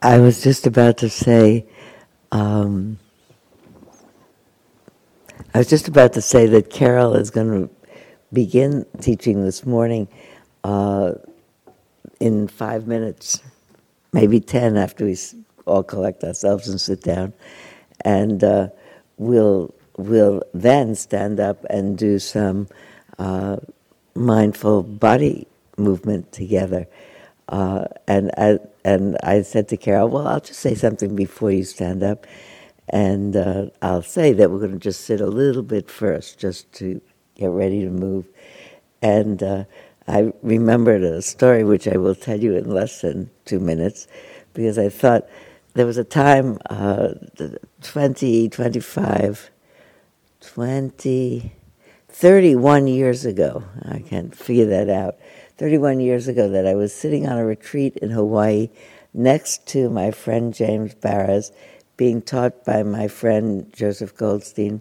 I was just about to say, um, I was just about to say that Carol is going to begin teaching this morning uh, in five minutes, maybe ten after we all collect ourselves and sit down, and uh, we'll we'll then stand up and do some uh, mindful body movement together. Uh, and I, and I said to Carol, "Well, I'll just say something before you stand up." And uh, I'll say that we're going to just sit a little bit first, just to get ready to move. And uh, I remembered a story which I will tell you in less than two minutes, because I thought there was a time, uh, 20, 25, 20, 31 years ago, I can't figure that out, 31 years ago, that I was sitting on a retreat in Hawaii next to my friend James Baraz being taught by my friend Joseph Goldstein,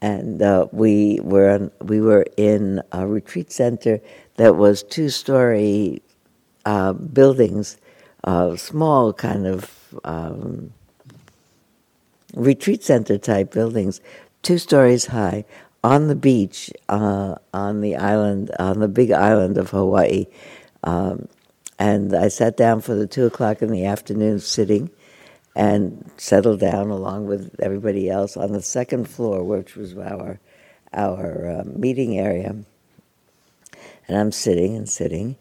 and uh, we were on, we were in a retreat center that was two story uh, buildings, uh, small kind of um, retreat center type buildings, two stories high on the beach uh, on the island on the big island of Hawaii. Um, and I sat down for the two o'clock in the afternoon sitting and settled down along with everybody else on the second floor, which was our our uh, meeting area. And I'm sitting and sitting,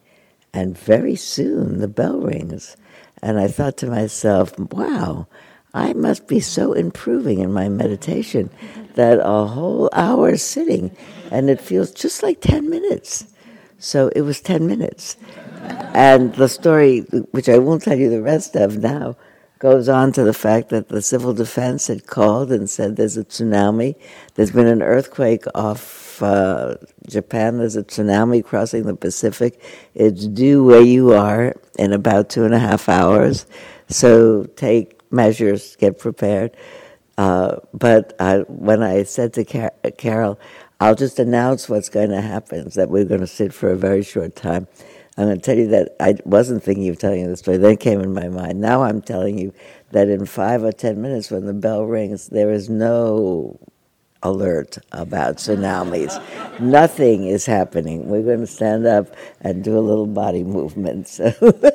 and very soon the bell rings, and I thought to myself, "Wow." I must be so improving in my meditation that a whole hour sitting and it feels just like 10 minutes. So it was 10 minutes. And the story, which I won't tell you the rest of now, goes on to the fact that the civil defense had called and said there's a tsunami. There's been an earthquake off uh, Japan. There's a tsunami crossing the Pacific. It's due where you are in about two and a half hours. So take measures, get prepared. Uh, but I, when I said to Car- Carol, I'll just announce what's going to happen, that we're going to sit for a very short time. I'm going to tell you that I wasn't thinking of telling you the story. Then came in my mind. Now I'm telling you that in five or ten minutes, when the bell rings, there is no alert about tsunamis. Nothing is happening. We're going to stand up and do a little body movement. So.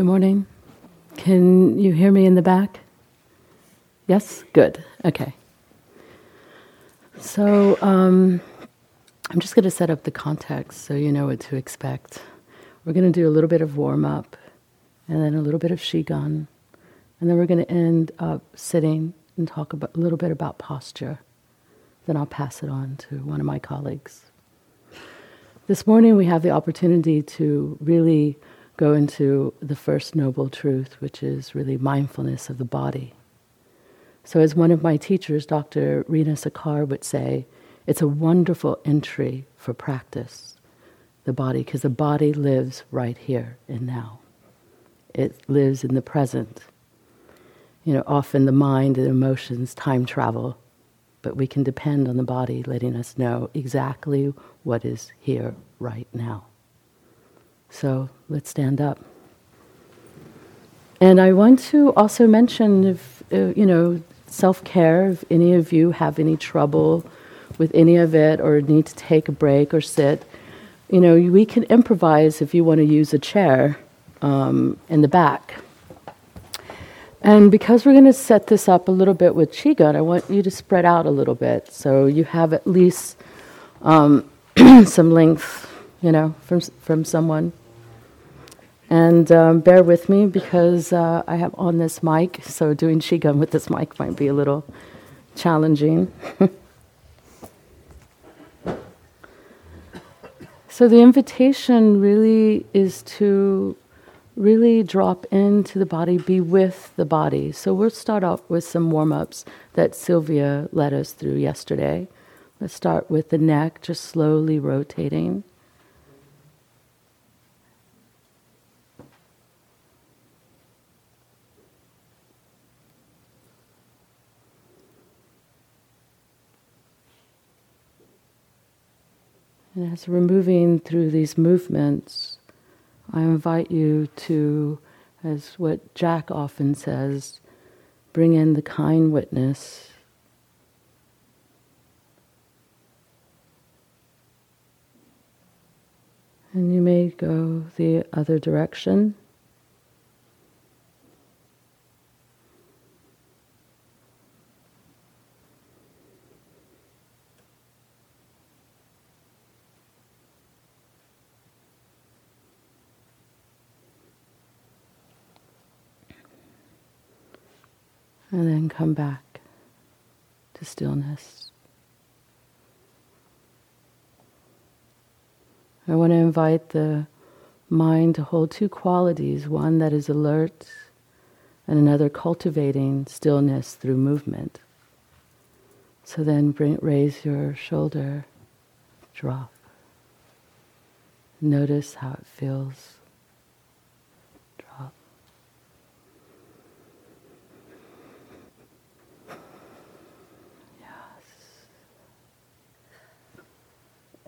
Good morning. Can you hear me in the back? Yes? Good. Okay. So, um, I'm just going to set up the context so you know what to expect. We're going to do a little bit of warm up and then a little bit of Qigong. And then we're going to end up sitting and talk about, a little bit about posture. Then I'll pass it on to one of my colleagues. This morning we have the opportunity to really go into the first noble truth, which is really mindfulness of the body. So, as one of my teachers, Dr. Rina Sircar, would say, it's a wonderful entry for practice, the body, because the body lives right here and now. It lives in the present. You know, often the mind and emotions time travel, but we can depend on the body letting us know exactly what is here right now. So let's stand up. And I want to also mention if, uh, you know, self care, if any of you have any trouble with any of it or need to take a break or sit, you know, we can improvise if you want to use a chair um, in the back. And because we're going to set this up a little bit with Qigong, I want you to spread out a little bit so you have at least um, some length, you know, from, from someone. And um, bear with me because uh, I have on this mic, so doing Qigong with this mic might be a little challenging. so the invitation really is to really drop into the body, be with the body. So we'll start off with some warm ups that Sylvia led us through yesterday. Let's start with the neck, just slowly rotating. And as we're moving through these movements, I invite you to, as what Jack often says, bring in the kind witness. And you may go the other direction. And then come back to stillness. I want to invite the mind to hold two qualities one that is alert, and another cultivating stillness through movement. So then bring, raise your shoulder, drop. Notice how it feels.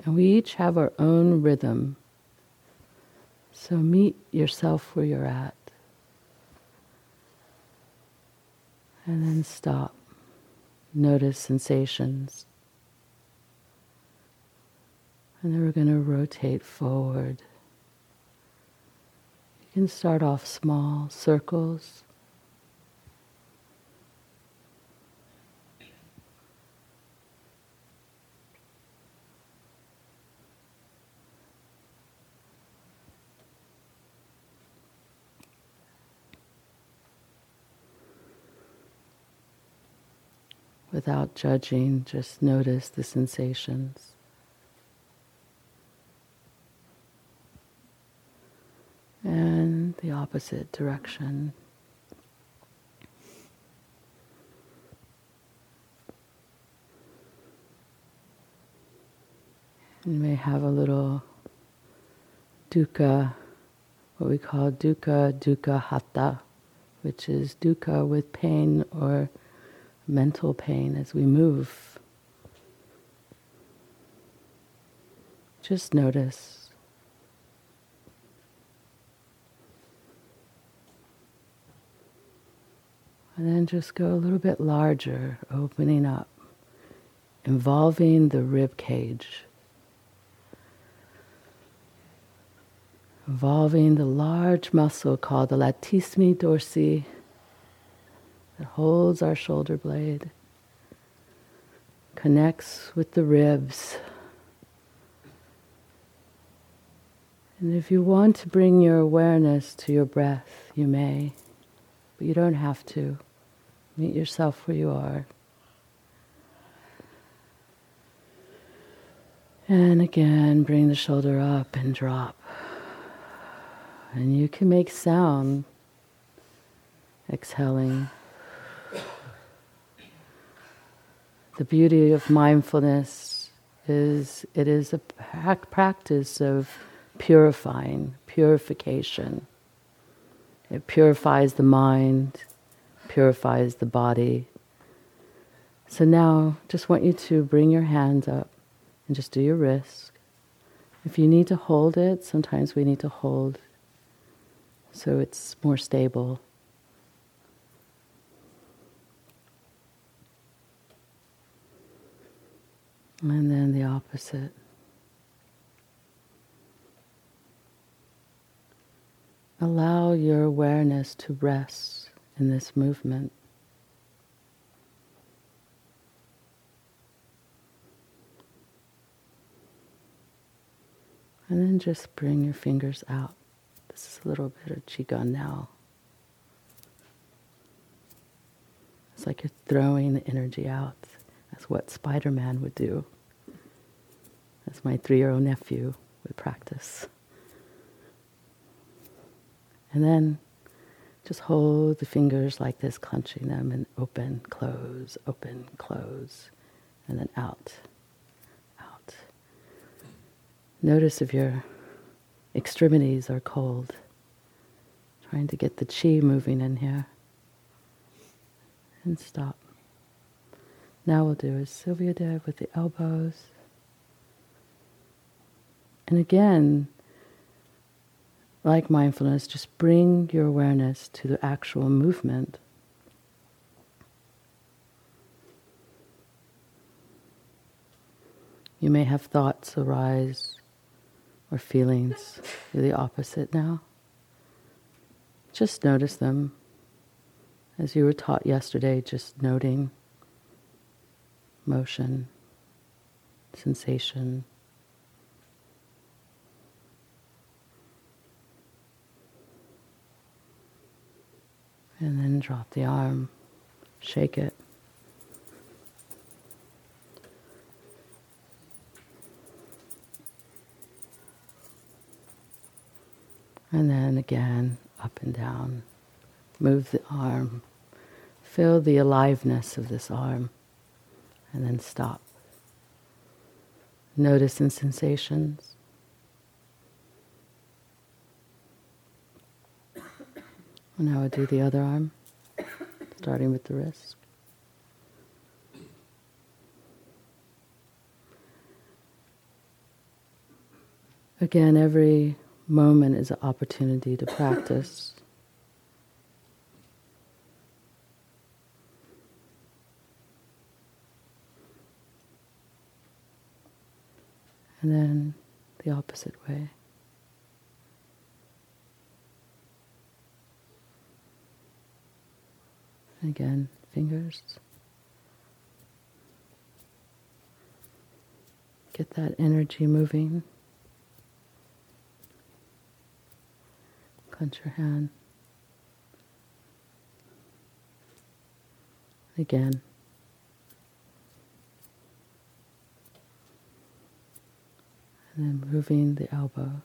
And we each have our own rhythm. So meet yourself where you're at. And then stop. Notice sensations. And then we're going to rotate forward. You can start off small circles. Without judging, just notice the sensations. And the opposite direction. You may have a little dukkha, what we call dukkha, dukkha hatha, which is dukkha with pain or mental pain as we move. Just notice. And then just go a little bit larger, opening up, involving the rib cage. involving the large muscle called the latissimus dorsi that holds our shoulder blade, connects with the ribs. And if you want to bring your awareness to your breath, you may, but you don't have to. Meet yourself where you are. And again, bring the shoulder up and drop. And you can make sound exhaling. The beauty of mindfulness is it is a practice of purifying, purification. It purifies the mind, purifies the body. So now, just want you to bring your hands up and just do your wrist. If you need to hold it, sometimes we need to hold so it's more stable. And then the opposite. Allow your awareness to rest in this movement. And then just bring your fingers out. This is a little bit of Qigong now. It's like you're throwing the energy out. That's what Spider Man would do. That's my three year old nephew would practice. And then just hold the fingers like this, clenching them, and open, close, open, close, and then out, out. Notice if your extremities are cold. Trying to get the chi moving in here. And stop. Now we'll do as Sylvia did with the elbows. And again, like mindfulness, just bring your awareness to the actual movement. You may have thoughts arise or feelings. Do the opposite now. Just notice them. As you were taught yesterday, just noting motion, sensation. And then drop the arm, shake it. And then again, up and down. Move the arm. Feel the aliveness of this arm. And then stop. Notice in sensations. And now I do the other arm, starting with the wrist. Again, every moment is an opportunity to practice. And then the opposite way. Again, fingers. Get that energy moving. Clench your hand. Again. And then moving the elbow.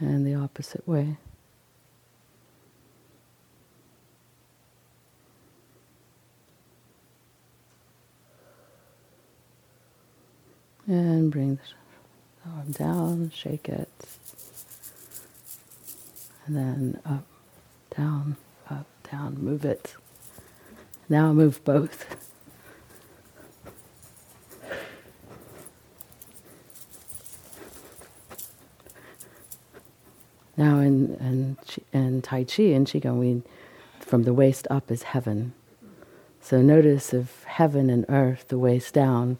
and the opposite way. And bring the arm down, shake it. And then up, down, up, down, move it. Now move both. Now in, in, in Tai Chi and Qigong, we, from the waist up is heaven. So notice if heaven and earth, the waist down,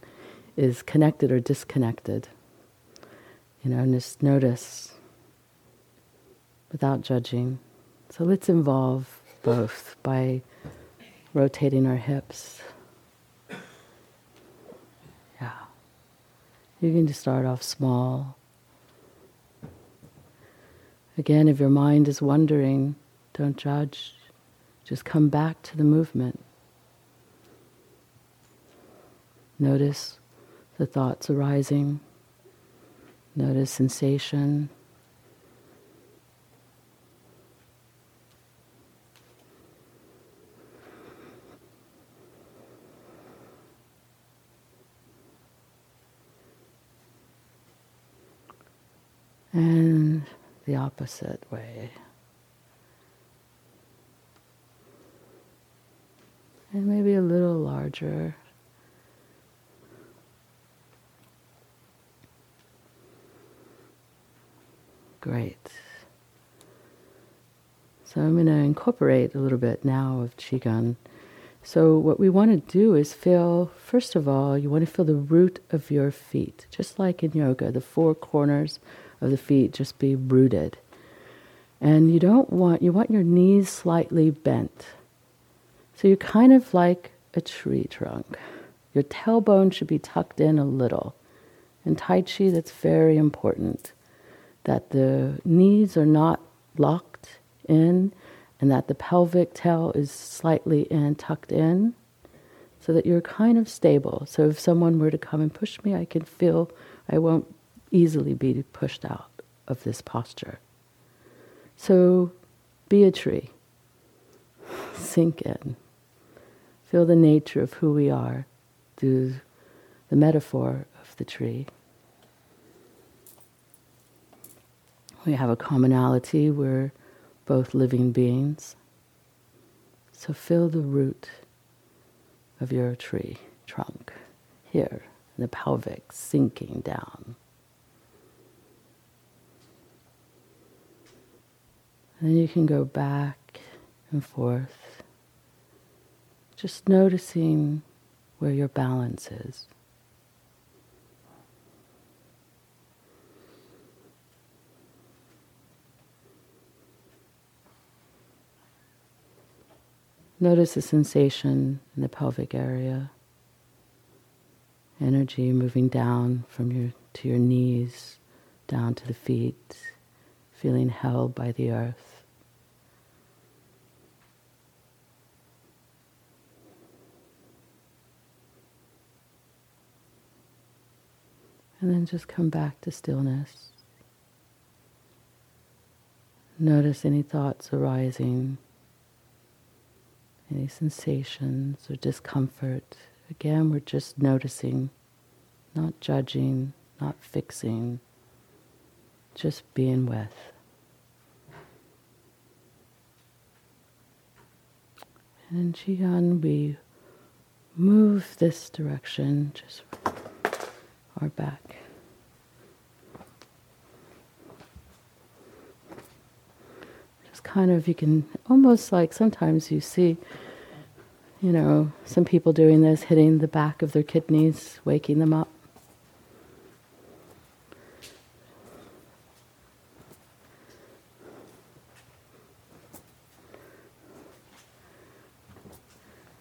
is connected or disconnected. You know, and just notice without judging. So let's involve both by rotating our hips. Yeah. You can just start off small. Again, if your mind is wandering, don't judge. Just come back to the movement. Notice the thoughts arising. Notice sensation. And the opposite way. And maybe a little larger. Great. So I'm going to incorporate a little bit now of Qigong. So what we want to do is feel, first of all, you want to feel the root of your feet, just like in yoga, the four corners of the feet just be rooted. And you don't want, you want your knees slightly bent. So you're kind of like a tree trunk. Your tailbone should be tucked in a little. In Tai Chi, that's very important that the knees are not locked in and that the pelvic tail is slightly in, tucked in, so that you're kind of stable. So if someone were to come and push me, I can feel I won't easily be pushed out of this posture. So be a tree, sink in, feel the nature of who we are through the metaphor of the tree. We have a commonality, we're both living beings. So feel the root of your tree trunk here, the pelvic, sinking down. And then you can go back and forth, just noticing where your balance is. Notice the sensation in the pelvic area. Energy moving down from your to your knees, down to the feet, feeling held by the earth. And then just come back to stillness. Notice any thoughts arising any sensations or discomfort. Again, we're just noticing, not judging, not fixing, just being with. And in Qigong, we move this direction, just our back. Kind of, you can almost like sometimes you see, you know, some people doing this, hitting the back of their kidneys, waking them up.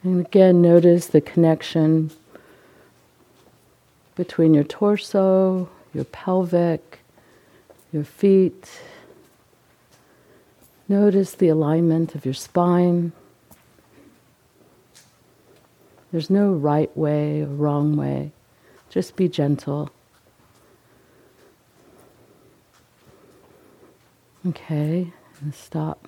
And again, notice the connection between your torso, your pelvic, your feet, Notice the alignment of your spine. There's no right way or wrong way. Just be gentle. Okay, and stop.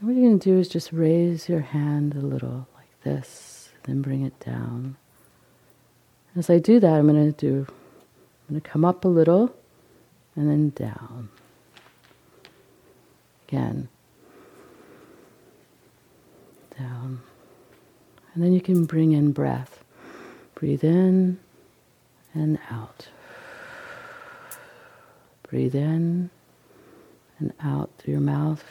And what you're going to do is just raise your hand a little like this, then bring it down. As I do that, I'm going to do, I'm going to come up a little and then down again. Down. And then you can bring in breath. Breathe in and out. Breathe in and out through your mouth.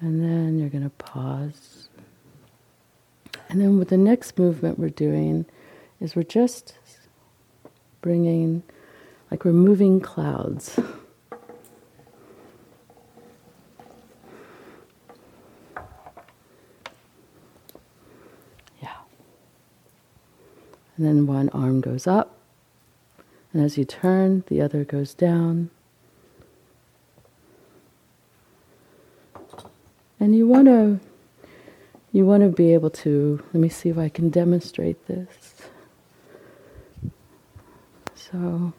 And then you're going to pause. And then with the next movement we're doing is we're just bringing, like we're moving clouds. Yeah. And then one arm goes up, and as you turn, the other goes down. And you want to you want to be able to let me see if I can demonstrate this. So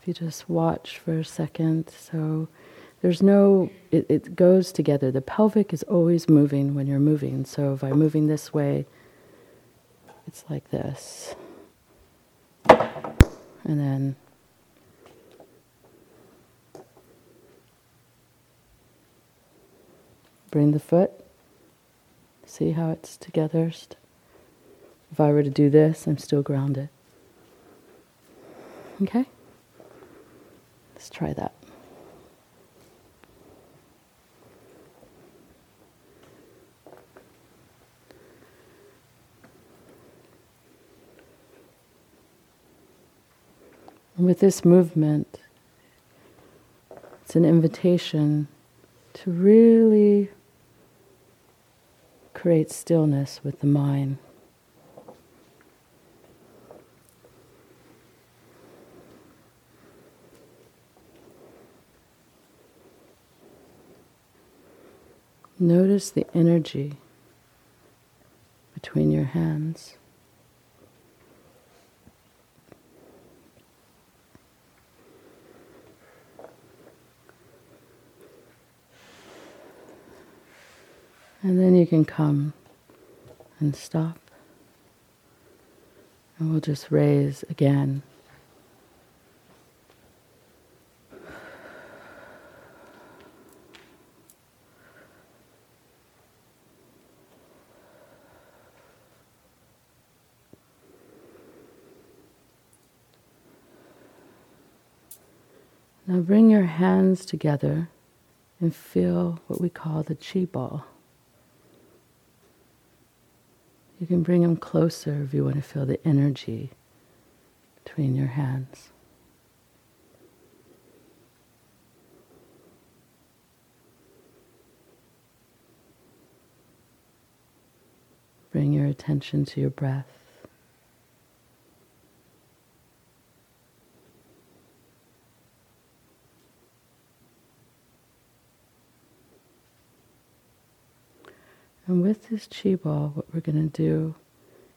if you just watch for a second, so there's no it, it goes together. The pelvic is always moving when you're moving. So if I'm moving this way, it's like this. And then Bring the foot. See how it's together. If I were to do this, I'm still grounded. Okay? Let's try that. With this movement, it's an invitation to really create stillness with the mind. Notice the energy between your hands. And then you can come and stop. And we'll just raise again. Now bring your hands together and feel what we call the chi ball. You can bring them closer if you want to feel the energy between your hands. Bring your attention to your breath. And with this chi ball, what we're going to do,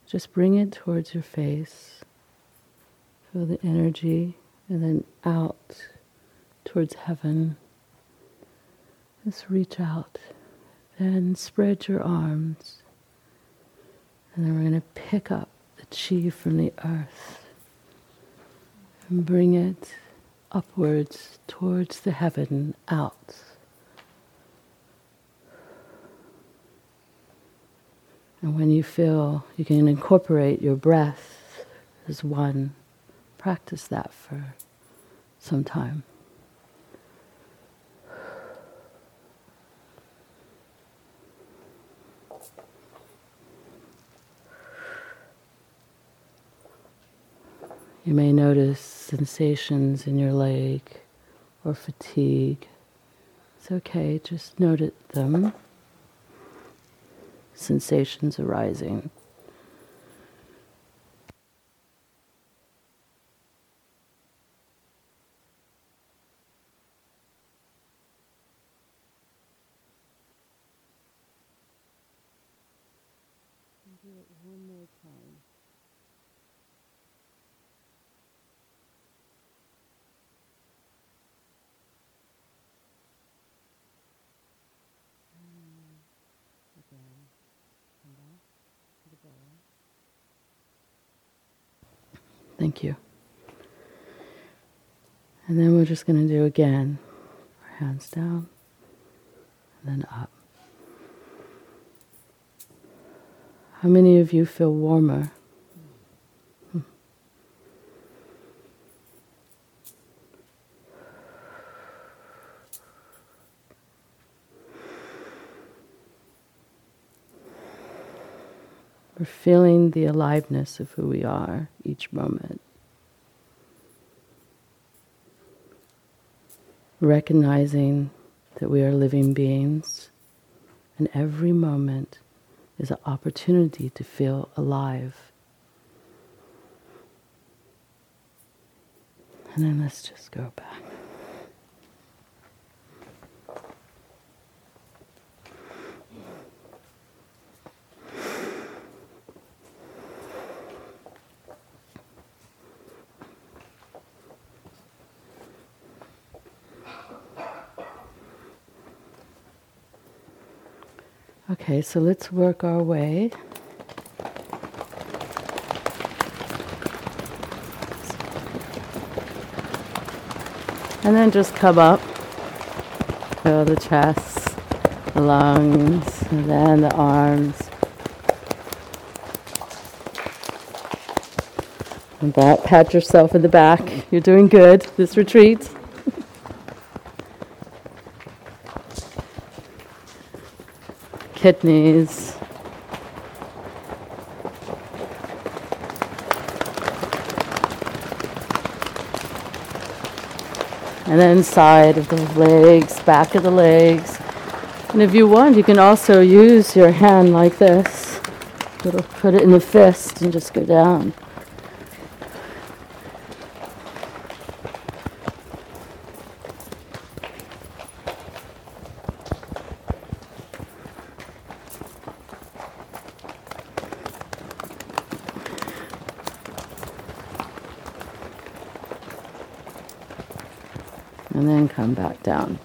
just bring it towards your face. Feel the energy, and then out towards heaven. Just reach out. Then spread your arms. And then we're going to pick up the chi from the earth and bring it upwards towards the heaven, out. And when you feel you can incorporate your breath as one, practice that for some time. You may notice sensations in your leg or fatigue. It's okay, just note it them sensations arising. Do it one more time. Thank you. And then we're just going to do again. Our hands down, and then up. How many of you feel warmer? Hmm. We're feeling the aliveness of who we are each moment. Recognizing that we are living beings, and every moment is an opportunity to feel alive. And then let's just go back. Okay, so let's work our way. And then just come up. Feel the chest, the lungs, and then the arms. And back, pat yourself in the back. You're doing good this retreat. Kidneys. And then side of the legs, back of the legs. And if you want, you can also use your hand like this. Put it in the fist and just go down. and then come back down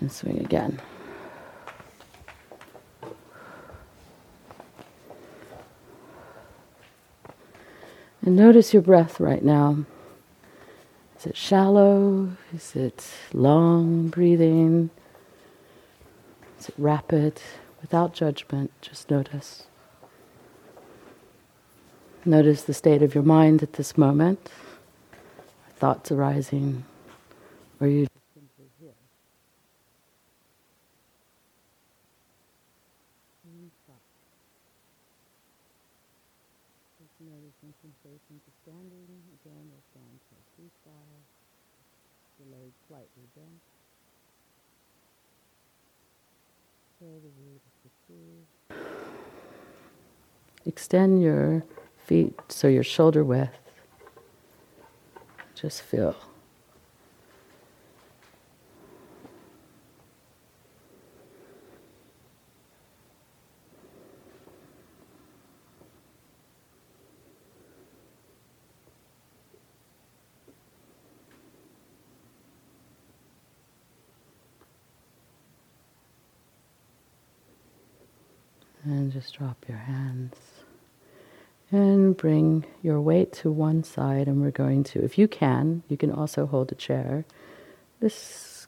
and swing again. And notice your breath right now. Is it shallow? Is it long breathing? Is it rapid? Without judgment, just notice. Notice the state of your mind at this moment thoughts arising, or you simply hear. Just noticing sensation to standing. Again, we've gone to freestyle. The legs slightly bent. Feel the root of the tree. Extend your feet so your shoulder width. Just feel. And just drop your hands. And bring your weight to one side, and we're going to, if you can, you can also hold a chair. This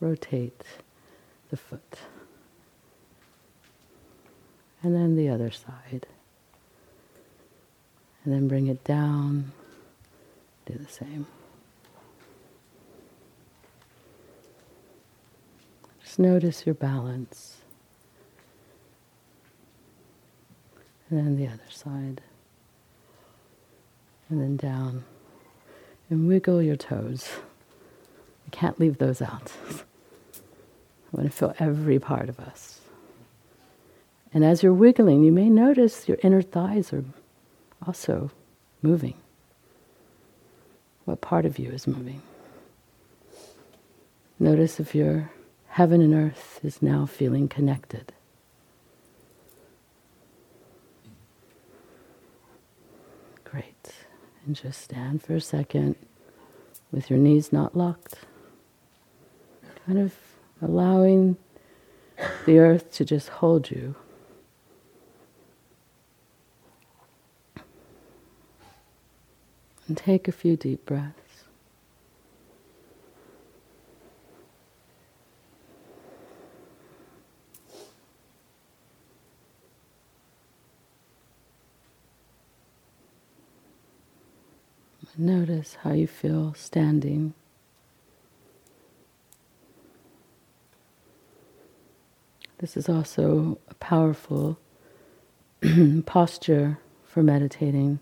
rotate the foot. And then the other side. And then bring it down. Do the same. Just notice your balance. And then the other side, and then down, and wiggle your toes. You can't leave those out. I want to feel every part of us. And as you're wiggling, you may notice your inner thighs are also moving. What part of you is moving? Notice if your heaven and earth is now feeling connected. Great. And just stand for a second with your knees not locked. Kind of allowing the earth to just hold you. And take a few deep breaths. Notice how you feel standing. This is also a powerful posture for meditating.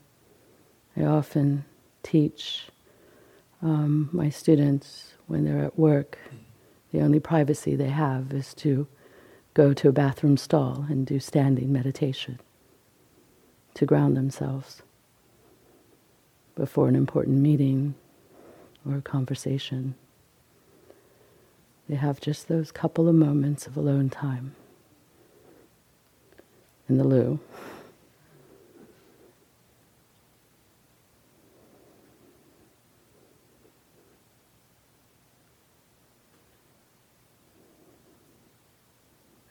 I often teach um, my students when they're at work, the only privacy they have is to go to a bathroom stall and do standing meditation to ground themselves before an important meeting or a conversation. They have just those couple of moments of alone time in the loo.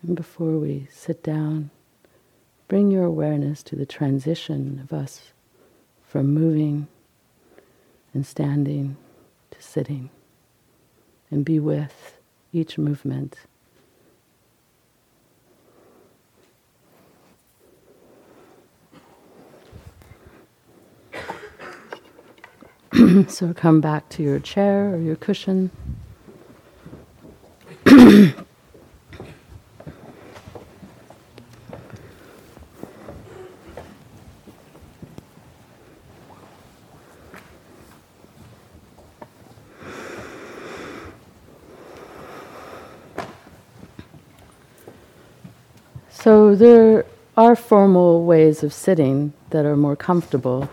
And before we sit down, bring your awareness to the transition of us from moving and standing to sitting, and be with each movement. so come back to your chair or your cushion. So there are formal ways of sitting that are more comfortable.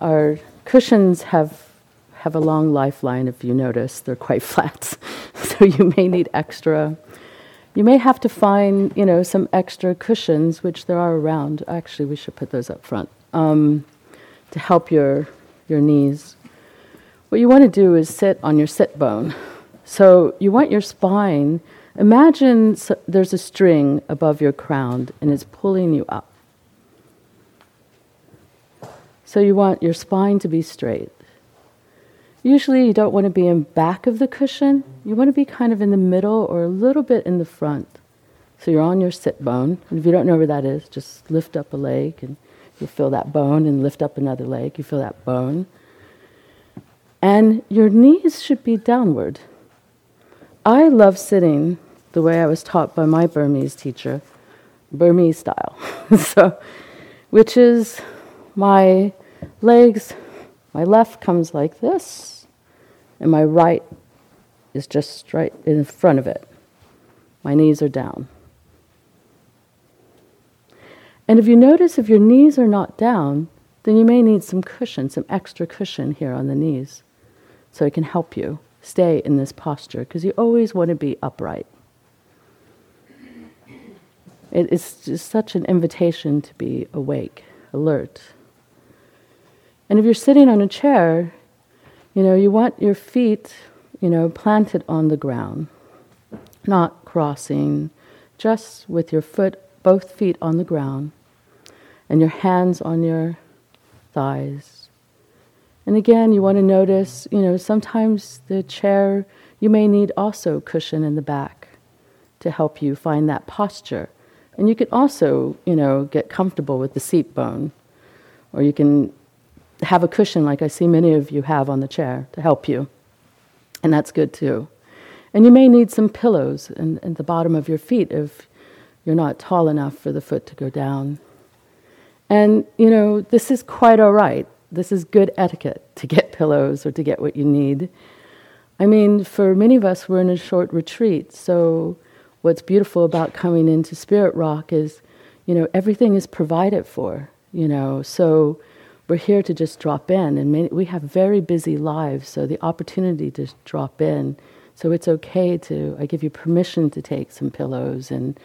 Our cushions have have a long lifeline if you notice. They're quite flat. so you may need extra you may have to find, you know, some extra cushions, which there are around. Actually, we should put those up front um, to help your your knees. What you want to do is sit on your sit bone. So you want your spine Imagine there's a string above your crown and it's pulling you up. So you want your spine to be straight. Usually, you don't want to be in back of the cushion. You want to be kind of in the middle or a little bit in the front. So you're on your sit bone. And if you don't know where that is, just lift up a leg and you feel that bone, and lift up another leg. You feel that bone. And your knees should be downward. I love sitting the way I was taught by my Burmese teacher, Burmese style. so, which is my legs, my left comes like this, and my right is just right in front of it. My knees are down. And if you notice if your knees are not down, then you may need some cushion, some extra cushion here on the knees, so it can help you stay in this posture, because you always want to be upright. It is just such an invitation to be awake, alert. And if you're sitting on a chair, you know, you want your feet, you know, planted on the ground, not crossing, just with your foot, both feet on the ground, and your hands on your thighs. And again, you want to notice, you know, sometimes the chair, you may need also cushion in the back to help you find that posture. And you can also, you know, get comfortable with the seat bone, or you can have a cushion like I see many of you have on the chair to help you. And that's good too. And you may need some pillows in, in the bottom of your feet if you're not tall enough for the foot to go down. And, you know, this is quite all right. This is good etiquette to get pillows or to get what you need. I mean, for many of us, we're in a short retreat, so what's beautiful about coming into Spirit Rock is, you know, everything is provided for, you know, so we're here to just drop in. And we have very busy lives, so the opportunity to drop in. So it's okay to, I give you permission to take some pillows. And,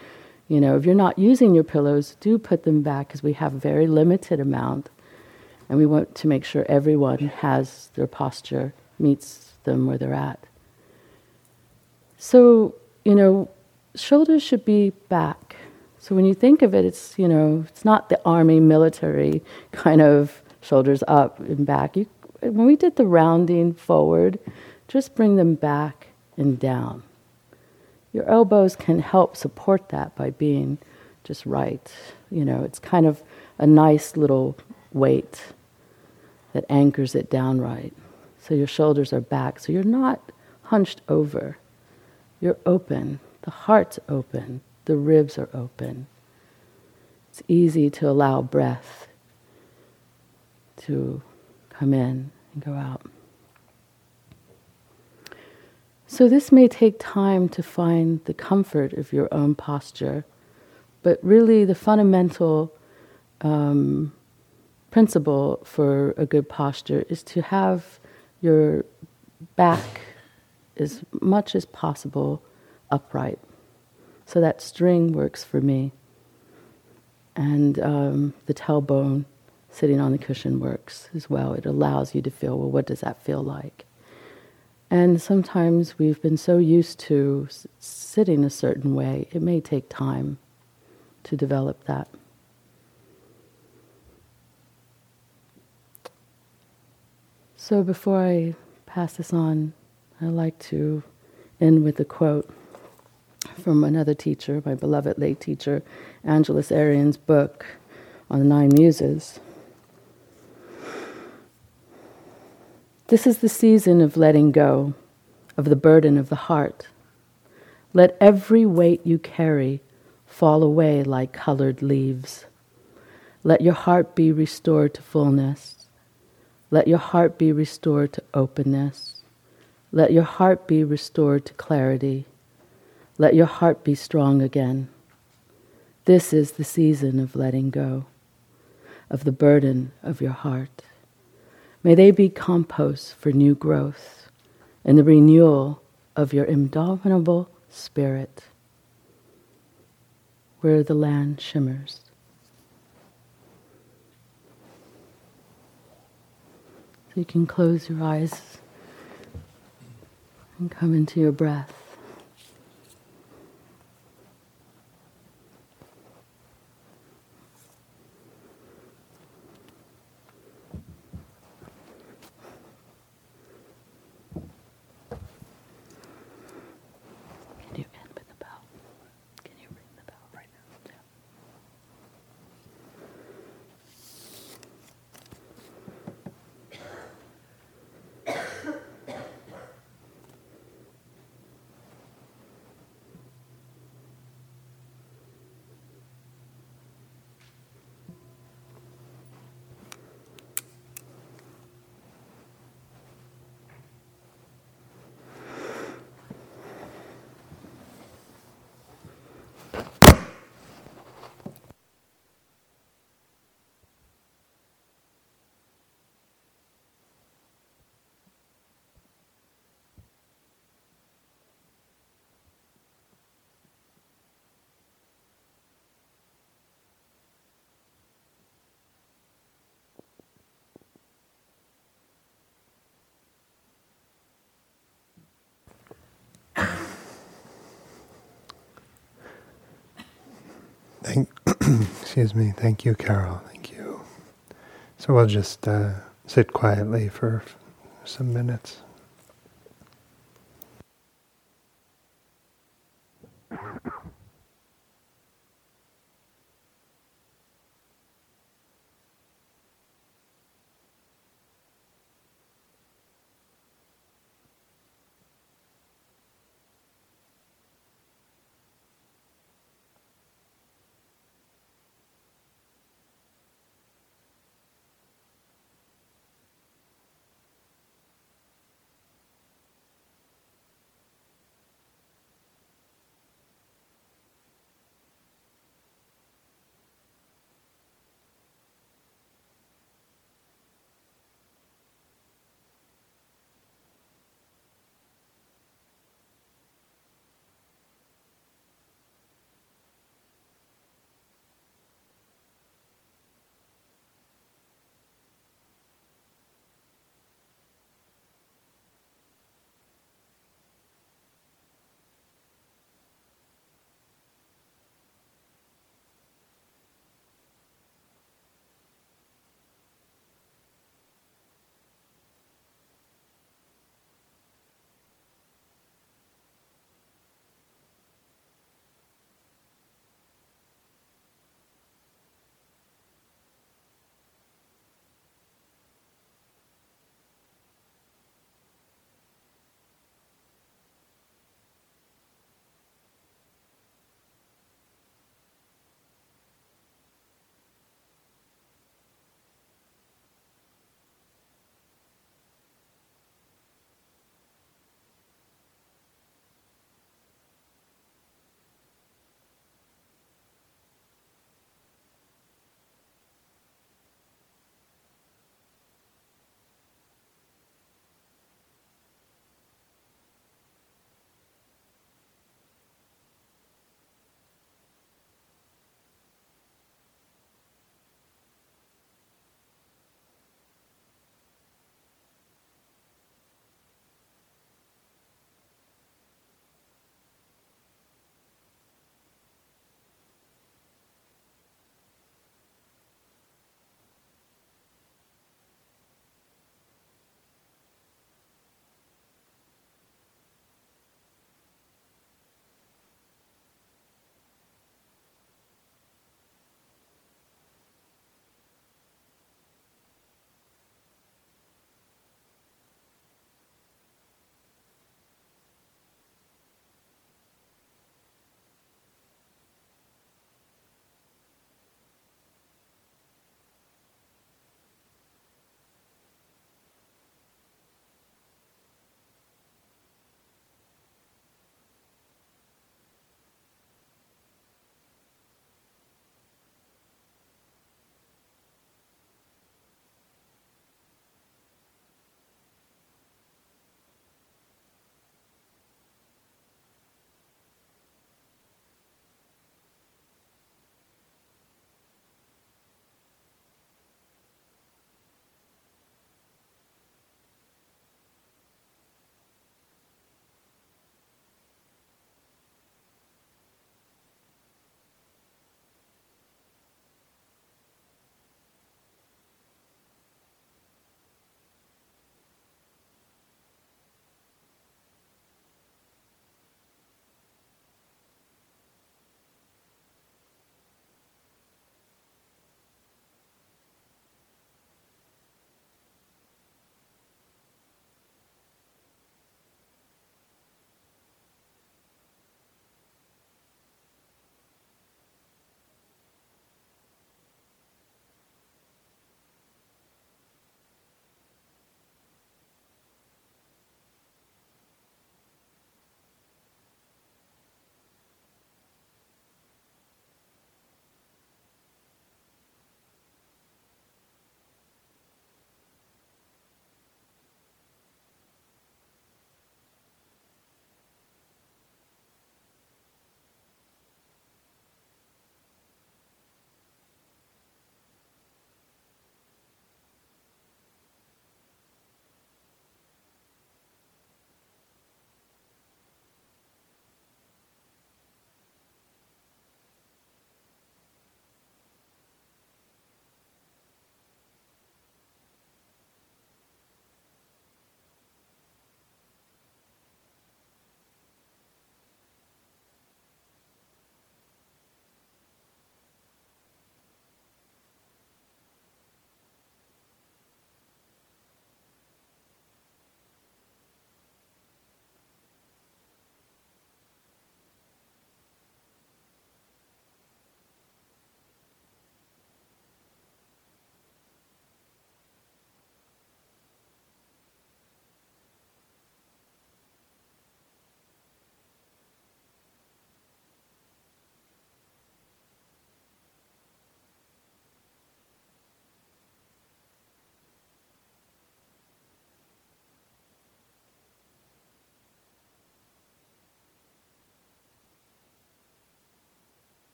you know, if you're not using your pillows, do put them back because we have a very limited amount. And we want to make sure everyone has their posture, meets them where they're at. So, you know, shoulders should be back. So when you think of it, it's you know it's not the army military kind of shoulders up and back. You, when we did the rounding forward, just bring them back and down. Your elbows can help support that by being just right. You know, it's kind of a nice little weight. that anchors it down right. So your shoulders are back. So you're not hunched over. You're open. The heart's open. The ribs are open. It's easy to allow breath to come in and go out. So, this may take time to find the comfort of your own posture, but really the fundamental um, principle for a good posture is to have your back as much as possible upright. So that string works for me. And um, the tailbone sitting on the cushion works as well. It allows you to feel, well, what does that feel like? And sometimes we've been so used to sitting a certain way, it may take time to develop that. So before I pass this on, I'd like to end with a quote from another teacher, my beloved late teacher, Angeles Arrien's book on the Nine Muses. This is the season of letting go of the burden of the heart. Let every weight you carry fall away like colored leaves. Let your heart be restored to fullness. Let your heart be restored to openness. Let your heart be restored to clarity. Let your heart be strong again. This is the season of letting go of the burden of your heart. May they be compost for new growth and the renewal of your indomitable spirit where the land shimmers. So you can close your eyes and come into your breath. Thank, excuse me. Thank you, Carol. Thank you. So we'll just uh, sit quietly for some minutes.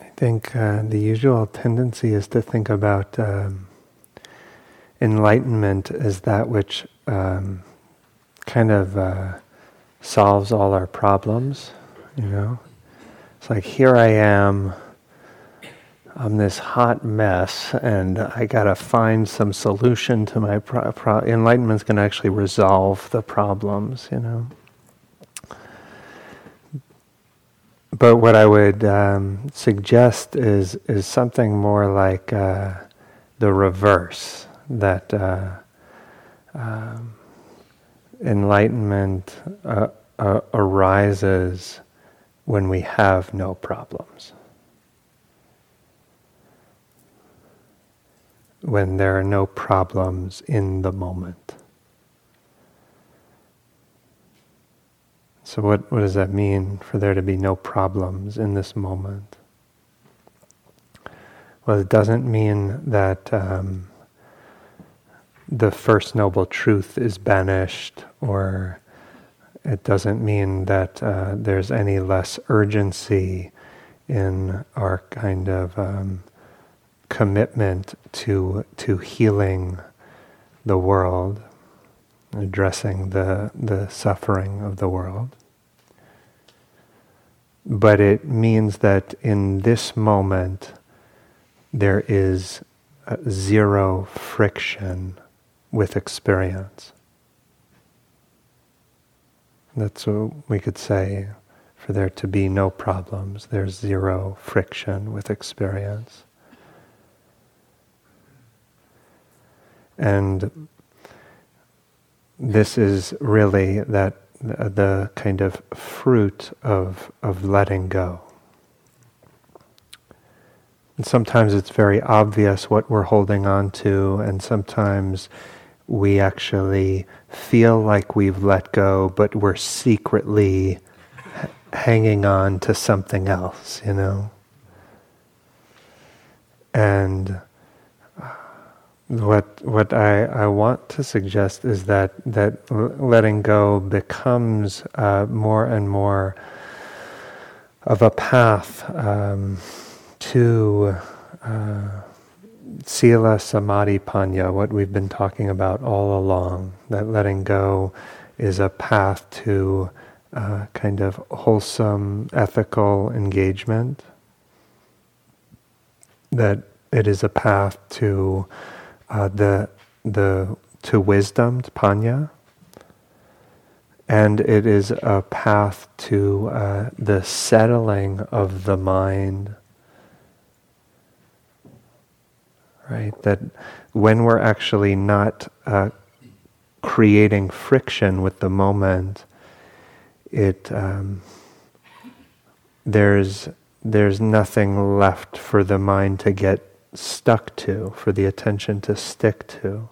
I think uh, the usual tendency is to think about um, enlightenment as that which um, kind of uh, solves all our problems, you know? It's like, here I am, I'm this hot mess, and I gotta find some solution to my pro- pro- enlightenment's gonna actually resolve the problems, you know? But what I would um, suggest is is something more like uh, the reverse that uh, um, enlightenment uh, uh, arises when we have no problems. When there are no problems in the moment. So, what, what does that mean for there to be no problems in this moment? Well, it doesn't mean that um, the First Noble Truth is banished, or it doesn't mean that uh, there's any less urgency in our kind of um, commitment to to healing the world, addressing the the suffering of the world. But it means that in this moment there is uh, zero friction with experience. That's what we could say for there to be no problems. There's zero friction with experience. And this is really that the kind of fruit of, of letting go. And sometimes it's very obvious what we're holding on to, and sometimes we actually feel like we've let go, but we're secretly h- hanging on to something else, you know? And what what I, I want to suggest is that that letting go becomes uh, more and more of a path um, to uh, Sila Samadhi Panna, what we've been talking about all along, that letting go is a path to uh, kind of wholesome ethical engagement, that it is a path to uh, the, the, to wisdom, to panna, and it is a path to uh, the settling of the mind right? That when we're actually not uh, creating friction with the moment, it um, there's there's nothing left for the mind to get stuck to, for the attention to stick to.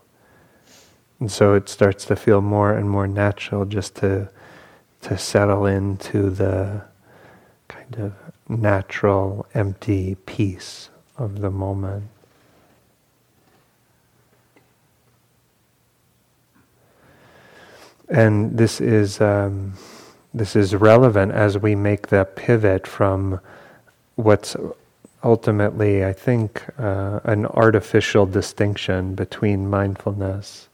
And so it starts to feel more and more natural just to to settle into the kind of natural empty peace of the moment. And this is um, this is relevant as we make that pivot from what's ultimately, I think, uh, an artificial distinction between mindfulness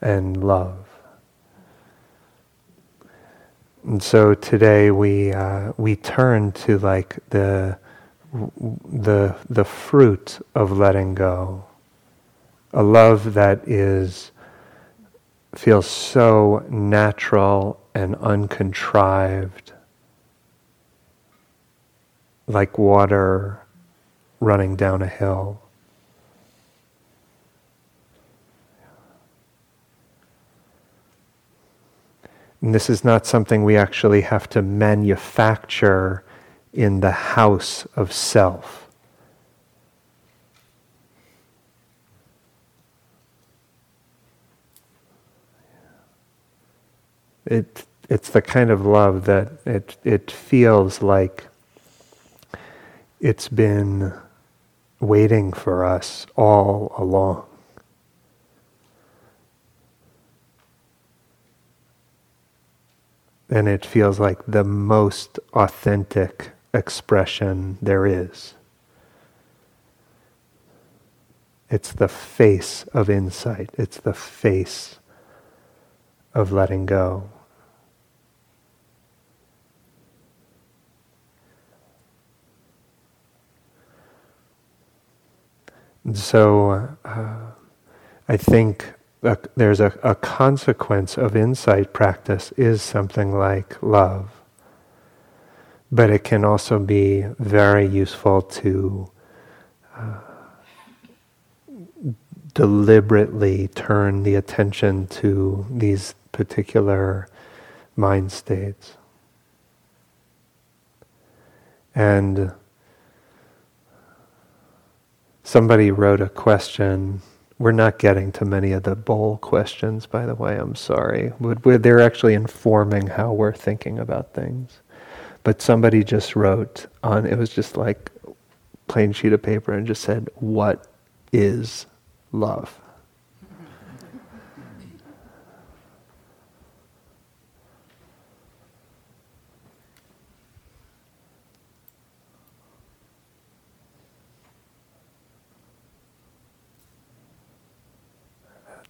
and love. And so today we uh, we turn to like the the the fruit of letting go, a love that is feels so natural and uncontrived, like water running down a hill. And this is not something we actually have to manufacture in the house of self. It, it's the kind of love that it, it feels like it's been waiting for us all along. And it feels like the most authentic expression there is. It's the face of insight. It's the face of letting go. And so uh, I think a, there's a, a consequence of insight practice is something like love. But it can also be very useful to uh, deliberately turn the attention to these particular mind states. And somebody wrote a question. We're not getting to many of the bowl questions, by the way, I'm sorry. They're actually informing how we're thinking about things. But somebody just wrote on, it was just like plain sheet of paper and just said, What is love.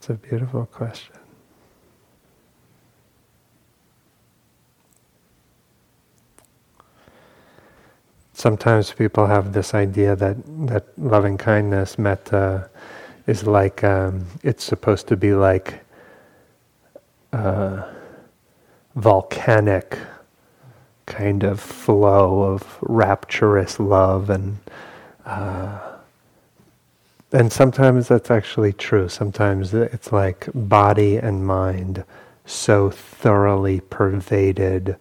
That's a beautiful question. Sometimes people have this idea that, that loving kindness, metta, is like um, it's supposed to be like uh, volcanic kind of flow of rapturous love and uh, and sometimes that's actually true. Sometimes it's like body and mind so thoroughly pervaded,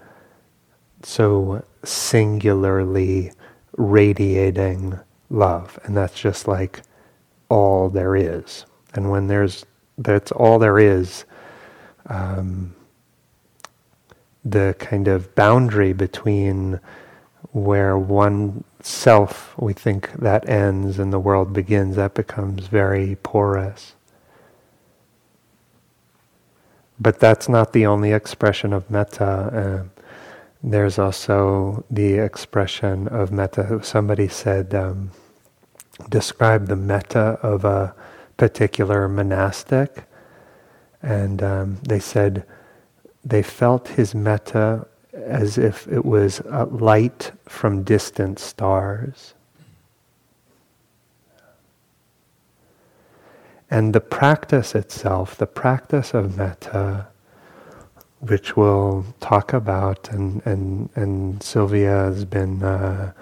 so singularly radiating love, and that's just like all there is. And when there's that's all there is, um, the kind of boundary between where one self we think that ends and the world begins, that becomes very porous. But that's not the only expression of metta. Uh, there's also the expression of metta. Somebody said, um, describe the metta of a particular monastic, and um, they said they felt his metta as if it was a light from distant stars. And the practice itself, the practice of metta, which we'll talk about, and, and, and Sylvia has been uh,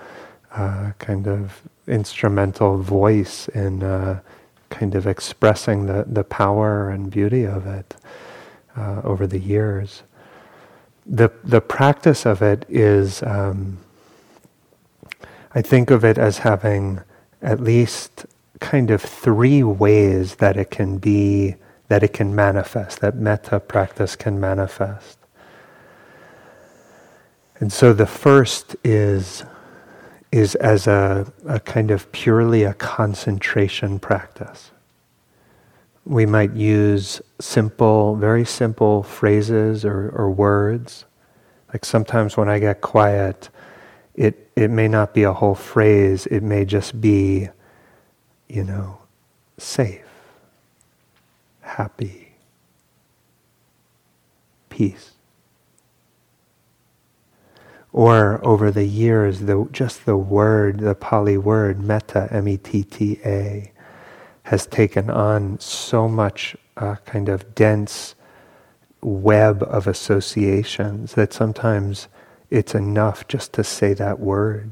uh, kind of instrumental voice in uh, kind of expressing the, the power and beauty of it over the years. The, the practice of it is, um, I think of it as having at least kind of three ways that it can be, that it can manifest, that metta practice can manifest. And so the first is is as a, a kind of purely a concentration practice. We might use simple, very simple phrases or, or words. Like sometimes when I get quiet, it, it may not be a whole phrase, it may just be, you know, safe, happy, peace or over the years, the, just the word, the Pali word, metta, M-E-T-T-A, has taken on so much uh, kind of dense web of associations that sometimes it's enough just to say that word,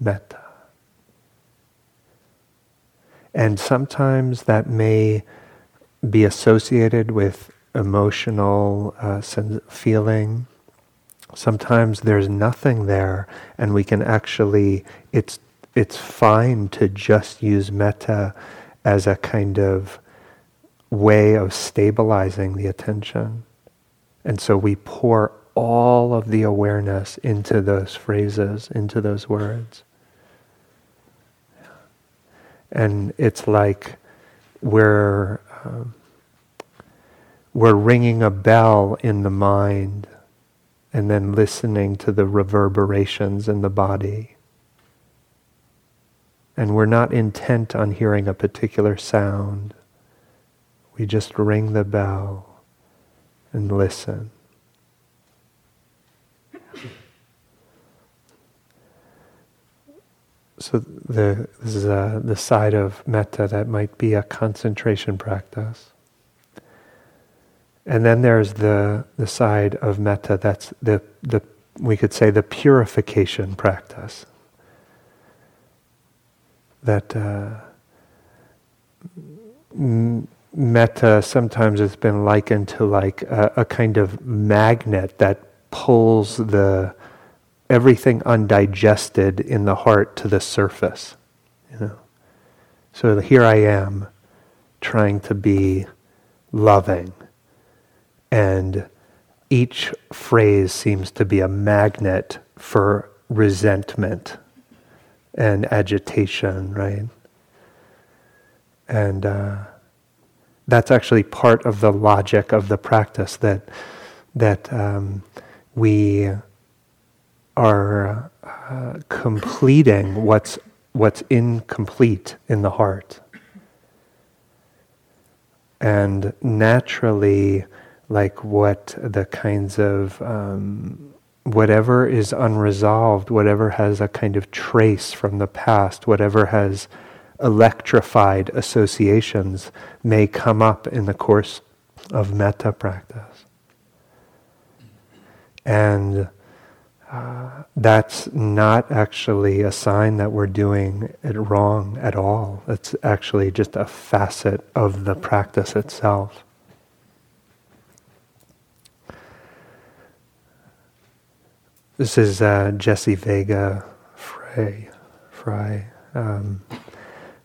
metta. And sometimes that may be associated with emotional uh, feeling, Sometimes there's nothing there, and we can actually, it's, it's fine to just use metta as a kind of way of stabilizing the attention. And so we pour all of the awareness into those phrases, into those words. And it's like we're, um, we're ringing a bell in the mind and then listening to the reverberations in the body. And we're not intent on hearing a particular sound. We just ring the bell and listen. So the, this is a, the side of metta that might be a concentration practice. And then there's the, the side of metta that's the, the, we could say the purification practice. That uh, metta sometimes has been likened to like a, a kind of magnet that pulls the everything undigested in the heart to the surface. You know? So here I am trying to be loving. And each phrase seems to be a magnet for resentment and agitation, right? And uh, that's actually part of the logic of the practice that that um, we are uh, completing what's what's incomplete in the heart. And naturally, like what the kinds of um, whatever is unresolved, whatever has a kind of trace from the past, whatever has electrified associations may come up in the course of metta practice. And uh, that's not actually a sign that we're doing it wrong at all. It's actually just a facet of the practice itself. This is uh, Jesse Vega Frey, um,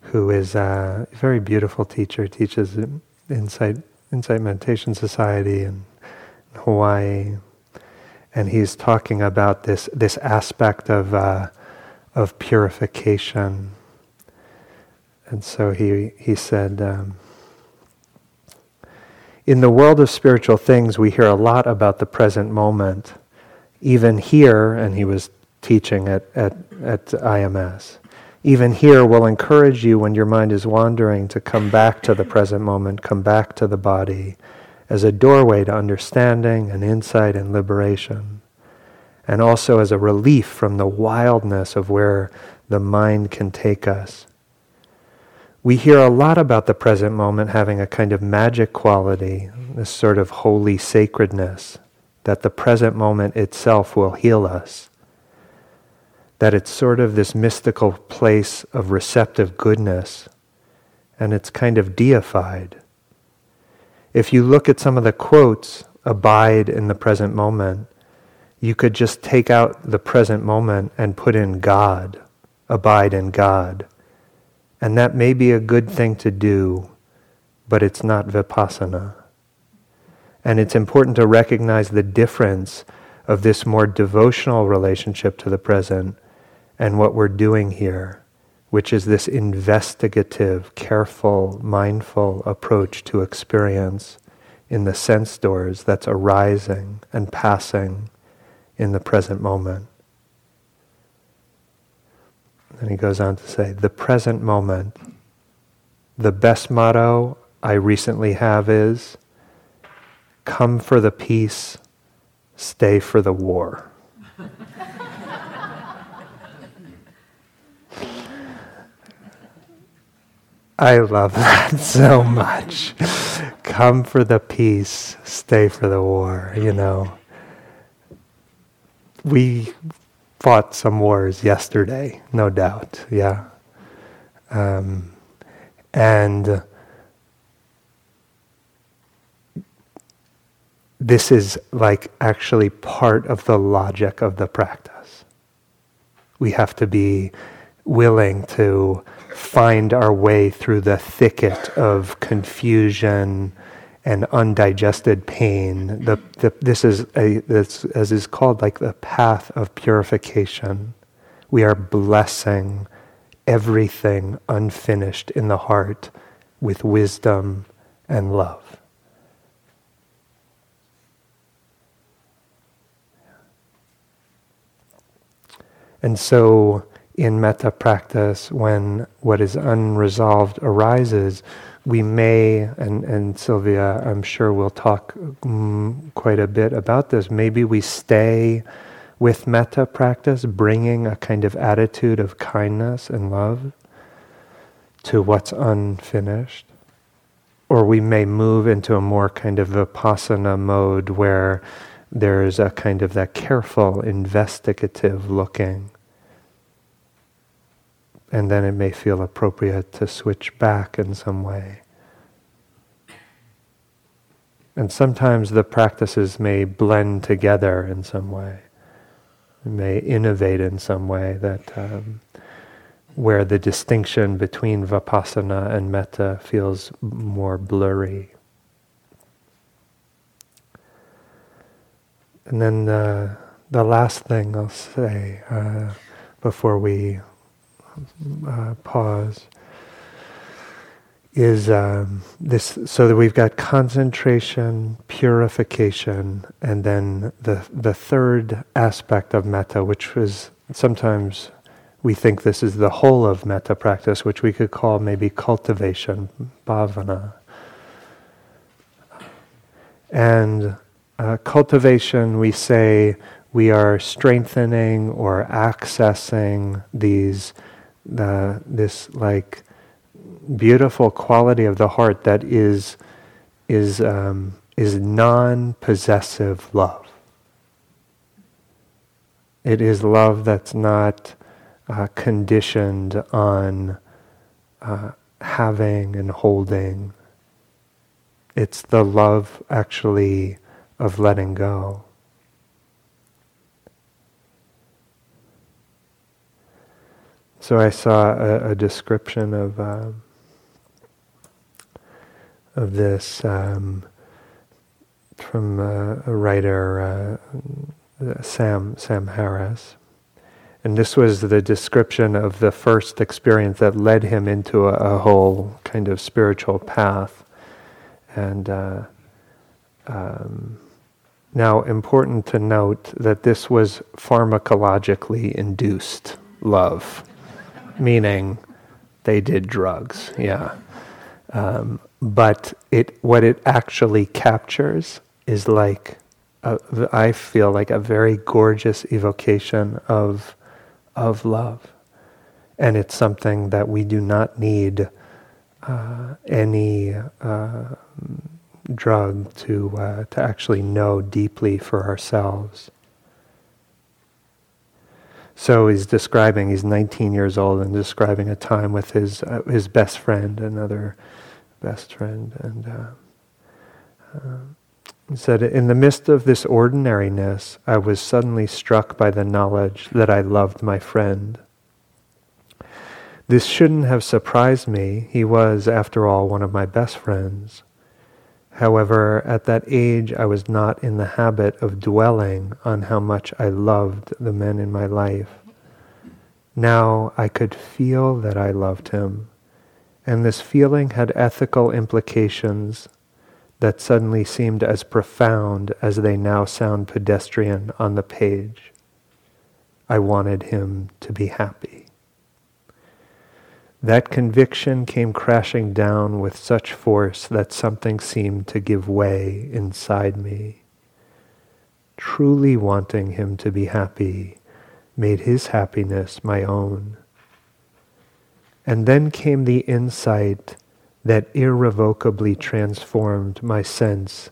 who is a very beautiful teacher. Teaches Insight Insight Meditation Society in Hawaii, and he's talking about this this aspect of uh, of purification. And so he he said, um, in the world of spiritual things, we hear a lot about the present moment. Even here, and he was teaching at at, at IMS. Even here, we'll encourage you when your mind is wandering to come back to the present moment, come back to the body as a doorway to understanding and insight and liberation, and also as a relief from the wildness of where the mind can take us. We hear a lot about the present moment having a kind of magic quality, this sort of holy sacredness, that the present moment itself will heal us. That it's sort of this mystical place of receptive goodness, and it's kind of deified. If you look at some of the quotes, abide in the present moment, you could just take out the present moment and put in God, abide in God. And that may be a good thing to do, but it's not vipassana. And it's important to recognize the difference of this more devotional relationship to the present and what we're doing here, which is this investigative, careful, mindful approach to experience in the sense doors that's arising and passing in the present moment. And he goes on to say, the present moment, the best motto I recently have is come for the peace, stay for the war. I love that so much. Come for the peace, stay for the war, you know. We fought some wars yesterday, no doubt, yeah. Um, and this is like actually part of the logic of the practice. We have to be willing to find our way through the thicket of confusion and undigested pain. The, the, this is a, this, as is called like the path of purification. We are blessing everything unfinished in the heart with wisdom and love. And so, in metta practice, when what is unresolved arises, we may, and, and Sylvia, I'm sure we'll talk mm, quite a bit about this, maybe we stay with metta practice, bringing a kind of attitude of kindness and love to what's unfinished. Or we may move into a more kind of vipassana mode where there's a kind of that careful, investigative looking. And then it may feel appropriate to switch back in some way. And sometimes the practices may blend together in some way. may innovate in some way that um, where the distinction between vipassana and metta feels more blurry. And then the, the last thing I'll say uh, before we uh, pause is um, this so that we've got concentration, purification, and then the the third aspect of metta, which was sometimes we think this is the whole of metta practice, which we could call maybe cultivation, bhavana. And uh, cultivation, we say we are strengthening or accessing these, the, this like beautiful quality of the heart that is, is, um, is non-possessive love. It is love that's not uh, conditioned on uh, having and holding. It's the love actually of letting go. So I saw a, a description of um, of this um, from uh, a writer, uh, Sam Sam Harris, and this was the description of the first experience that led him into a, a whole kind of spiritual path. And uh, um, now, important to note that this was pharmacologically induced love, meaning they did drugs, yeah. Um, but it, what it actually captures is like, a, I feel like a very gorgeous evocation of of love. And it's something that we do not need uh, any uh, drug to, uh, to actually know deeply for ourselves. So he's describing, he's 19 years old and describing a time with his, uh, his best friend, another best friend. And uh, uh, he said, In the midst of this ordinariness, I was suddenly struck by the knowledge that I loved my friend. This shouldn't have surprised me. He was, after all, one of my best friends. However, at that age, I was not in the habit of dwelling on how much I loved the men in my life. Now I could feel that I loved him, and this feeling had ethical implications that suddenly seemed as profound as they now sound pedestrian on the page. I wanted him to be happy. That conviction came crashing down with such force that something seemed to give way inside me. Truly wanting him to be happy made his happiness my own. And then came the insight that irrevocably transformed my sense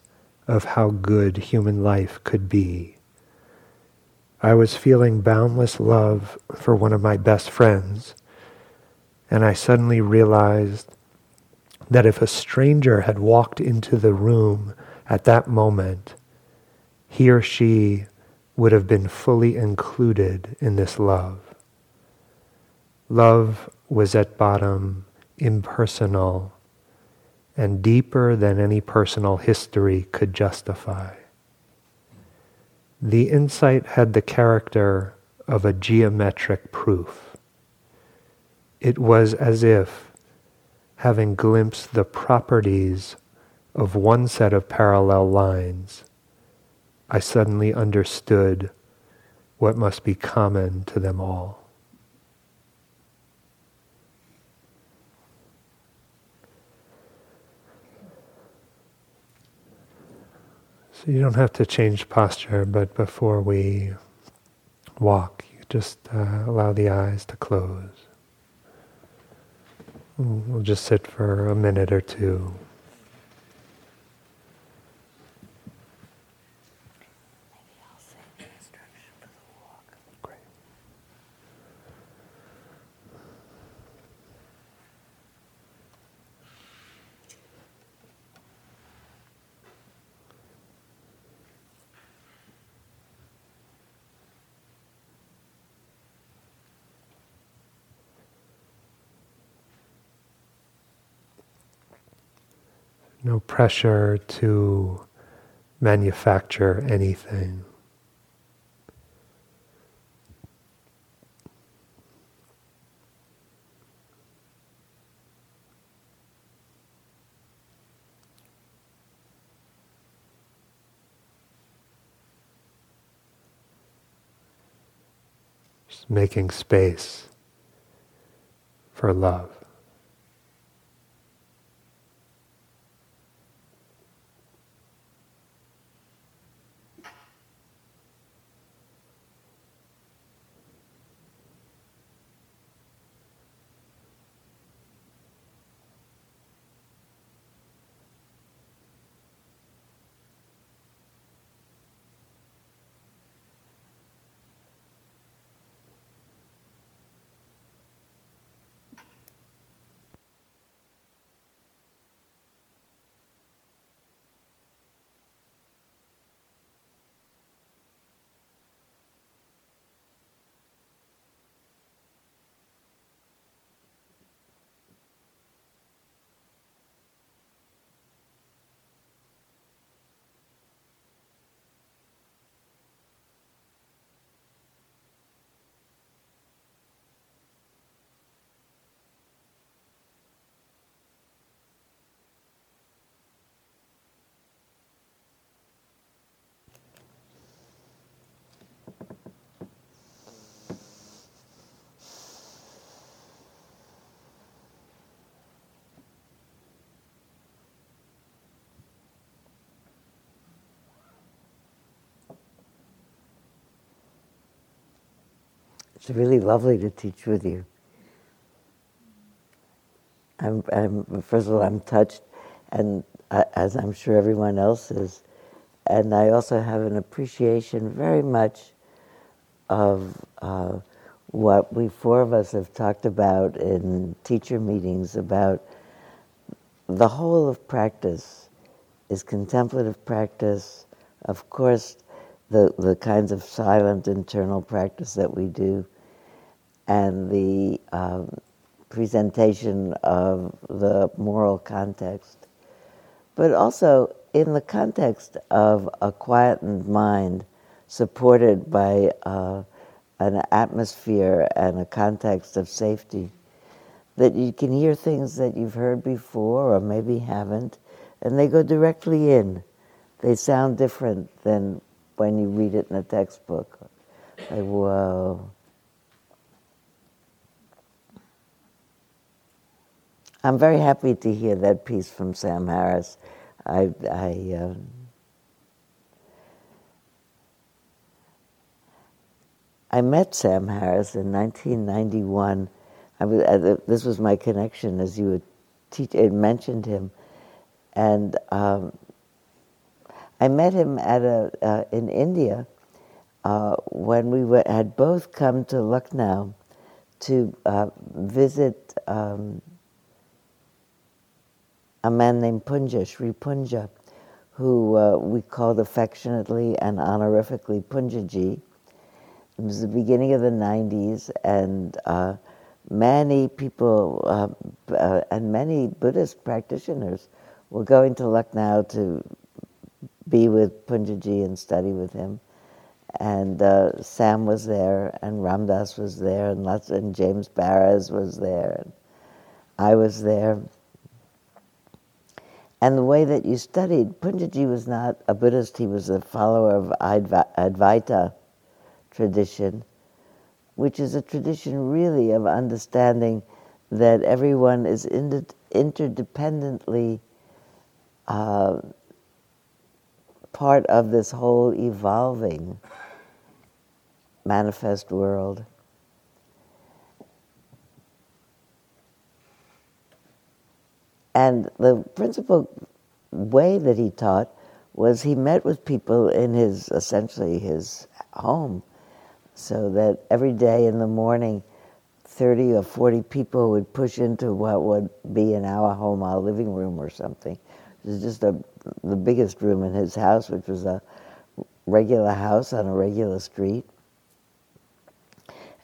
of how good human life could be. I was feeling boundless love for one of my best friends, and I suddenly realized that if a stranger had walked into the room at that moment, he or she would have been fully included in this love. Love was at bottom impersonal and deeper than any personal history could justify. The insight had the character of a geometric proof. It was as if, having glimpsed the properties of one set of parallel lines, I suddenly understood what must be common to them all. So you don't have to change posture, but before we walk, you just uh, allow the eyes to close. We'll just sit for a minute or two. No pressure to manufacture anything. Just making space for love. It's really lovely to teach with you. I'm, I'm first of all, I'm touched, and I, as I'm sure everyone else is, and I also have an appreciation very much of uh, what we four of us have talked about in teacher meetings about the whole of practice is contemplative practice. Of course, the, the kinds of silent internal practice that we do and the um, presentation of the moral context, but also in the context of a quietened mind supported by uh, an atmosphere and a context of safety, that you can hear things that you've heard before or maybe haven't, and they go directly in. They sound different than when you read it in a textbook. Like, whoa. I'm very happy to hear that piece from Sam Harris. I, I uh, I met Sam Harris in 1991. I was, uh, this was my connection, as you teach, mentioned him, and um, I met him at a uh, in India uh, when we were, had both come to Lucknow to uh, visit. Um, a man named Punja, Sri Punja, who uh, we called affectionately and honorifically Punjaji. It was the beginning of the 90s, and uh, many people uh, uh, and many Buddhist practitioners were going to Lucknow to be with Punjaji and study with him. And uh, Sam was there, and Ram Dass was there, and, lots, and James Baraz was there, and I was there and the way that you studied, Punjaji was not a Buddhist, he was a follower of Advaita tradition, which is a tradition really of understanding that everyone is inter- interdependently uh, part of this whole evolving manifest world. And the principal way that he taught was he met with people in his essentially his home so that every day in the morning 30 or 40 people would push into what would be in our home our living room or something it was just a, the biggest room in his house which was a regular house on a regular street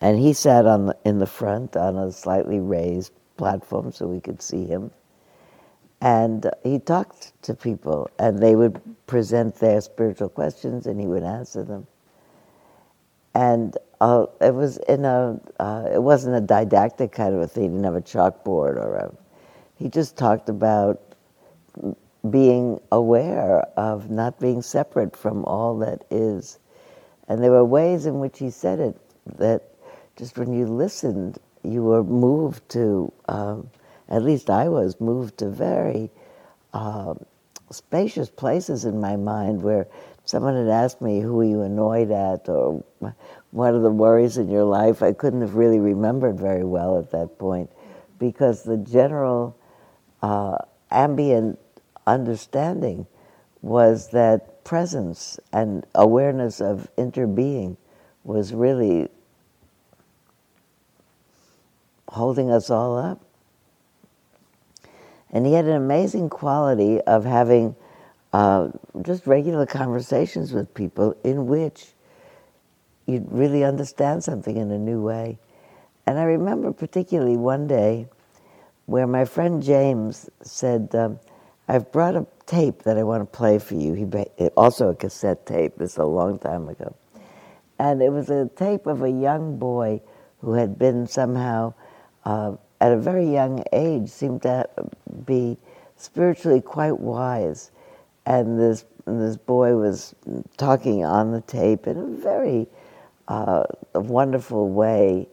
and he sat on the, in the front on a slightly raised platform so we could see him and he talked to people, and they would present their spiritual questions, and he would answer them. And uh, it was in a, uh, it wasn't a didactic kind of a thing. He didn't have a chalkboard or a. He just talked about being aware of not being separate from all that is. And there were ways in which he said it that just when you listened, you were moved to. Um, at least I was moved to very uh, spacious places in my mind where someone had asked me who are you annoyed at or what are the worries in your life i couldn't have really remembered very well at that point because the general uh, ambient understanding was that presence and awareness of interbeing was really holding us all up and he had an amazing quality of having uh, just regular conversations with people in which you'd really understand something in a new way. And I remember particularly one day where my friend James said, um, I've brought a tape that I want to play for you. He also a cassette tape. This is a long time ago, and it was a tape of a young boy who had been somehow uh, at a very young age, seemed to be spiritually quite wise. And this, this boy was talking on the tape in a very uh, wonderful way.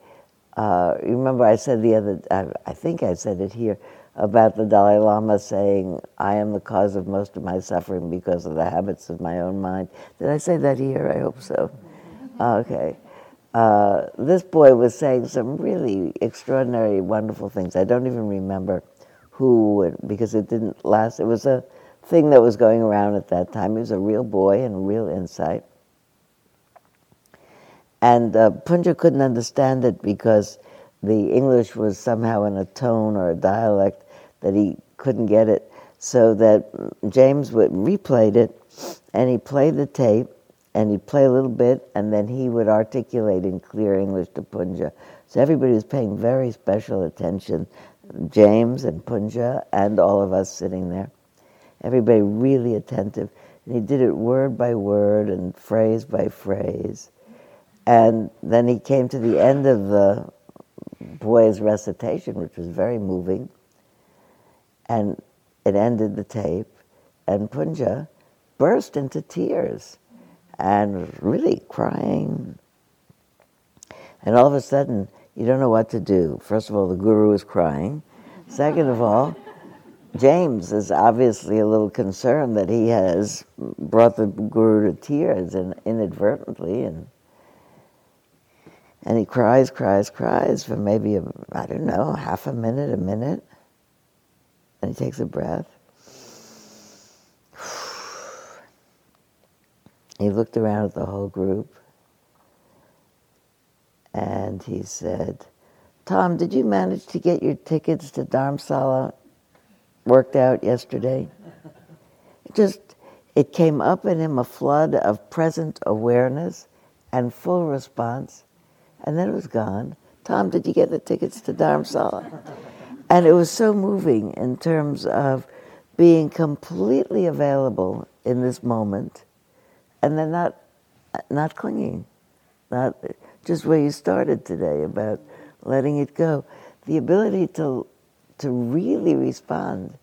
Uh, remember, I said the other, I, I think I said it here, about the Dalai Lama saying, I am the cause of most of my suffering because of the habits of my own mind. Did I say that here? I hope so. Okay uh, this boy was saying some really extraordinary, wonderful things. I don't even remember who, because it didn't last. It was a thing that was going around at that time. He was a real boy and real insight. And uh, Punja couldn't understand it because the English was somehow in a tone or a dialect that he couldn't get it. So that James would replayed it, and he played the tape, and he'd play a little bit, and then he would articulate in clear English to Punja. So everybody was paying very special attention, James and Punja, and all of us sitting there. Everybody really attentive. And he did it word by word and phrase by phrase. And then he came to the end of the boy's recitation, which was very moving, and it ended the tape, and Punja burst into tears and really crying. And all of a sudden, you don't know what to do. First of all, the guru is crying. Second of all, James is obviously a little concerned that he has brought the guru to tears and inadvertently, and and he cries, cries, cries for maybe I don't know half a minute, a minute, and he takes a breath, He looked around at the whole group and he said, Tom, did you manage to get your tickets to Dharamsala worked out yesterday? It just, it came up in him a flood of present awareness and full response, and then it was gone. Tom, did you get the tickets to Dharamsala? And it was so moving in terms of being completely available in this moment and then not not clinging, not just where you started today about letting it go. The ability to to really respond.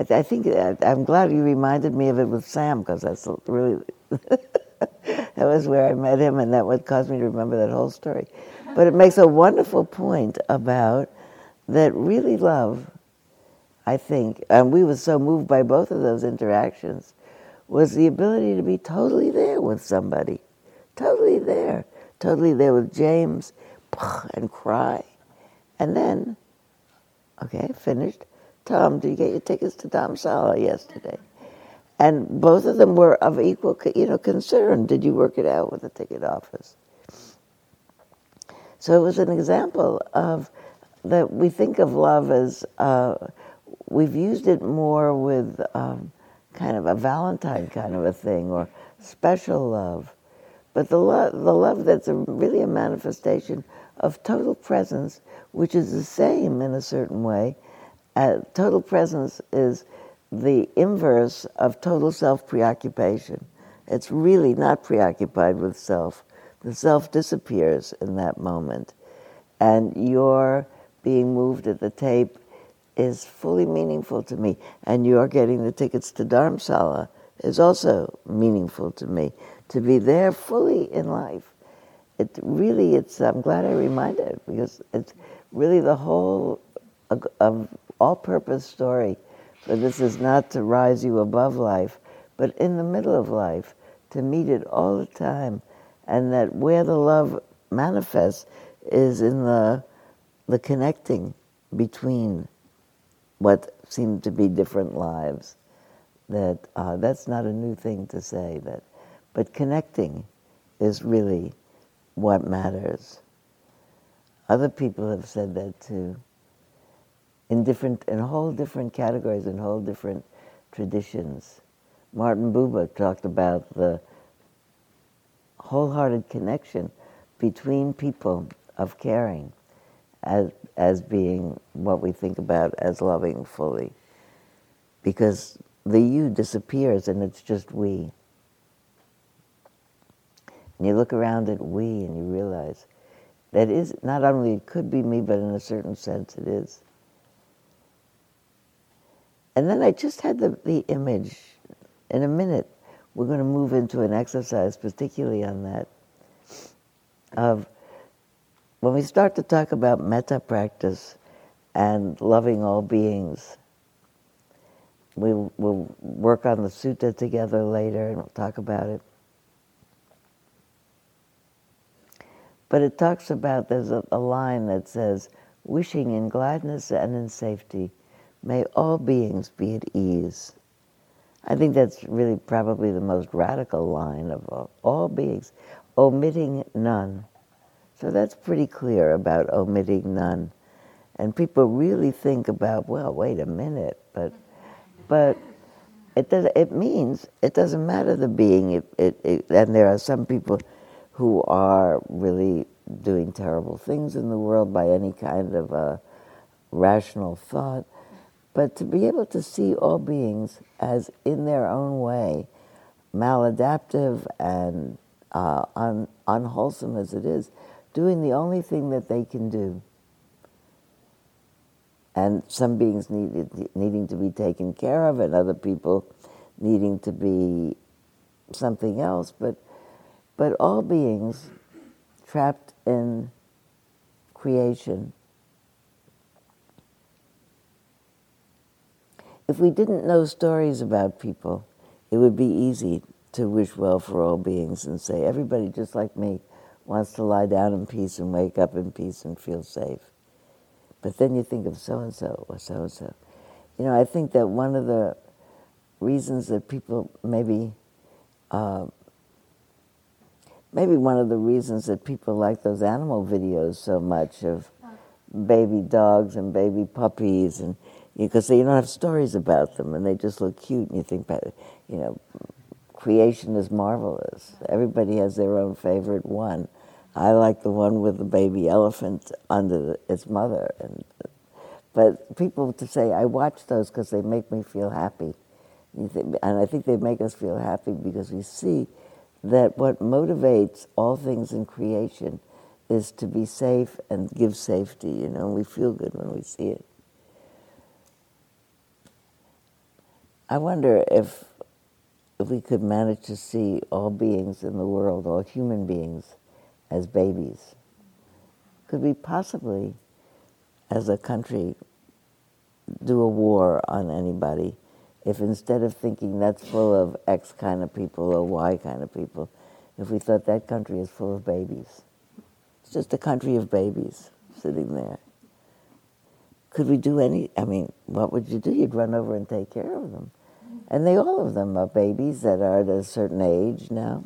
I, I think I'm glad you reminded me of it with Sam because that's really that was where I met him, and that what caused me to remember that whole story. But it makes a wonderful point about that really love, I think, and we were so moved by both of those interactions, was the ability to be totally there with somebody. Totally there. Totally there with James and cry. And then, okay, finished. Tom, did you get your tickets to Dharamsala yesterday? And both of them were of equal, you know, concern. Did you work it out with the ticket office? So it was an example of that we think of love as uh, we've used it more with um, kind of a Valentine kind of a thing or special love. But the love, the love that's a, really a manifestation of total presence, which is the same in a certain way. Uh, total presence is the inverse of total self preoccupation. It's really not preoccupied with self. The self disappears in that moment. And your being moved at the tape is fully meaningful to me. And your getting the tickets to Dharamsala is also meaningful to me. To be there fully in life. It really, it's, I'm glad I reminded because it's really the whole uh, of all purpose story. But this is not to rise you above life, but in the middle of life, to meet it all the time. And that where the love manifests is in the, the connecting between what seem to be different lives. That uh, that's not a new thing to say. That, but connecting is really what matters. Other people have said that too. In different, in whole different categories, in whole different traditions. Martin Buber talked about the wholehearted connection between people of caring as, as being what we think about as loving fully. Because the you disappears and it's just we. And you look around at we and you realize that is not only it could be me, but in a certain sense it is. And then I just had the, the image. In a minute, we're going to move into an exercise, particularly on that, of when we start to talk about metta practice and loving all beings. We will work on the sutta together later and we'll talk about it. But it talks about, there's a, a line that says, wishing in gladness and in safety, may all beings be at ease. I think that's really probably the most radical line of all, all beings, omitting none. So that's pretty clear about omitting none. And people really think about, well, wait a minute, but, but it, does, it means it doesn't matter the being. It, it, it, and there are some people who are really doing terrible things in the world by any kind of a rational thought. But to be able to see all beings as in their own way, maladaptive and uh, un- unwholesome as it is, doing the only thing that they can do. And some beings needed, needing to be taken care of, and other people needing to be something else. But but all beings trapped in creation. If we didn't know stories about people, it would be easy to wish well for all beings and say, everybody just like me wants to lie down in peace and wake up in peace and feel safe. But then you think of so and so or so and so. You know, I think that one of the reasons that people maybe uh, maybe one of the reasons that people like those animal videos so much of baby dogs and baby puppies and because you, know, you don't have stories about them and they just look cute and you think you know creation is marvelous everybody has their own favorite one i like the one with the baby elephant under its mother and but people to say i watch those because they make me feel happy and i think they make us feel happy because we see that what motivates all things in creation is to be safe and give safety, you know, and we feel good when we see it. I wonder if if we could manage to see all beings in the world, all human beings, as babies, could we possibly, as a country, do a war on anybody if instead of thinking that's full of X kind of people or Y kind of people, if we thought that country is full of babies? It's just a country of babies sitting there. Could we do any? I mean, what would you do? You'd run over and take care of them. And they, all of them are babies that are at a certain age now.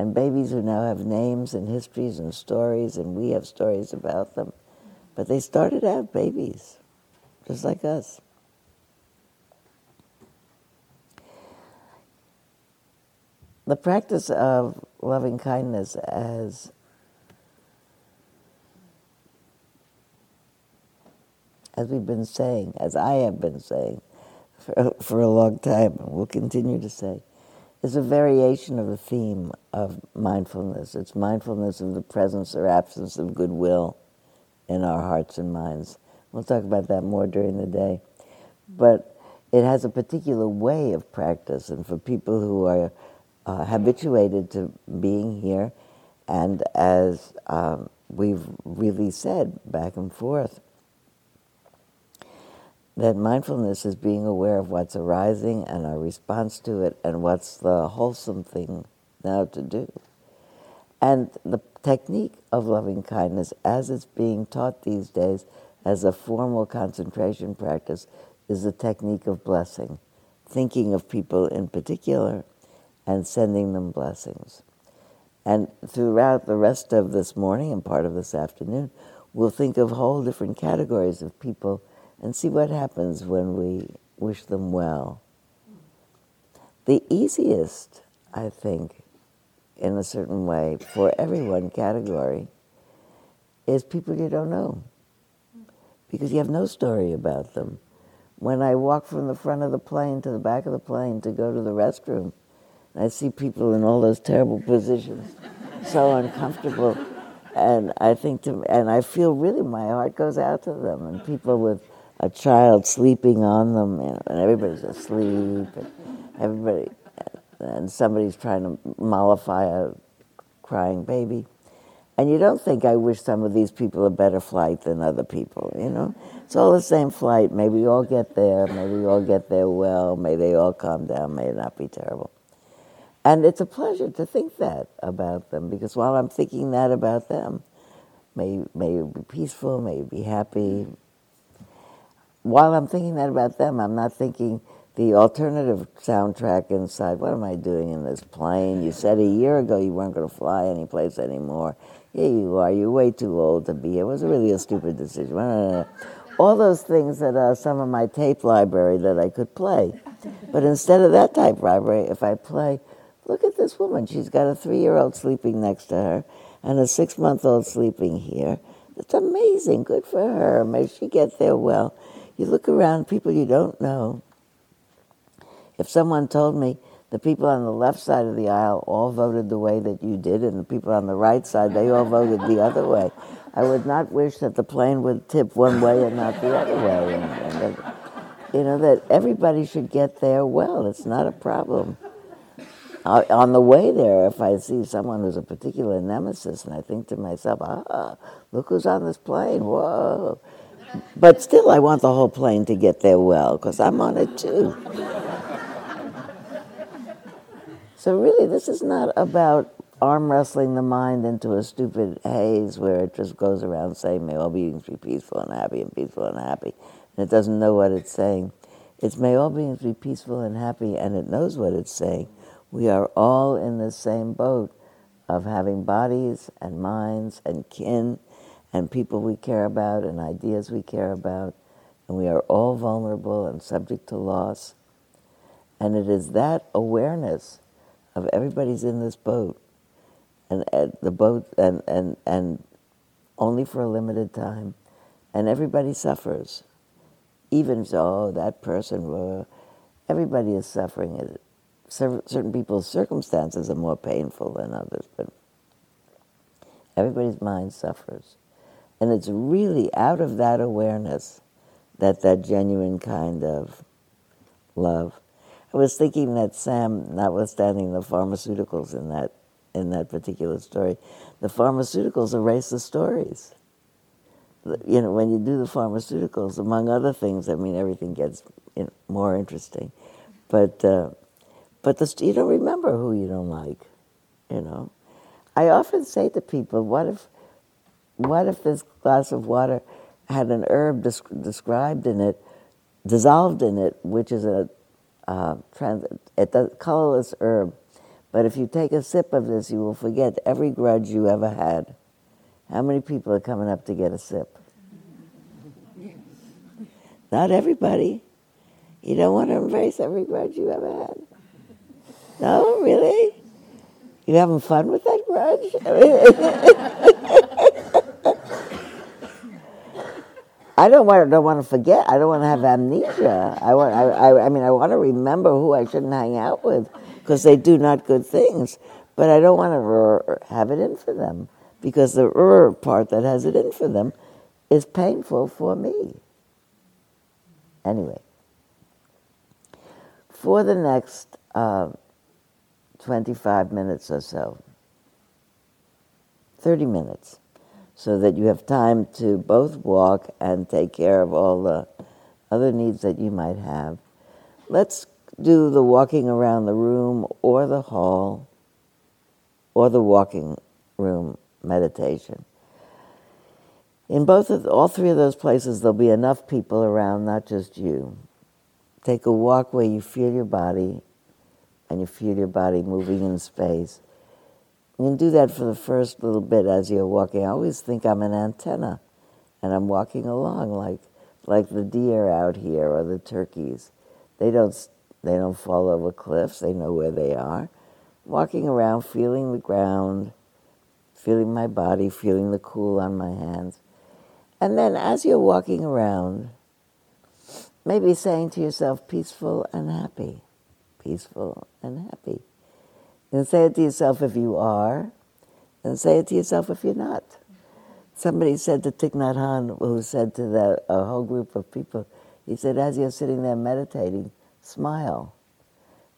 And babies who now have names and histories and stories, and we have stories about them. But they started out babies, just like us. The practice of loving kindness as as we've been saying, as I have been saying for, for a long time, and will continue to say, is a variation of the theme of mindfulness. It's mindfulness of the presence or absence of goodwill in our hearts and minds. We'll talk about that more during the day. But it has a particular way of practice, and for people who are uh, habituated to being here, and as um, we've really said back and forth, that mindfulness is being aware of what's arising and our response to it and what's the wholesome thing now to do. And the technique of loving kindness, as it's being taught these days as a formal concentration practice, is the technique of blessing, thinking of people in particular and sending them blessings. And throughout the rest of this morning and part of this afternoon, we'll think of whole different categories of people and see what happens when we wish them well. The easiest, I think, in a certain way, for everyone category is people you don't know because you have no story about them. When I walk from the front of the plane to the back of the plane to go to the restroom, I see people in all those terrible positions, so uncomfortable. And I think to, and I feel really my heart goes out to them and people with a child sleeping on them, you know, and everybody's asleep, and everybody, and somebody's trying to mollify a crying baby. And you don't think, I wish some of these people a better flight than other people, you know? It's all the same flight. May we all get there. May we all get there well. May they all calm down. May it not be terrible. And it's a pleasure to think that about them because while I'm thinking that about them, may, may you be peaceful, may you be happy, while I'm thinking that about them, I'm not thinking the alternative soundtrack inside. What am I doing in this plane? You said a year ago you weren't going to fly anyplace anymore. Here you are. You're way too old to be. It was really a stupid decision. All those things that are some of my tape library that I could play. But instead of that type library, if I play, look at this woman. She's got a three year old sleeping next to her and a six month old sleeping here. It's amazing. Good for her. May she get there well. You look around, people you don't know. If someone told me the people on the left side of the aisle all voted the way that you did, and the people on the right side, they all voted the other way, I would not wish that the plane would tip one way and not the other way. And, and that, you know, that everybody should get there well. It's not a problem. Uh, on the way there, if I see someone who's a particular nemesis, and I think to myself, ah, look who's on this plane, whoa. But still, I want the whole plane to get there well because I'm on it too. so, really, this is not about arm wrestling the mind into a stupid haze where it just goes around saying, May all beings be peaceful and happy and peaceful and happy. And it doesn't know what it's saying. It's may all beings be peaceful and happy, and it knows what it's saying. We are all in the same boat of having bodies and minds and kin and people we care about and ideas we care about, and we are all vulnerable and subject to loss. And it is that awareness of everybody's in this boat, and, and the boat, and, and, and only for a limited time, and everybody suffers. Even so, oh, that person, uh, everybody is suffering. Certain people's circumstances are more painful than others, but everybody's mind suffers. And it's really out of that awareness that that genuine kind of love. I was thinking that Sam, notwithstanding the pharmaceuticals in that in that particular story, the pharmaceuticals erase the stories. You know, when you do the pharmaceuticals, among other things, I mean, everything gets more interesting. But uh, but the, you don't remember who you don't like. You know, I often say to people, "What if, what if this glass of water had an herb described in it, dissolved in it, which is a uh, trans- colorless herb. But if you take a sip of this, you will forget every grudge you ever had. How many people are coming up to get a sip? Not everybody. You don't want to embrace every grudge you ever had. No, really? You having fun with that grudge? I don't want don't want to forget. I don't want to have amnesia. I want. I, I, I mean, I want to remember who I shouldn't hang out with because they do not good things. But I don't want to have it in for them because the part that has it in for them is painful for me. Anyway, for the next uh, 25 minutes or so, 30 minutes, so that you have time to both walk and take care of all the other needs that you might have. Let's do the walking around the room or the hall or the walking room meditation. In both of all three of those places, there'll be enough people around, not just you. Take a walk where you feel your body and you feel your body moving in space you can do that for the first little bit as you're walking. I always think I'm an antenna and I'm walking along like like the deer out here or the turkeys. They don't they don't fall over cliffs. They know where they are. Walking around, feeling the ground, feeling my body, feeling the cool on my hands. And then as you're walking around, maybe saying to yourself, peaceful and happy, peaceful and happy. And say it to yourself if you are, and say it to yourself if you're not. Somebody said to Thich Nhat Hanh, who said to the, a whole group of people, he said, as you're sitting there meditating, smile.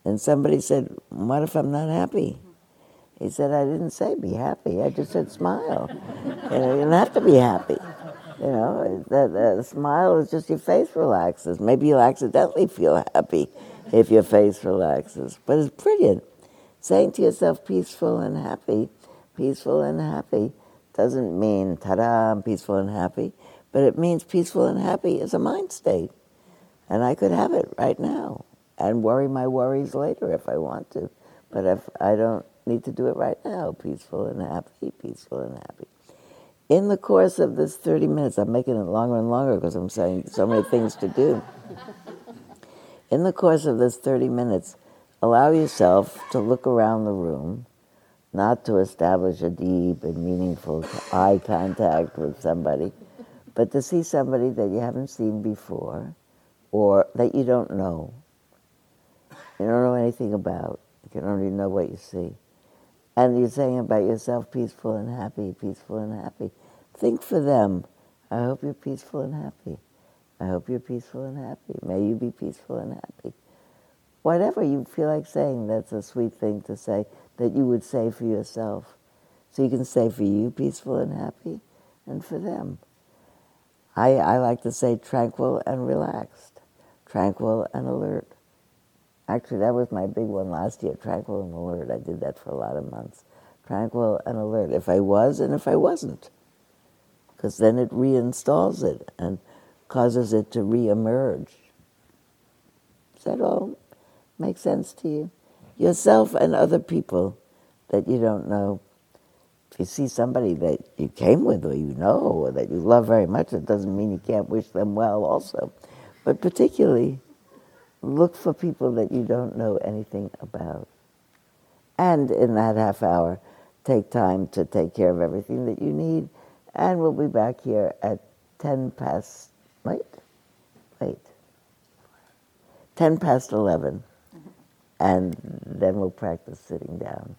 And somebody said, what if I'm not happy? He said, I didn't say be happy. I just said smile. you know, you don't have to be happy. You know, the, the smile is just your face relaxes. Maybe you'll accidentally feel happy if your face relaxes. But it's brilliant saying to yourself peaceful and happy, peaceful and happy doesn't mean ta-da, I'm peaceful and happy, but it means peaceful and happy is a mind state. And I could have it right now and worry my worries later if I want to. But if I don't need to do it right now, peaceful and happy, peaceful and happy. In the course of this 30 minutes, I'm making it longer and longer because I'm saying so many things to do. In the course of this 30 minutes, allow yourself to look around the room, not to establish a deep and meaningful eye contact with somebody, but to see somebody that you haven't seen before or that you don't know. You don't know anything about. You can only know what you see. And you're saying about yourself, peaceful and happy, peaceful and happy. Think for them. I hope you're peaceful and happy. I hope you're peaceful and happy. May you be peaceful and happy whatever you feel like saying, that's a sweet thing to say that you would say for yourself. So you can say for you, peaceful and happy, and for them. I, I like to say tranquil and relaxed, tranquil and alert. Actually, that was my big one last year, tranquil and alert. I did that for a lot of months. Tranquil and alert, if I was and if I wasn't. Because then it reinstalls it and causes it to reemerge. Is that all? Make sense to you? Yourself and other people that you don't know. If you see somebody that you came with or you know or that you love very much, it doesn't mean you can't wish them well also. But particularly, look for people that you don't know anything about. And in that half hour, take time to take care of everything that you need. And we'll be back here at 10 past, wait, wait, 10 past 11 and then we'll practice sitting down.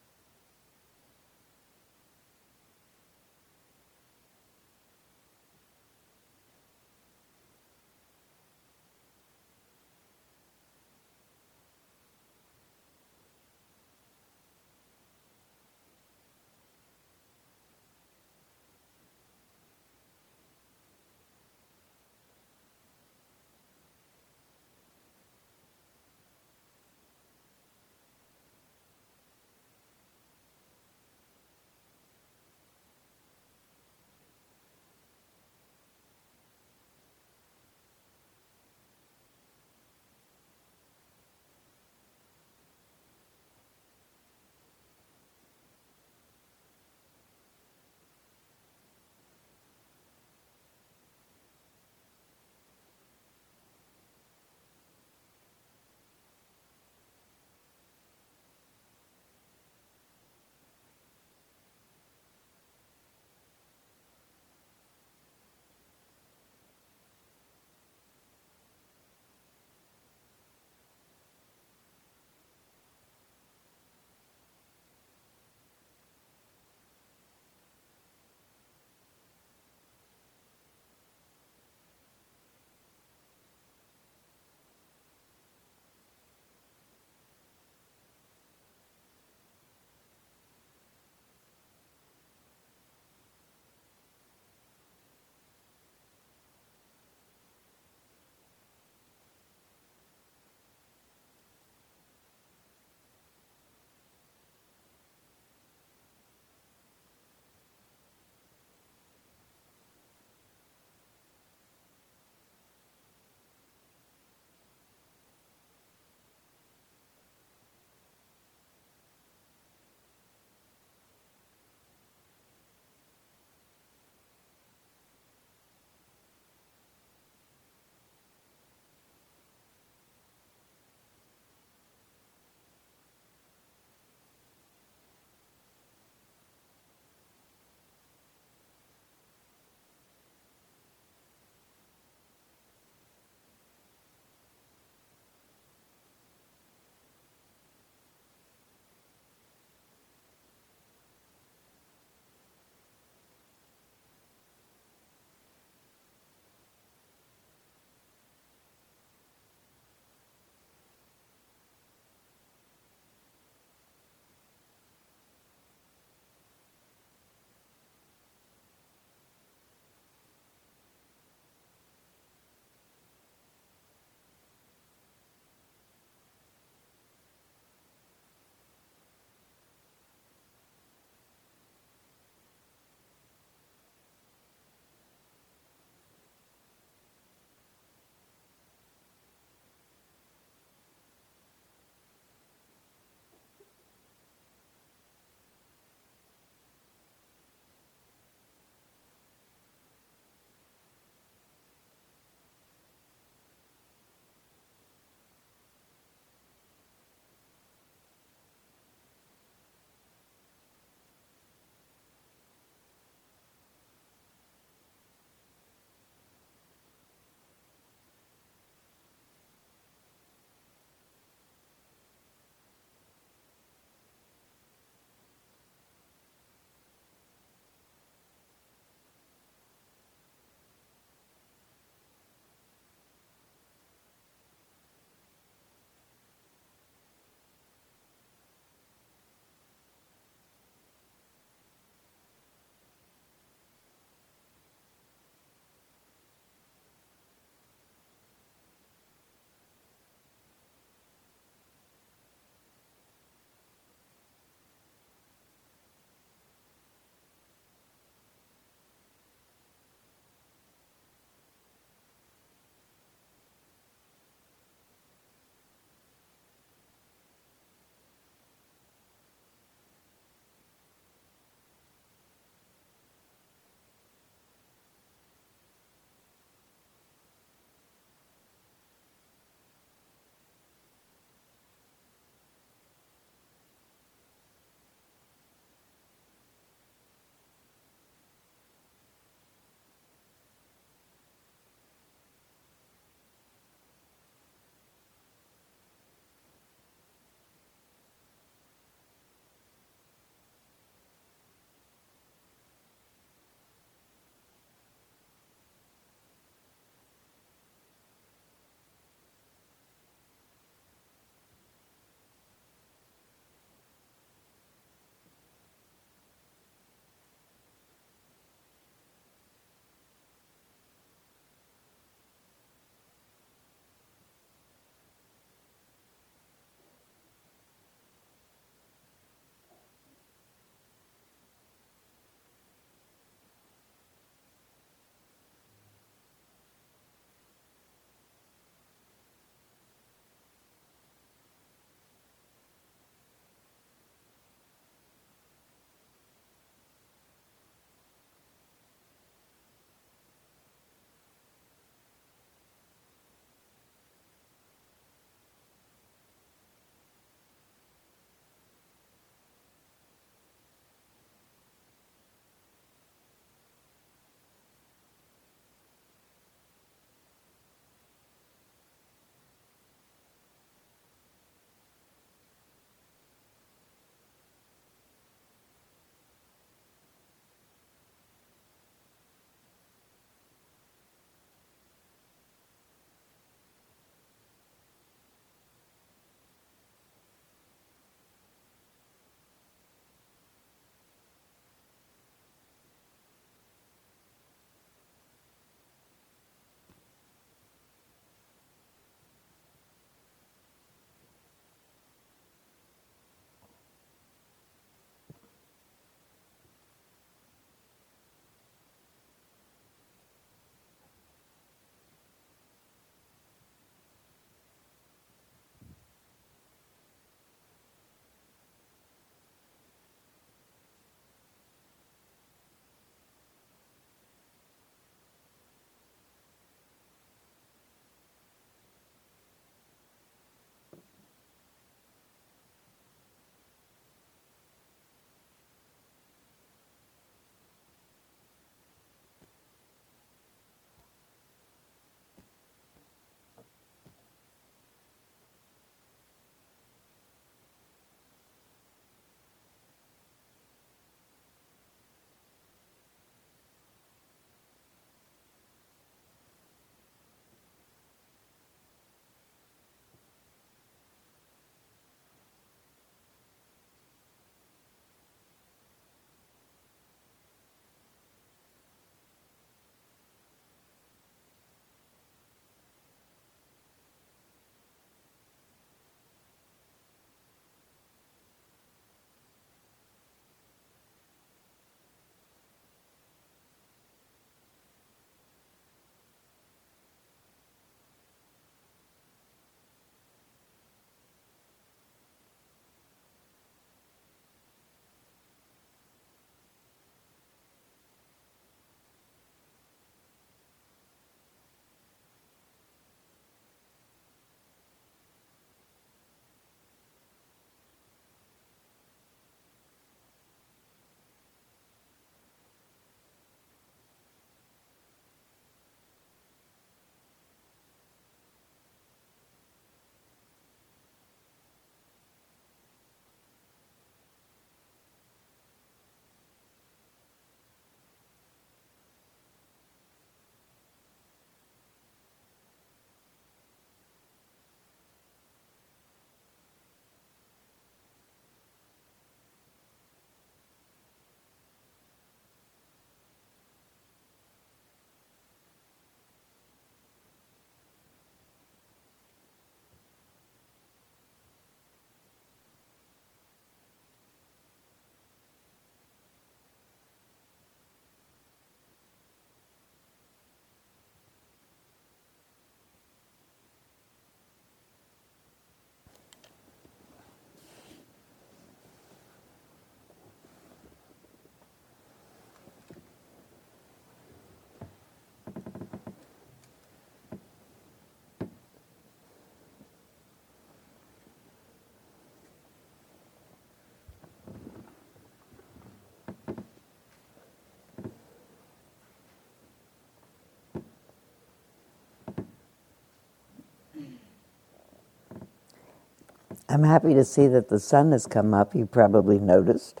I'm happy to see that the sun has come up. You probably noticed.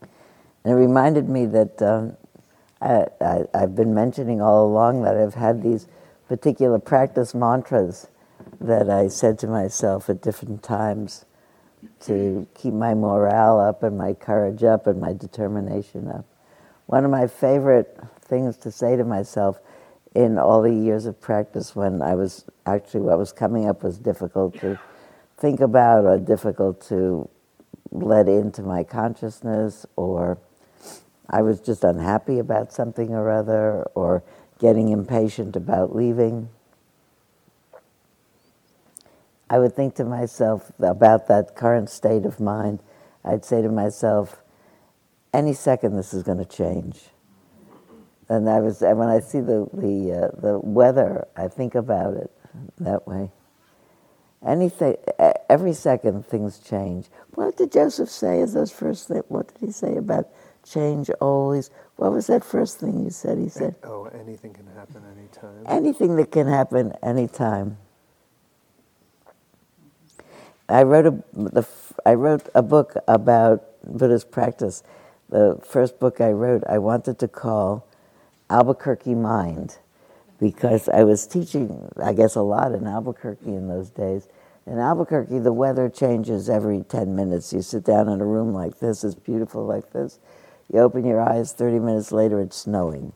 And it reminded me that um, I, I, I've been mentioning all along that I've had these particular practice mantras that I said to myself at different times to keep my morale up and my courage up and my determination up. One of my favorite things to say to myself in all the years of practice when I was actually what was coming up was difficult to think about or difficult to let into my consciousness or I was just unhappy about something or other or getting impatient about leaving. I would think to myself about that current state of mind. I'd say to myself, any second this is going to change. And I was, and when I see the, the, uh, the weather, I think about it that way. Anything, every second things change. What did Joseph say as those first, thing? what did he say about change always. What was that first thing you said? He said, "Oh, anything can happen anytime." Anything that can happen anytime. I wrote a the I wrote a book about Buddhist practice. The first book I wrote, I wanted to call Albuquerque Mind, because I was teaching, I guess, a lot in Albuquerque in those days. In Albuquerque, the weather changes every 10 minutes. You sit down in a room like this, it's beautiful like this, you open your eyes, 30 minutes later, it's snowing.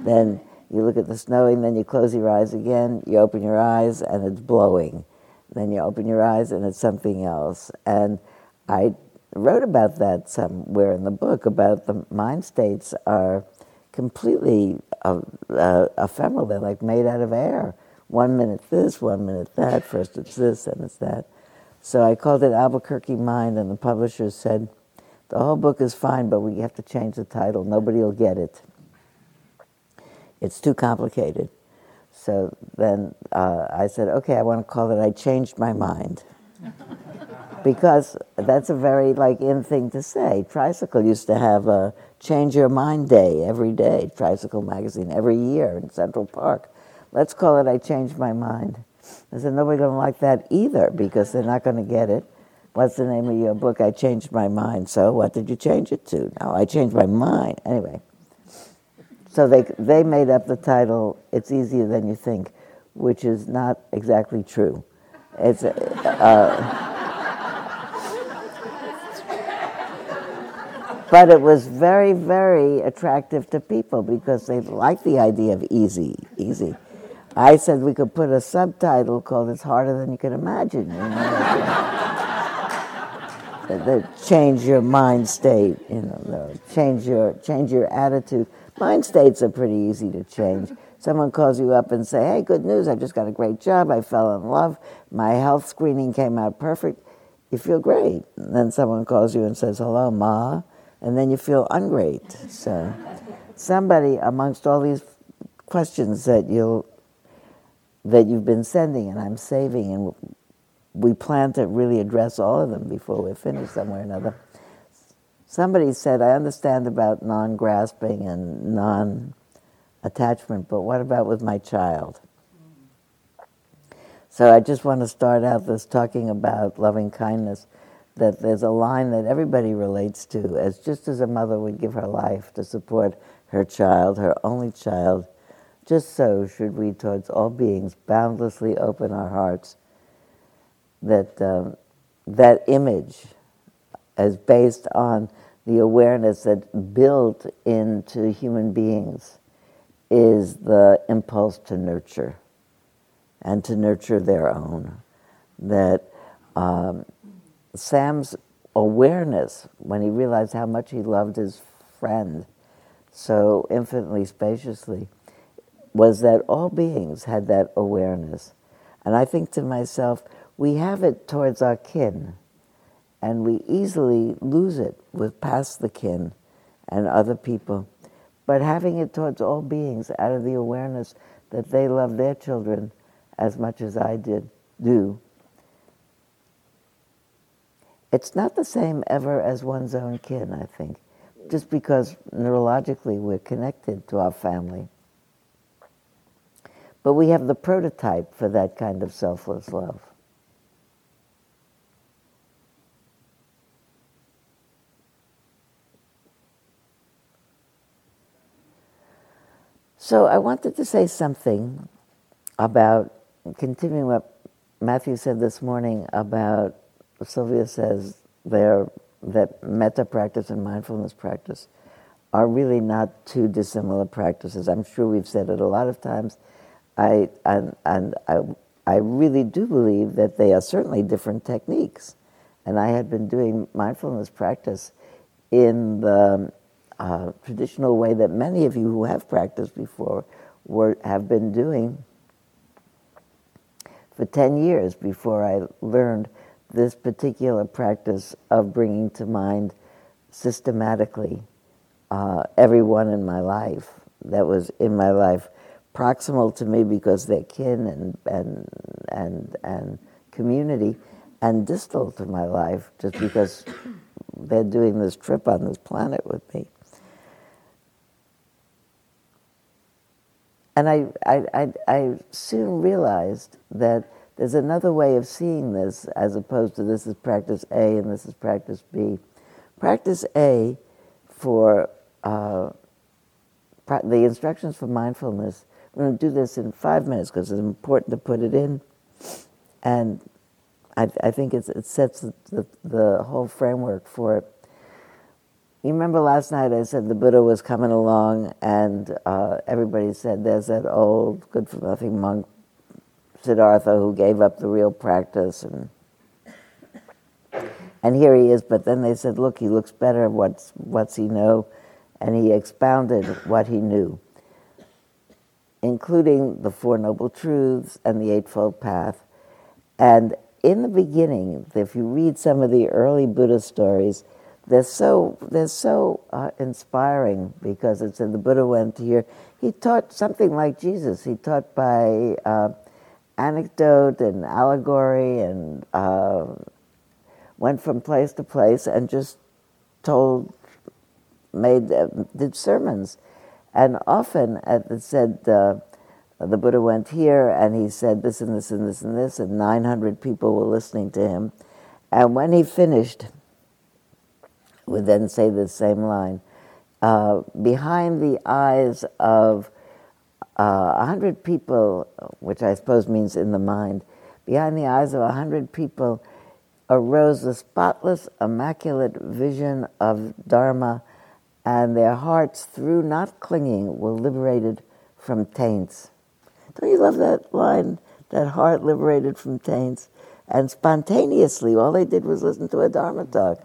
Then you look at the snowing, then you close your eyes again, you open your eyes, and it's blowing. Then you open your eyes, and it's something else. And I wrote about that somewhere in the book about the mind states are completely uh, uh, ephemeral. They're like made out of air. One minute this, one minute that. First it's this, and it's that. So I called it Albuquerque Mind, and the publisher said, the whole book is fine, but we have to change the title. Nobody will get it. It's too complicated. So then uh, I said, okay, I want to call it I Changed My Mind. because that's a very like in thing to say. Tricycle used to have a change your mind day every day, Tricycle magazine, every year in Central Park. Let's call it I changed my mind. I said, nobody's going to like that either because they're not going to get it. What's the name of your book? I changed my mind. So what did you change it to? No, I changed my mind. Anyway. So they, they made up the title, It's Easier Than You Think, which is not exactly true. It's, uh, but it was very, very attractive to people because they liked the idea of easy, easy. I said we could put a subtitle called It's Harder Than You Can Imagine. You know? change your mind state, you know, change your change your attitude. Mind states are pretty easy to change. Someone calls you up and say, "Hey, good news! I just got a great job. I fell in love. My health screening came out perfect." You feel great. And then someone calls you and says, "Hello, ma," and then you feel ungreat. So, somebody amongst all these questions that you that you've been sending and I'm saving and we plan to really address all of them before we're finished somewhere or another. Somebody said, I understand about non grasping and non attachment, but what about with my child? So I just want to start out this talking about loving kindness. That there's a line that everybody relates to, as just as a mother would give her life to support her child, her only child, just so should we towards all beings boundlessly open our hearts that um, that image is based on the awareness that built into human beings is the impulse to nurture and to nurture their own. That um, Sam's awareness, when he realized how much he loved his friend so infinitely spaciously, was that all beings had that awareness. And I think to myself, we have it towards our kin, and we easily lose it with past the kin and other people. But having it towards all beings out of the awareness that they love their children as much as I did do. It's not the same ever as one's own kin, I think, just because neurologically we're connected to our family. But we have the prototype for that kind of selfless love. So I wanted to say something about continuing what Matthew said this morning about Sylvia says there that metta practice and mindfulness practice are really not two dissimilar practices. I'm sure we've said it a lot of times. I and, and I I really do believe that they are certainly different techniques. And I had been doing mindfulness practice in the uh, traditional way that many of you who have practiced before were, have been doing for 10 years before I learned this particular practice of bringing to mind systematically uh, everyone in my life that was in my life proximal to me because they're kin and, and, and, and community, and distal to my life just because they're doing this trip on this planet with me. And I, I, I, I, soon realized that there's another way of seeing this as opposed to this is practice A and this is practice B. Practice A for uh, the instructions for mindfulness. We're going to do this in five minutes because it's important to put it in. And I, I think it sets the, the, the whole framework for it. You remember last night I said the Buddha was coming along, and uh, everybody said there's that old good for nothing monk, Siddhartha, who gave up the real practice, and and here he is. But then they said, look, he looks better. What's what's he know? And he expounded what he knew, including the Four Noble Truths and the Eightfold Path. And in the beginning, if you read some of the early Buddha stories, they're so they're so uh, inspiring because it said the Buddha went here. He taught something like Jesus. He taught by uh, anecdote and allegory, and uh, went from place to place and just told, made did sermons, and often it said uh, the Buddha went here and he said this and this and this and this, and 900 people were listening to him, and when he finished would then say the same line. Uh, behind the eyes of uh, a uh, hundred people, which I suppose means in the mind, behind the eyes of a hundred people arose the spotless, immaculate vision of Dharma, and their hearts, through not clinging, were liberated from taints. Don't you love that line? That heart liberated from taints. And spontaneously, all they did was listen to a Dharma talk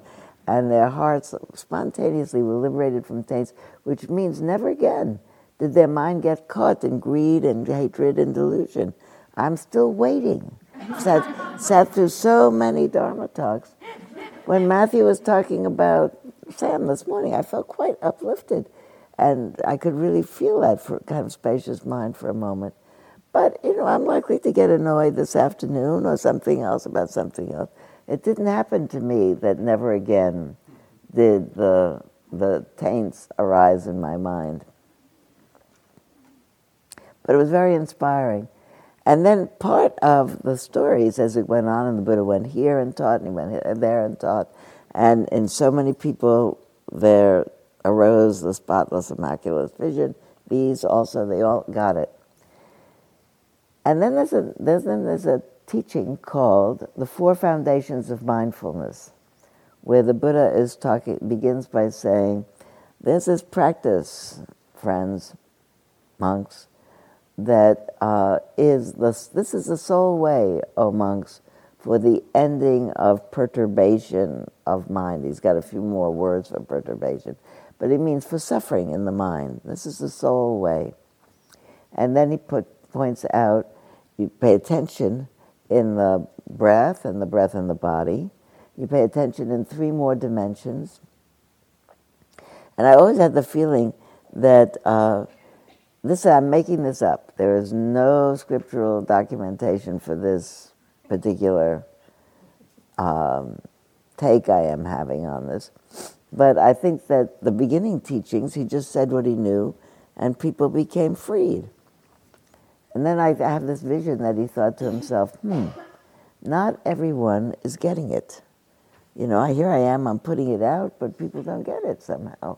and their hearts spontaneously were liberated from taints, which means never again did their mind get caught in greed and hatred and delusion. I'm still waiting. Sat, sat through so many Dharma talks. When Matthew was talking about Sam this morning, I felt quite uplifted. And I could really feel that for kind of spacious mind for a moment. But, you know, I'm likely to get annoyed this afternoon or something else about something else. It didn't happen to me that never again did the, the taints arise in my mind. But it was very inspiring. And then part of the stories as it went on, and the Buddha went here and taught, and he went there and taught, and in so many people there arose the spotless, immaculate vision. These also, they all got it. And then there's a, there's, then there's a teaching called The Four Foundations of Mindfulness, where the Buddha is talking, begins by saying, There's this practice, friends, monks, that uh, is the, this is the sole way, O monks, for the ending of perturbation of mind. He's got a few more words for perturbation, but it means for suffering in the mind. This is the sole way. And then he put, points out you pay attention in the breath and the breath in the body. You pay attention in three more dimensions. And I always had the feeling that uh, this, I'm making this up. There is no scriptural documentation for this particular um, take I am having on this. But I think that the beginning teachings, he just said what he knew, and people became freed. And then I have this vision that he thought to himself, hmm, not everyone is getting it. You know, here I am, I'm putting it out, but people don't get it somehow.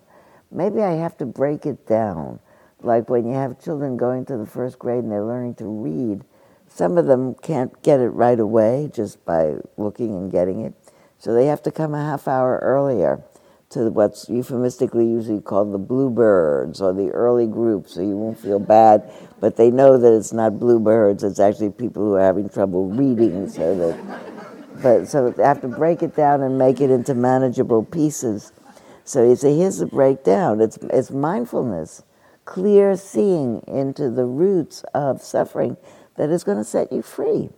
Maybe I have to break it down like when you have children going to the first grade and they're learning to read, some of them can't get it right away just by looking and getting it. So they have to come a half hour earlier to what's euphemistically usually called the bluebirds or the early group, so you won't feel bad. But they know that it's not bluebirds; it's actually people who are having trouble reading. So that, but so they have to break it down and make it into manageable pieces. So you say, here's the breakdown. It's it's mindfulness, clear seeing into the roots of suffering that is going to set you free.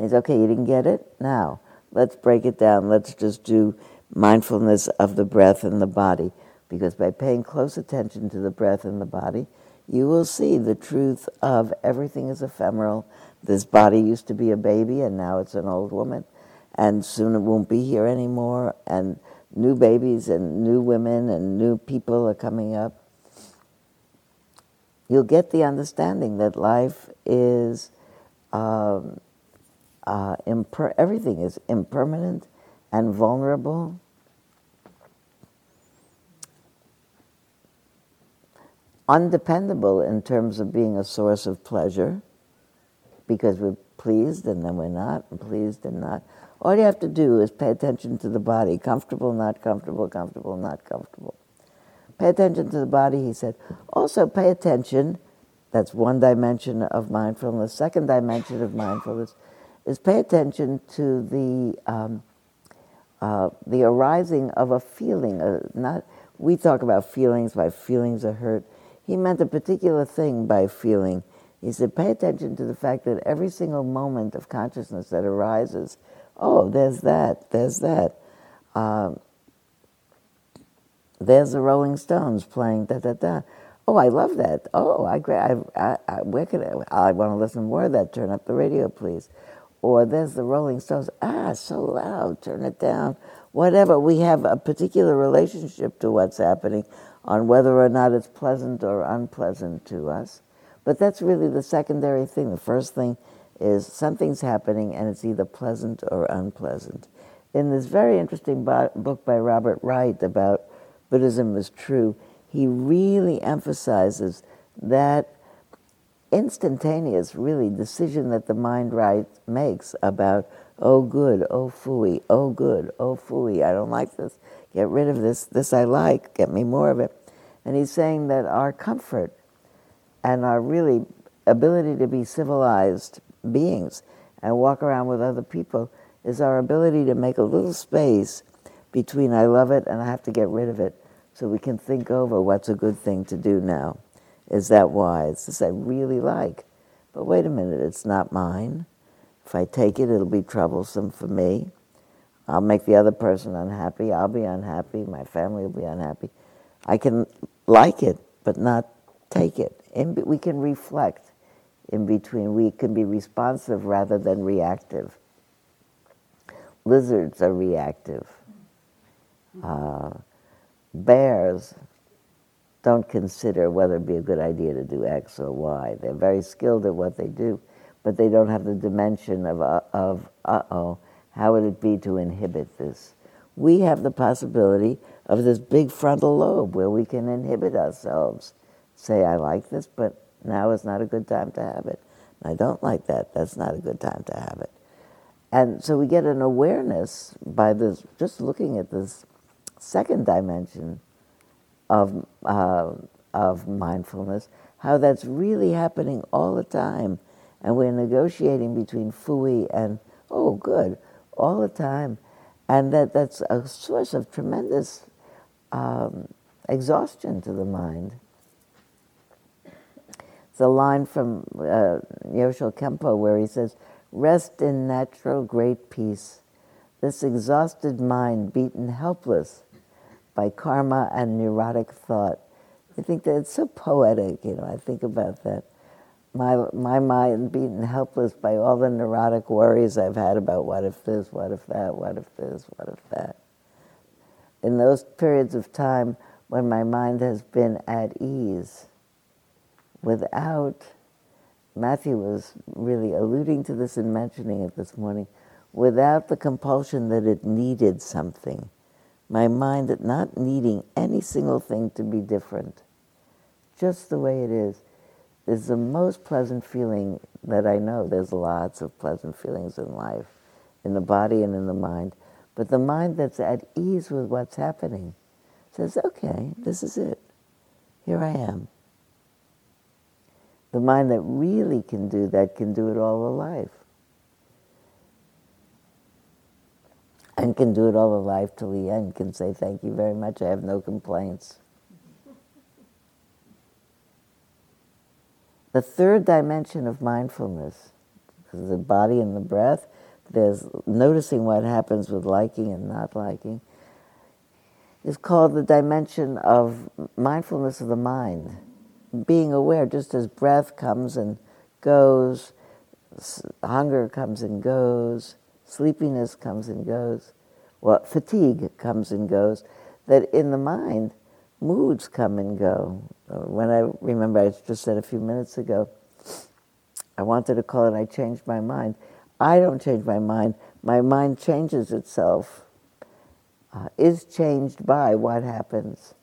He's okay, you didn't get it? Now, let's break it down. Let's just do mindfulness of the breath and the body. Because by paying close attention to the breath and the body, you will see the truth of everything is ephemeral. This body used to be a baby and now it's an old woman, and soon it won't be here anymore. And new babies and new women and new people are coming up. You'll get the understanding that life is um, uh, imper- everything is impermanent and vulnerable. Undependable in terms of being a source of pleasure, because we're pleased and then we're not, and pleased and not. All you have to do is pay attention to the body comfortable, not comfortable, comfortable, not comfortable. Pay attention to the body, he said. Also, pay attention, that's one dimension of mindfulness. Second dimension of mindfulness is pay attention to the um, uh, the arising of a feeling. Uh, not we talk about feelings by feelings of hurt. He meant a particular thing by feeling. He said, pay attention to the fact that every single moment of consciousness that arises, oh, there's that, there's that. Uh, there's the Rolling Stones playing da da da. Oh, I love that. Oh, I, I, I, where I, I want to listen more of that. Turn up the radio, please or there's the Rolling Stones. Ah, so loud, turn it down. Whatever. We have a particular relationship to what's happening on whether or not it's pleasant or unpleasant to us. But that's really the secondary thing. The first thing is something's happening and it's either pleasant or unpleasant. In this very interesting book by Robert Wright about Buddhism is true, he really emphasizes that instantaneous, really, decision that the mind right makes about, oh good, oh fooey, oh good, oh fooey, I don't like this, get rid of this, this I like, get me more of it. And he's saying that our comfort and our really ability to be civilized beings and walk around with other people is our ability to make a little space between I love it and I have to get rid of it so we can think over what's a good thing to do now. Is that wise? This I really like. But wait a minute, it's not mine. If I take it, it'll be troublesome for me. I'll make the other person unhappy. I'll be unhappy. My family will be unhappy. I can like it, but not take it. And we can reflect in between. We can be responsive rather than reactive. Lizards are reactive. Uh, bears don't consider whether it be a good idea to do X or Y. They're very skilled at what they do, but they don't have the dimension of, uh, of uh-oh, how would it be to inhibit this? We have the possibility of this big frontal lobe where we can inhibit ourselves. Say, I like this, but now is not a good time to have it. I don't like that. That's not a good time to have it. And so we get an awareness by this, just looking at this second dimension of, uh, of mindfulness, how that's really happening all the time. And we're negotiating between fooey and, oh, good, all the time. And that, that's a source of tremendous um, exhaustion to the mind. A line from uh, Nyoshul Khenpo where he says, Rest in natural great peace. This exhausted mind, beaten helpless, by karma and neurotic thought. I think that it's so poetic, you know, I think about that. My, my mind beaten helpless by all the neurotic worries I've had about what if this, what if that, what if this, what if that. In those periods of time when my mind has been at ease, without, Matthew was really alluding to this and mentioning it this morning, without the compulsion that it needed something my mind not needing any single thing to be different. just the way it is, is the most pleasant feeling that I know. There's lots of pleasant feelings in life, in the body and in the mind. But the mind that's at ease with what's happening says, okay, this is it. Here I am. The mind that really can do that can do it all of life. And can do it all of life till the end, can say, thank you very much, I have no complaints. The third dimension of mindfulness, the body and the breath, there's noticing what happens with liking and not liking, is called the dimension of mindfulness of the mind. Being aware, just as breath comes and goes, hunger comes and goes, sleepiness comes and goes, well, fatigue comes and goes, that in the mind, moods come and go. When I remember, I just said a few minutes ago, I wanted to call it I changed my mind. I don't change my mind. My mind changes itself, uh, is changed by what happens.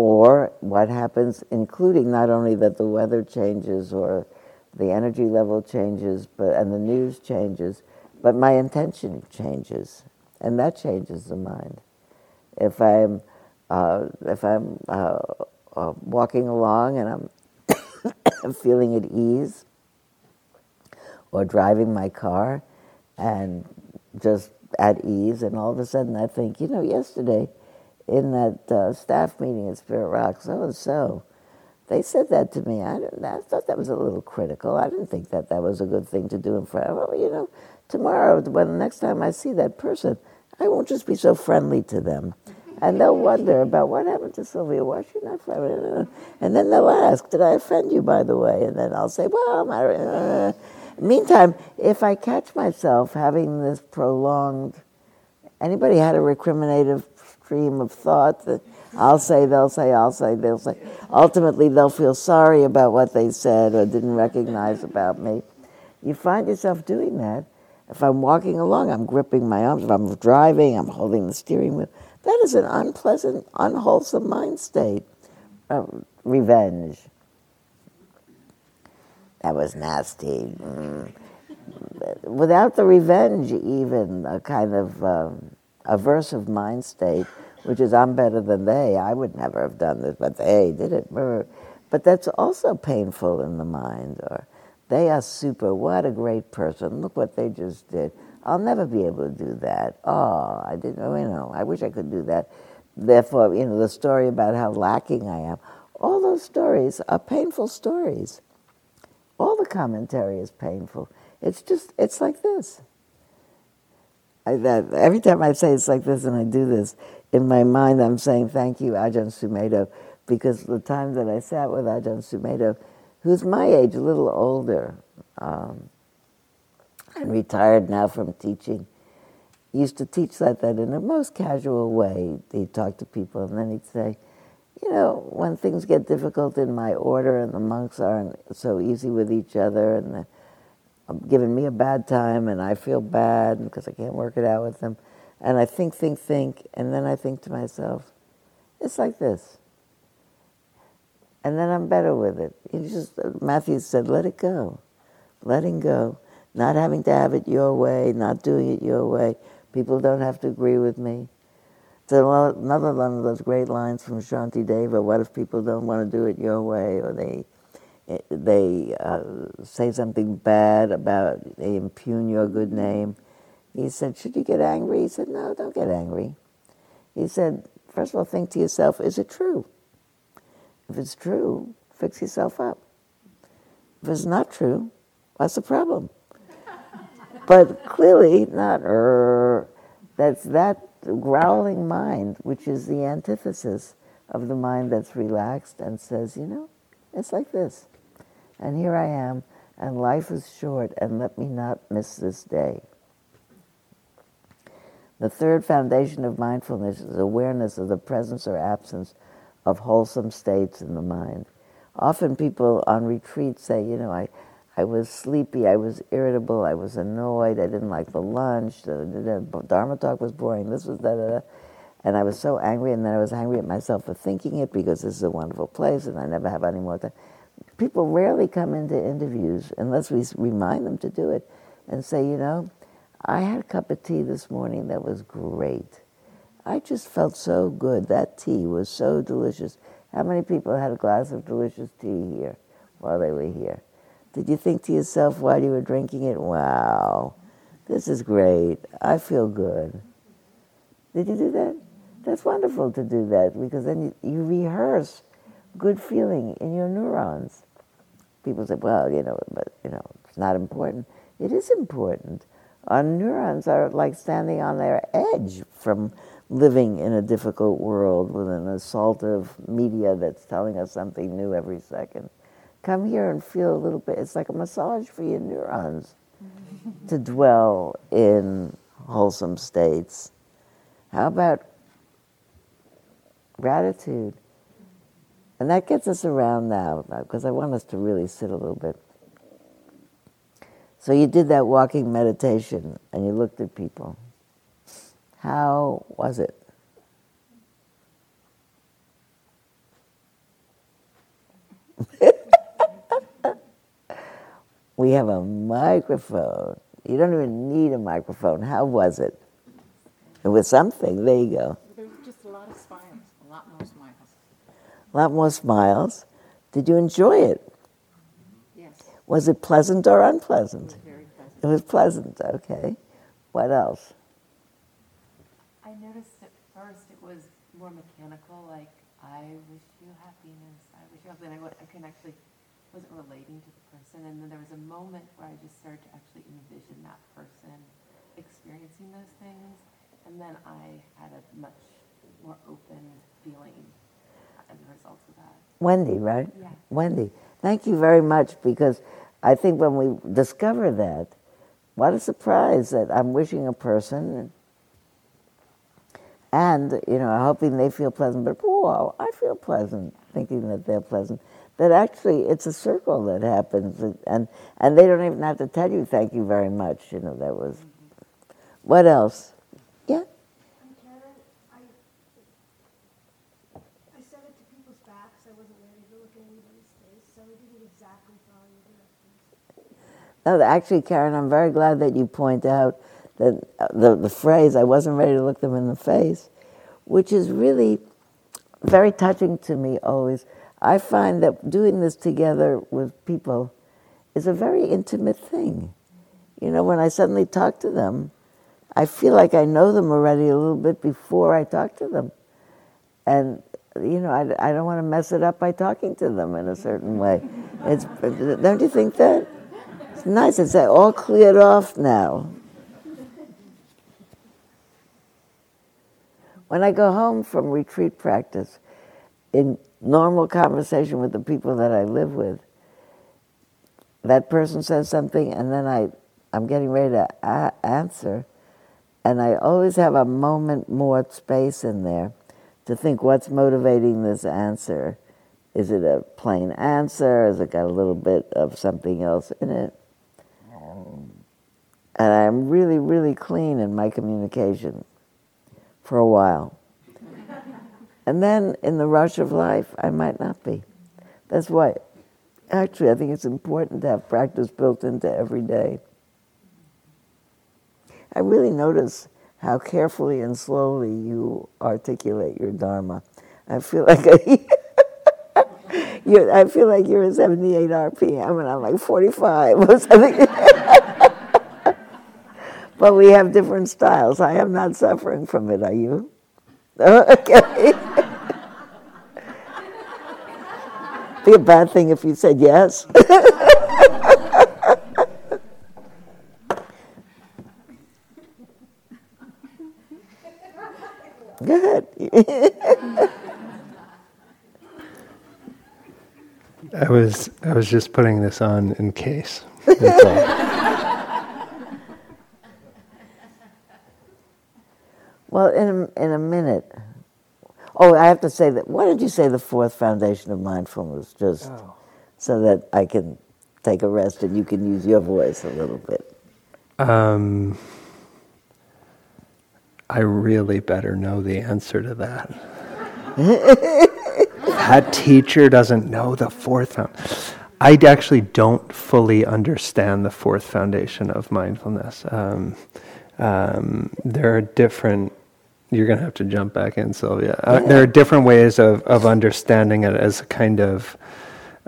Or what happens, including not only that the weather changes or the energy level changes but, and the news changes, but my intention changes. And that changes the mind. If I'm uh, if I'm uh, uh, walking along and I'm feeling at ease, or driving my car and just at ease, and all of a sudden I think, you know, yesterday in that uh, staff meeting at Spirit Rock, so and so, they said that to me. I, I, thought that was a little critical. I didn't think that that was a good thing to do in front of, well, you know, tomorrow, when the next time I see that person, I won't just be so friendly to them. And they'll wonder about what happened to Sylvia. Why she not friendly? And then they'll ask, Did I offend you, by the way? And then I'll say, Well, my, uh. meantime, if I catch myself having this prolonged, anybody had a recriminative stream of thought that I'll say, they'll say, I'll say, they'll say. Ultimately, they'll feel sorry about what they said or didn't recognize about me. You find yourself doing that. If I'm walking along, I'm gripping my arms. If I'm driving, I'm holding the steering wheel. That is an unpleasant, unwholesome mind state. Revenge. That was nasty. Mm. Without the revenge, even a kind of um, aversive mind state, which is I'm better than they. I would never have done this, but they did it. But that's also painful in the mind. Or they are super. What a great person. Look what they just did. I'll never be able to do that. Oh, I didn't, you know, I wish I could do that. Therefore, you know, the story about how lacking I am, all those stories are painful stories. All the commentary is painful. It's just, it's like this. I, that, every time I say it's like this and I do this, in my mind I'm saying thank you, Ajahn Sumedho, because the time that I sat with Ajahn Sumedho, who's my age, a little older, um, and retired now from teaching, used to teach like that in a most casual way. He'd talk to people and then he'd say, you know, when things get difficult in my order and the monks aren't so easy with each other and they're giving me a bad time and I feel bad because I can't work it out with them. And I think, think, think, and then I think to myself, it's like this. And then I'm better with it. Just uh, Matthew said, let it go. Letting go not having to have it your way, not doing it your way. People don't have to agree with me. So another one of those great lines from Shanti Deva, what if people don't want to do it your way or they they uh, say something bad about, they impugn your good name. He said, should you get angry? He said, no, don't get angry. He said, first of all, think to yourself, is it true? If it's true, fix yourself up. If it's not true, what's the problem? but clearly not er. That's that growling mind, which is the antithesis of the mind that's relaxed and says, you know, it's like this. And here I am, and life is short, and let me not miss this day. The third foundation of mindfulness is awareness of the presence or absence of wholesome states in the mind. Often people on retreat say, you know, I, I was sleepy, I was irritable, I was annoyed, I didn't like the lunch, the, Dharma talk was boring, this was da da da. And I was so angry, and then I was angry at myself for thinking it because this is a wonderful place and I never have any more time. People rarely come into interviews unless we remind them to do it and say, you know, I had a cup of tea this morning that was great. I just felt so good. That tea was so delicious. How many people had a glass of delicious tea here while they were here? Did you think to yourself while you were drinking it, wow, this is great. I feel good. Did you do that? That's wonderful to do that because then you, you rehearse good feeling in your neurons. People say, well, you know, but, you know, it's not important. It is important. Our neurons are like standing on their edge from living in a difficult world with an assault of media that's telling us something new every second. Come here and feel a little bit, it's like a massage for your neurons to dwell in wholesome states. How about gratitude? And that gets us around now, uh, because I want us to really sit a little bit. So you did that walking meditation and you looked at people. How was it? we have a microphone. You don't even need a microphone. How was it? It was something. There you go. There was just a lot of smiles, a lot more smiles. A lot more smiles. Did you enjoy it? Yes. Was it pleasant or unpleasant? It was very pleasant. It was pleasant, okay. What else? I noticed at first it was more mechanical, like I wish you happiness, I wish you happiness. And I, I couldn't actually wasn't relating to the person, and then there was a moment where I just started to actually envision that person experiencing those things, and then I had a much more open feeling as a result of that. Wendy, right? Yeah. Wendy. Thank you very much because I think when we discover that, what a surprise that I'm wishing a person and, you know, hoping they feel pleasant, but whoa, I feel pleasant thinking that they're pleasant. That actually it's a circle that happens and, and they don't even have to tell you thank you very much. You know, that was. Mm-hmm. What else? Yeah? And Karen, I, I said it to people's backs. I wasn't ready to look at anybody's face, so I didn't exactly follow your directions. No, actually, Karen, I'm very glad that you point out that uh, the, the phrase, I wasn't ready to look them in the face, which is really very touching to me always. I find that doing this together with people is a very intimate thing. You know, when I suddenly talk to them, I feel like I know them already a little bit before I talk to them. And, you know, I, I don't want to mess it up by talking to them in a certain way. It's, don't you think that? It's nice. It's uh, all cleared off now. When I go home from retreat practice, in normal conversation with the people that I live with, that person says something, and then I, I'm getting ready to a- answer, and I always have a moment more space in there to think what's motivating this answer. Is it a plain answer? Has it got a little bit of something else in it? And I'm really, really clean in my communication for a while. and then in the rush of life, I might not be. That's why, actually, I think it's important to have practice built into every day. I really notice how carefully and slowly you articulate your Dharma. I feel like I, feel like you're at 78 RPM and I'm like 45 or something. but we have different styles. I am not suffering from it, are you? Okay. Be a bad thing if you said yes. Good. I was I was just putting this on in case. That's all. Well, in a, in a minute. Oh, I have to say that. Why did you say the fourth foundation of mindfulness? Just so that I can take a rest and you can use your voice a little bit. Um, I really better know the answer to that. that teacher doesn't know the fourth foundation. I actually don't fully understand the fourth foundation of mindfulness. Um, um, there are different. You're going to have to jump back in, Sylvia. Uh, there are different ways of, of understanding it as a kind of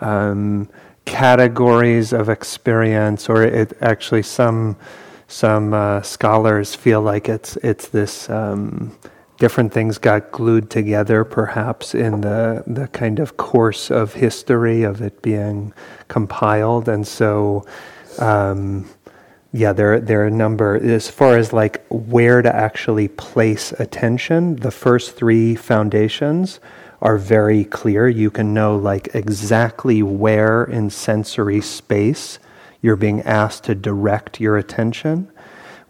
um, categories of experience, or it actually some some uh, scholars feel like it's it's this um, different things got glued together, perhaps in the the kind of course of history of it being compiled, and so. Um, yeah, there there are a number as far as like where to actually place attention. The first three foundations are very clear. You can know like exactly where in sensory space you're being asked to direct your attention,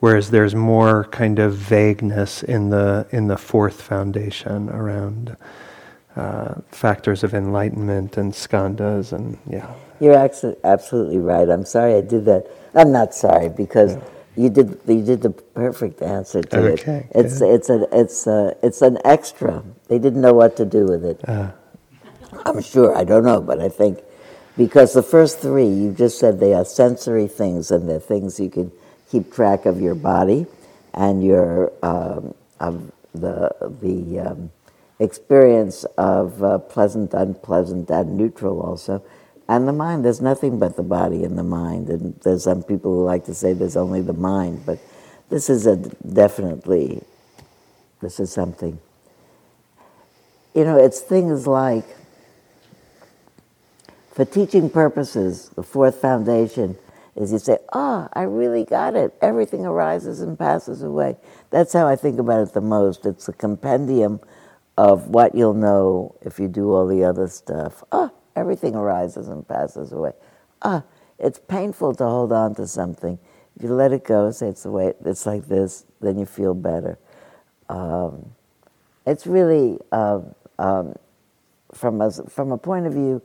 whereas there's more kind of vagueness in the in the fourth foundation around uh, factors of enlightenment and skandhas and yeah. You're absolutely right. I'm sorry I did that. I'm not sorry because. Yeah you did you did the perfect answer to okay, it. It's good. it's a it's a it's an extra. They didn't know what to do with it. Uh. I'm sure. I don't know, but I think because the first three you just said they are sensory things and they're things you can keep track of your body and your um, of the the um, experience of uh, pleasant, unpleasant, and neutral also and the mind. There's nothing but the body and the mind. And there's some people who like to say there's only the mind, but this is a definitely, this is something. You know, it's things like, for teaching purposes, the fourth foundation is you say, ah, oh, I really got it. Everything arises and passes away. That's how I think about it the most. It's a compendium of what you'll know if you do all the other stuff. Ah, oh, everything arises and passes away. Ah, it's painful to hold on to something. If you let it go, say it's the way it's like this, then you feel better. Um, it's really uh, um, from a from a point of view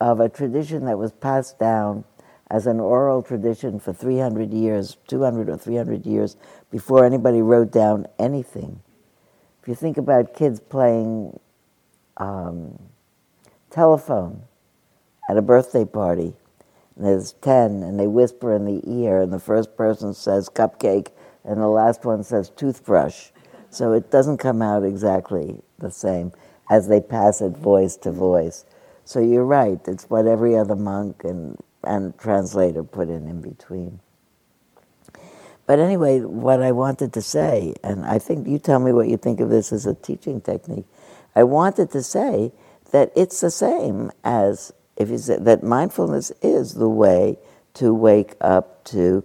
of a tradition that was passed down as an oral tradition for 300 years, 200 or 300 years before anybody wrote down anything. If you think about kids playing um, telephone at a birthday party. And there's 10, and they whisper in the ear, and the first person says cupcake, and the last one says toothbrush. So it doesn't come out exactly the same as they pass it voice to voice. So you're right, it's what every other monk and, and translator put in in between. But anyway, what I wanted to say, and I think you tell me what you think of this as a teaching technique. I wanted to say that it's the same as if you say that mindfulness is the way to wake up to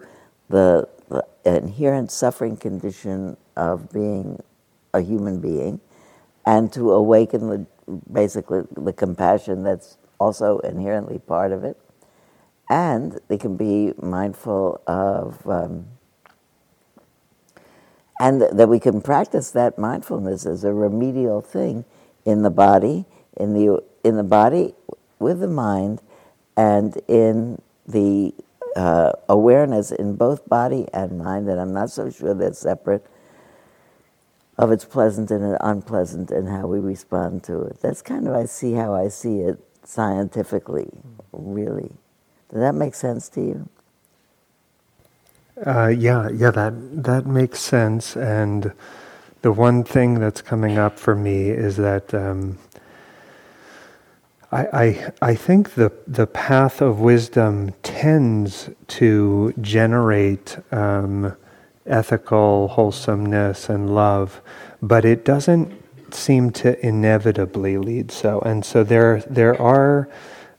the, the inherent suffering condition of being a human being and to awaken the basically the compassion that's also inherently part of it. And they can be mindful of um, and that we can practice that mindfulness as a remedial thing in the body in the in the body with the mind and in the uh, awareness in both body and mind that I'm not so sure they're separate of its pleasant and unpleasant and how we respond to it. That's kind of I see how I see it scientifically, really. Does that make sense to you? Uh, yeah, yeah, that that makes sense. And the one thing that's coming up for me is that um, I, I, think the, the path of wisdom tends to generate um, ethical wholesomeness and love, but it doesn't seem to inevitably lead so. And so there, there are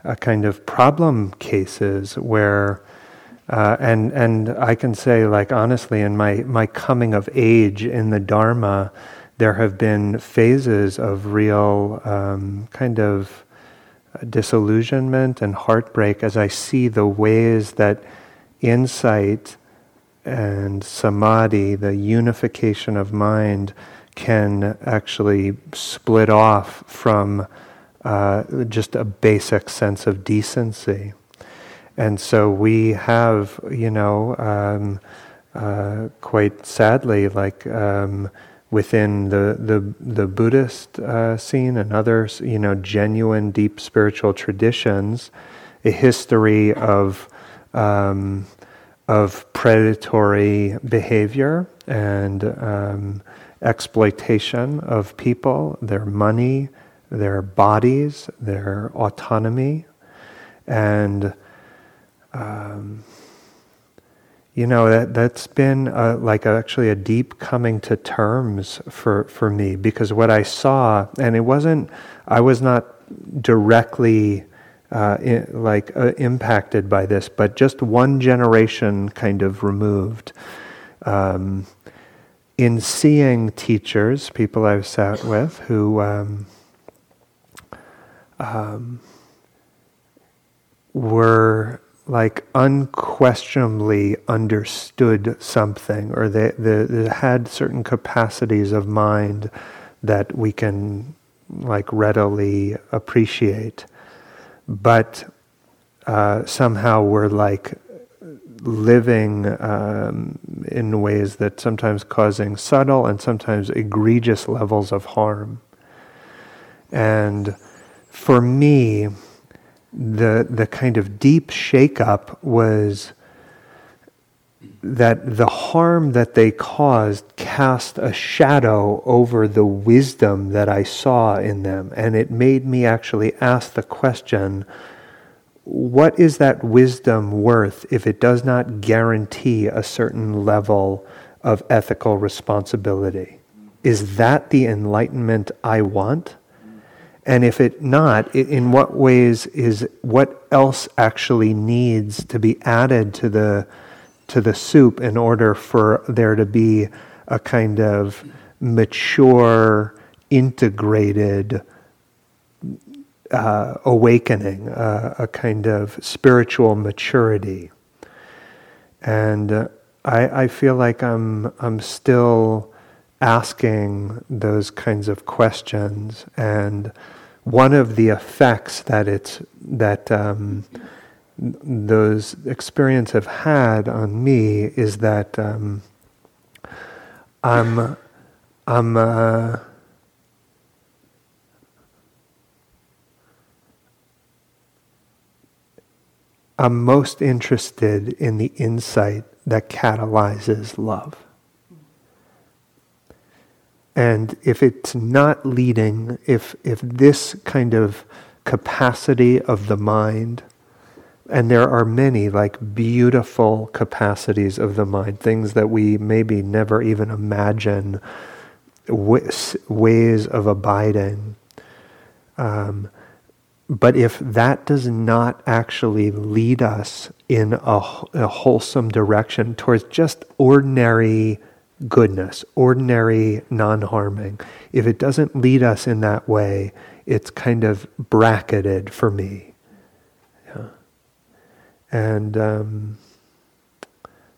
a kind of problem cases where, uh, and, and I can say, like, honestly, in my, my coming of age in the Dharma, there have been phases of real um, kind of disillusionment and heartbreak as I see the ways that insight and samadhi, the unification of mind, can actually split off from uh, just a basic sense of decency. And so we have, you know, um, uh, quite sadly, like um, within the the, the Buddhist uh, scene and other you know genuine deep spiritual traditions, a history of um, of predatory behavior and um, exploitation of people, their money, their bodies, their autonomy, and um, you know that that's been a, like a, actually a deep coming to terms for for me because what I saw and it wasn't I was not directly uh, in, like uh, impacted by this, but just one generation kind of removed. Um, in seeing teachers, people I've sat with who um, um, were like unquestionably understood something or they, they, they, had certain capacities of mind that we can like readily appreciate. But uh, somehow we're like living um, in ways that sometimes causing subtle and sometimes egregious levels of harm. And for me the the kind of deep shakeup was that the harm that they caused cast a shadow over the wisdom that I saw in them. And it made me actually ask the question what is that wisdom worth if it does not guarantee a certain level of ethical responsibility? Is that the enlightenment I want? And if it not, in what ways is what else actually needs to be added to the to the soup in order for there to be a kind of mature, integrated uh, awakening, uh, a kind of spiritual maturity. And uh, I, I feel like I'm I'm still asking those kinds of questions and one of the effects that it's that um, those experiences have had on me is that um, I'm I'm uh, I'm most interested in the insight that catalyzes love. And if it's not leading, if, if this kind of capacity of the mind, and there are many like beautiful capacities of the mind, things that we maybe never even imagine, ways of abiding. Um, but if that does not actually lead us in a, a wholesome direction towards just ordinary goodness, ordinary non harming, if it doesn't lead us in that way, it's kind of bracketed for me. Yeah. And um,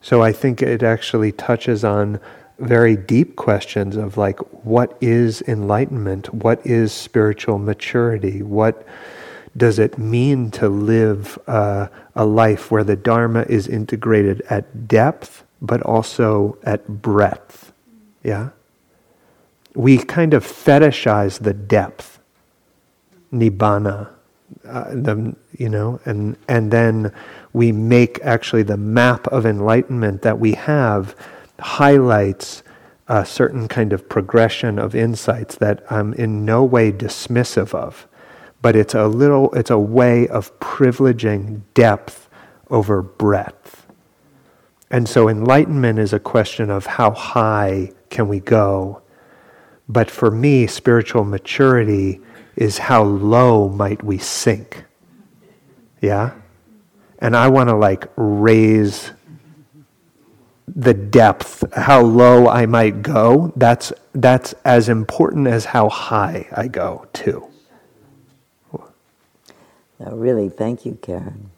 so I think it actually touches on very deep questions of like, what is enlightenment? What is spiritual maturity? What does it mean to live uh, a life where the Dharma is integrated at depth but also at breadth. Yeah? We kind of fetishize the depth, nibbana, uh, the, you know, and, and then we make actually the map of enlightenment that we have highlights a certain kind of progression of insights that I'm in no way dismissive of, but it's a little, it's a way of privileging depth over breadth. And so enlightenment is a question of how high can we go. But for me, spiritual maturity is how low might we sink. Yeah? And I want to like raise the depth, how low I might go. That's, that's as important as how high I go, too. No, really, thank you, Karen.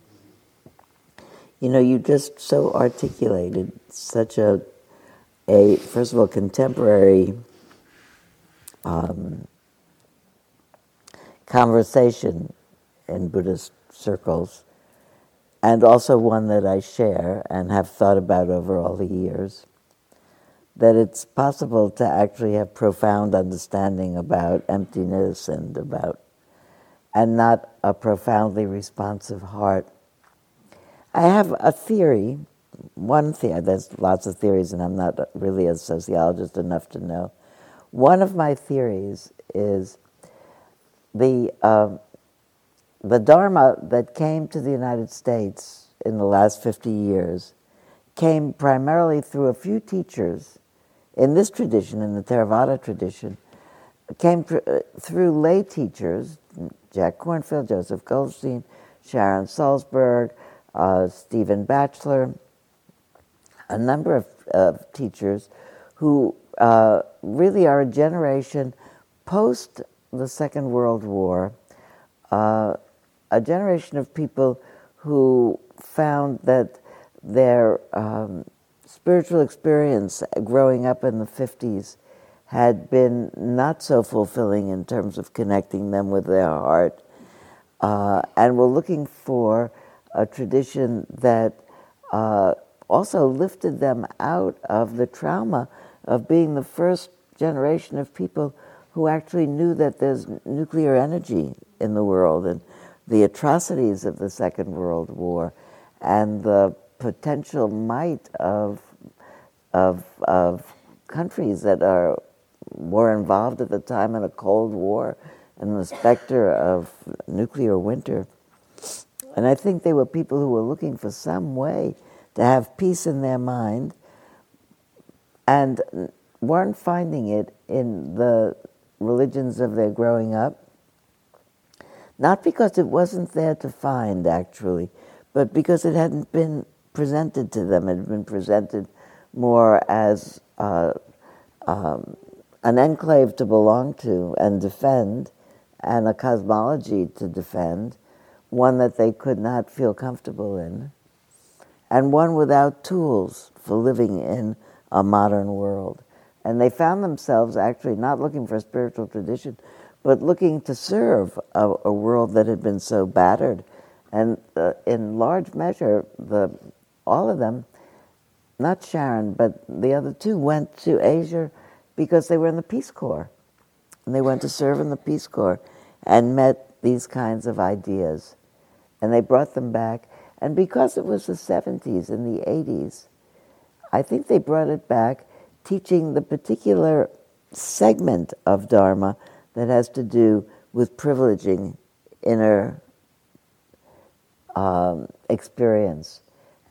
You know, you just so articulated such a, a first of all, contemporary um, conversation in Buddhist circles, and also one that I share and have thought about over all the years. that it's possible to actually have profound understanding about emptiness and about and not a profoundly responsive heart. I have a theory, one theory, there's lots of theories, and I'm not really a sociologist enough to know. One of my theories is the, uh, the Dharma that came to the United States in the last 50 years came primarily through a few teachers in this tradition, in the Theravada tradition, came uh, through lay teachers, Jack Kornfield, Joseph Goldstein, Sharon Salzberg, uh, Stephen Batchelor, a number of, of teachers who uh, really are a generation post the Second World War, uh, a generation of people who found that their um, spiritual experience growing up in the 50s had been not so fulfilling in terms of connecting them with their heart, uh, and were looking for a tradition that uh, also lifted them out of the trauma of being the first generation of people who actually knew that there's nuclear energy in the world and the atrocities of the Second World War and the potential might of, of, of countries that are were involved at the time in a Cold War and the specter of nuclear winter. And I think they were people who were looking for some way to have peace in their mind and weren't finding it in the religions of their growing up. Not because it wasn't there to find, actually, but because it hadn't been presented to them. It had been presented more as uh, um, an enclave to belong to and defend, and a cosmology to defend, one that they could not feel comfortable in, and one without tools for living in a modern world. And they found themselves actually not looking for a spiritual tradition, but looking to serve a, a world that had been so battered. And uh, in large measure, the, all of them, not Sharon, but the other two, went to Asia because they were in the Peace Corps. And they went to serve in the Peace Corps and met these kinds of ideas. And they brought them back. And because it was the 70s and the 80s, I think they brought it back teaching the particular segment of Dharma that has to do with privileging inner um, experience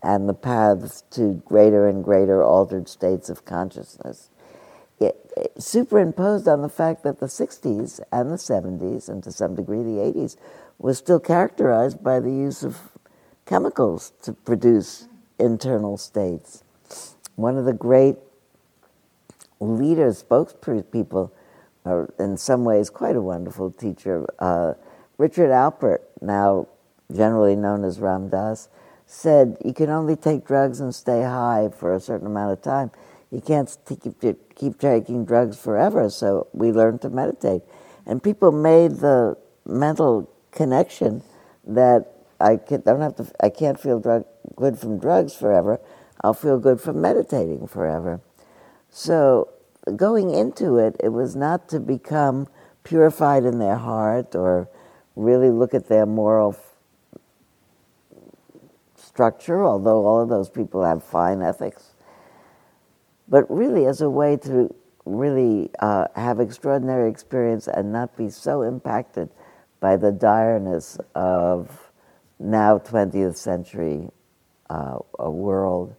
and the paths to greater and greater altered states of consciousness it superimposed on the fact that the 60s and the 70s, and to some degree the 80s, was still characterized by the use of chemicals to produce internal states. One of the great leaders, spokespeople, or in some ways quite a wonderful teacher, uh, Richard Alpert, now generally known as Ram Dass, said you can only take drugs and stay high for a certain amount of time you can't keep, keep taking drugs forever, so we learned to meditate. And people made the mental connection that I can, don't have to, I can't feel drug, good from drugs forever. I'll feel good from meditating forever. So going into it, it was not to become purified in their heart or really look at their moral structure, although all of those people have fine ethics but really as a way to really uh, have extraordinary experience and not be so impacted by the direness of now 20th century uh, world.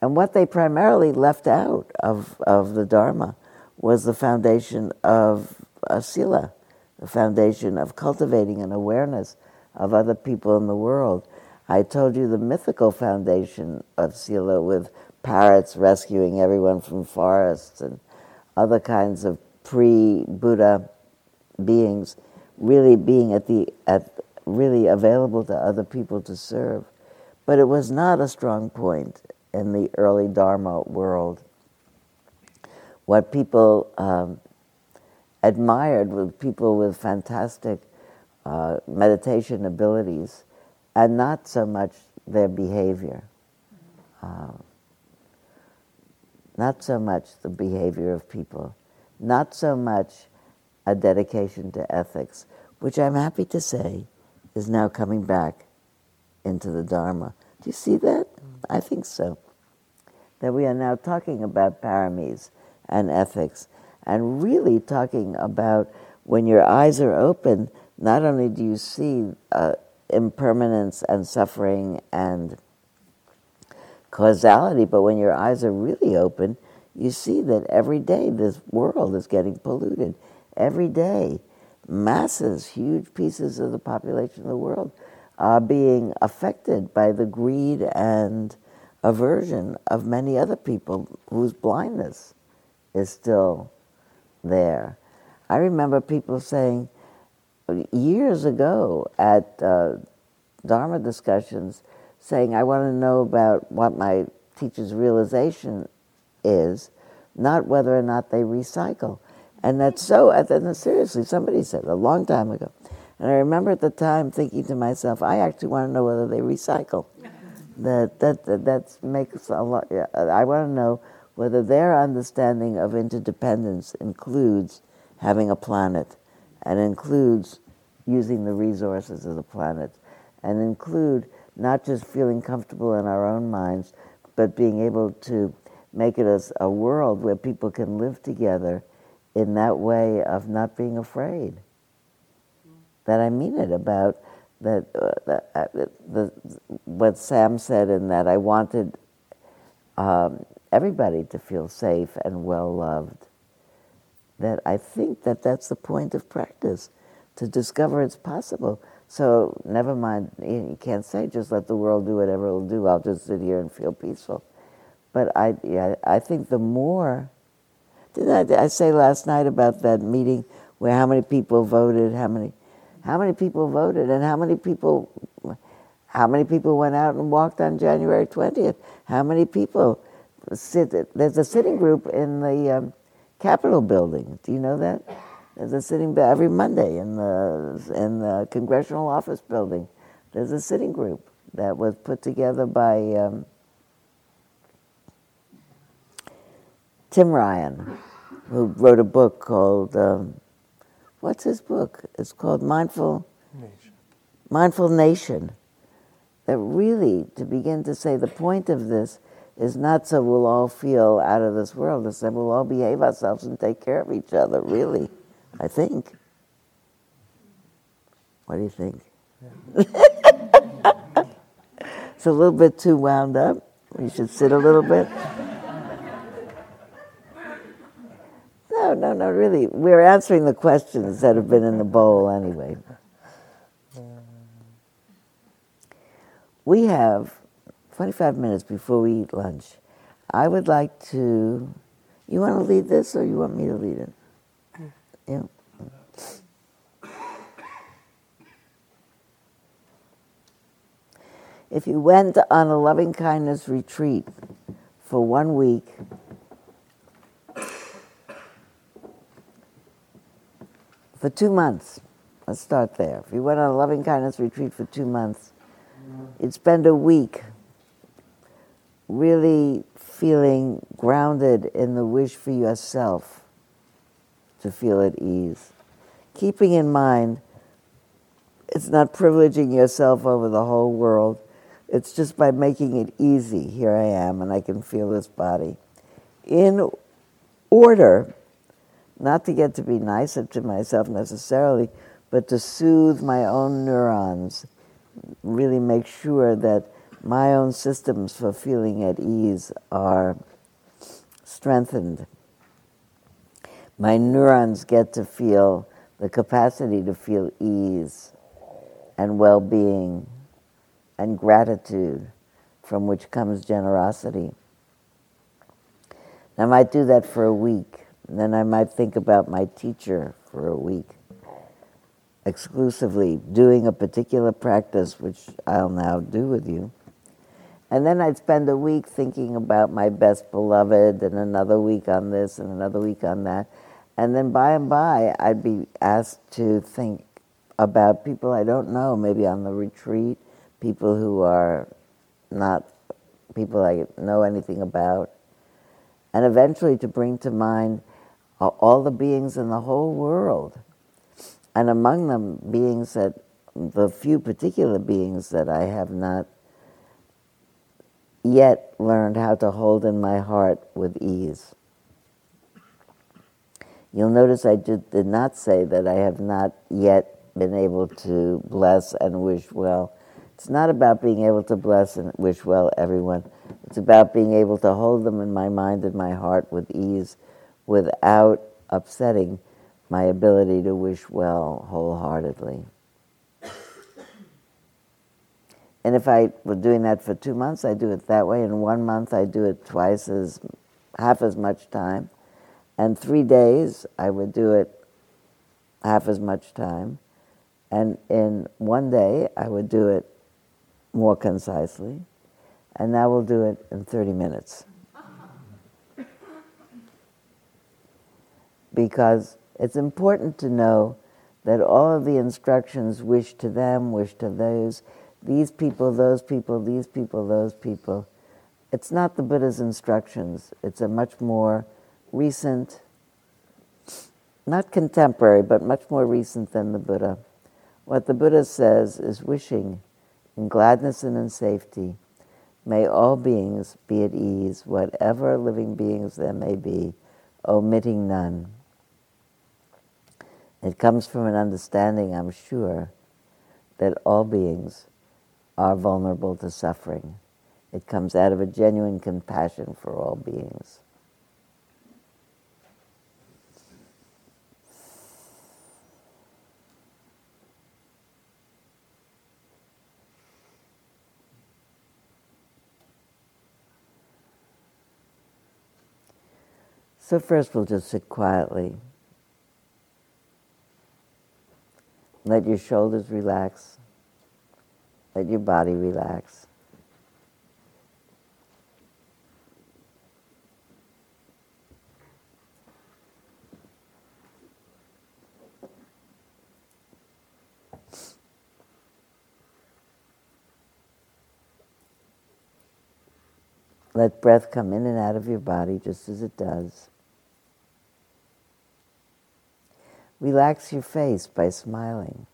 And what they primarily left out of, of the Dharma was the foundation of uh, Sila, the foundation of cultivating an awareness of other people in the world. I told you the mythical foundation of Sila with parrots rescuing everyone from forests and other kinds of pre-Buddha beings really being at the at really available to other people to serve. But it was not a strong point in the early Dharma world. What people um, admired were people with fantastic uh, meditation abilities and not so much their behavior. Uh, not so much the behavior of people, not so much a dedication to ethics, which I'm happy to say is now coming back into the Dharma. Do you see that? I think so. That we are now talking about paramis and ethics and really talking about when your eyes are open, not only do you see uh, impermanence and suffering and causality, but when your eyes are really open, you see that every day this world is getting polluted. Every day, masses, huge pieces of the population of the world are being affected by the greed and aversion of many other people whose blindness is still there. I remember people saying years ago at uh, Dharma discussions, saying, I want to know about what my teacher's realization is, not whether or not they recycle. And that's so, and seriously, somebody said a long time ago. And I remember at the time thinking to myself, I actually want to know whether they recycle. that, that, that, that makes a lot, uh, I want to know whether their understanding of interdependence includes having a planet and includes using the resources of the planet and include not just feeling comfortable in our own minds, but being able to make it as a world where people can live together in that way of not being afraid. That I mean it about that, uh, uh, the, what Sam said in that I wanted um, everybody to feel safe and well loved. That I think that that's the point of practice, to discover it's possible. So never mind, you can't say just let the world do whatever it'll do. I'll just sit here and feel peaceful. But I, yeah, I think the more, did I, I say last night about that meeting where how many people voted, how many, how many people voted, and how many people, how many people went out and walked on January twentieth? How many people sit? There's a sitting group in the um, Capitol building. Do you know that? There's a sitting every Monday in the in the congressional office building. There's a sitting group that was put together by um, Tim Ryan, who wrote a book called um, what's his book? It's called Mindful Nation. Mindful Nation. That really to begin to say the point of this is not so we'll all feel out of this world, it's that we'll all behave ourselves and take care of each other, really. I think. What do you think? Yeah. it's a little bit too wound up. We should sit a little bit. No, no, no, really. We're answering the questions that have been in the bowl anyway. We have 25 minutes before we eat lunch. I would like to. You want to lead this or you want me to lead it? Yeah. If you went on a loving kindness retreat for one week, for two months, let's start there. If you went on a loving kindness retreat for two months, you'd spend a week really feeling grounded in the wish for yourself to feel at ease. Keeping in mind, it's not privileging yourself over the whole world. It's just by making it easy. Here I am, and I can feel this body. In order, not to get to be nicer to myself necessarily, but to soothe my own neurons, really make sure that my own systems for feeling at ease are strengthened my neurons get to feel the capacity to feel ease and well being and gratitude, from which comes generosity. I might do that for a week, then I might think about my teacher for a week, exclusively doing a particular practice, which I'll now do with you. And then I'd spend a week thinking about my best beloved, and another week on this, and another week on that. And then by and by, I'd be asked to think about people I don't know, maybe on the retreat, people who are not people I know anything about. and eventually to bring to mind all the beings in the whole world, and among them beings that the few particular beings that I have not yet learned how to hold in my heart with ease. You'll notice I did, did not say that I have not yet been able to bless and wish well. It's not about being able to bless and wish well everyone. It's about being able to hold them in my mind and my heart with ease without upsetting my ability to wish well wholeheartedly. And if I were doing that for two months, I do it that way. In one month, I do it twice as, half as much time. And three days, I would do it half as much time. And in one day, I would do it more concisely. And now we'll do it in 30 minutes. Because it's important to know that all of the instructions wish to them, wish to those, these people, those people, these people, those people. It's not the Buddha's instructions. It's a much more recent, not contemporary, but much more recent than the Buddha. What the Buddha says is wishing in gladness and in safety, may all beings be at ease, whatever living beings there may be, omitting none. It comes from an understanding, I'm sure, that all beings are vulnerable to suffering. It comes out of a genuine compassion for all beings. So, first, we'll just sit quietly. Let your shoulders relax. Let your body relax. Let breath come in and out of your body just as it does. Relax your face by smiling.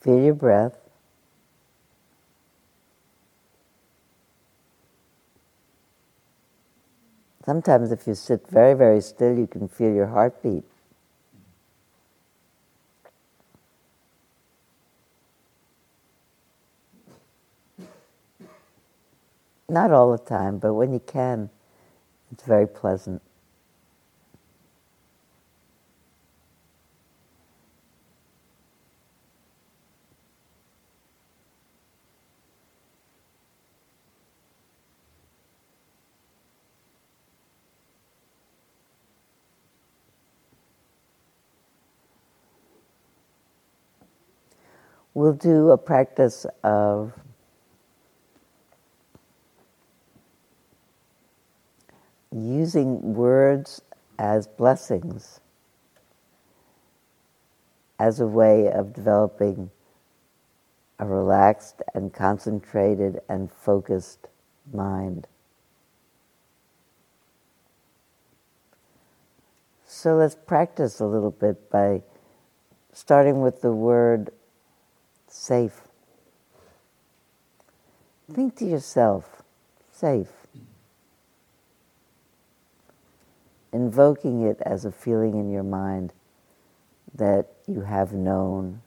Feel your breath. Sometimes, if you sit very, very still, you can feel your heartbeat. Not all the time, but when you can, it's very pleasant. We'll do a practice of using words as blessings as a way of developing a relaxed and concentrated and focused mind. So let's practice a little bit by starting with the word safe. Think to yourself, safe. Invoking it as a feeling in your mind that you have known.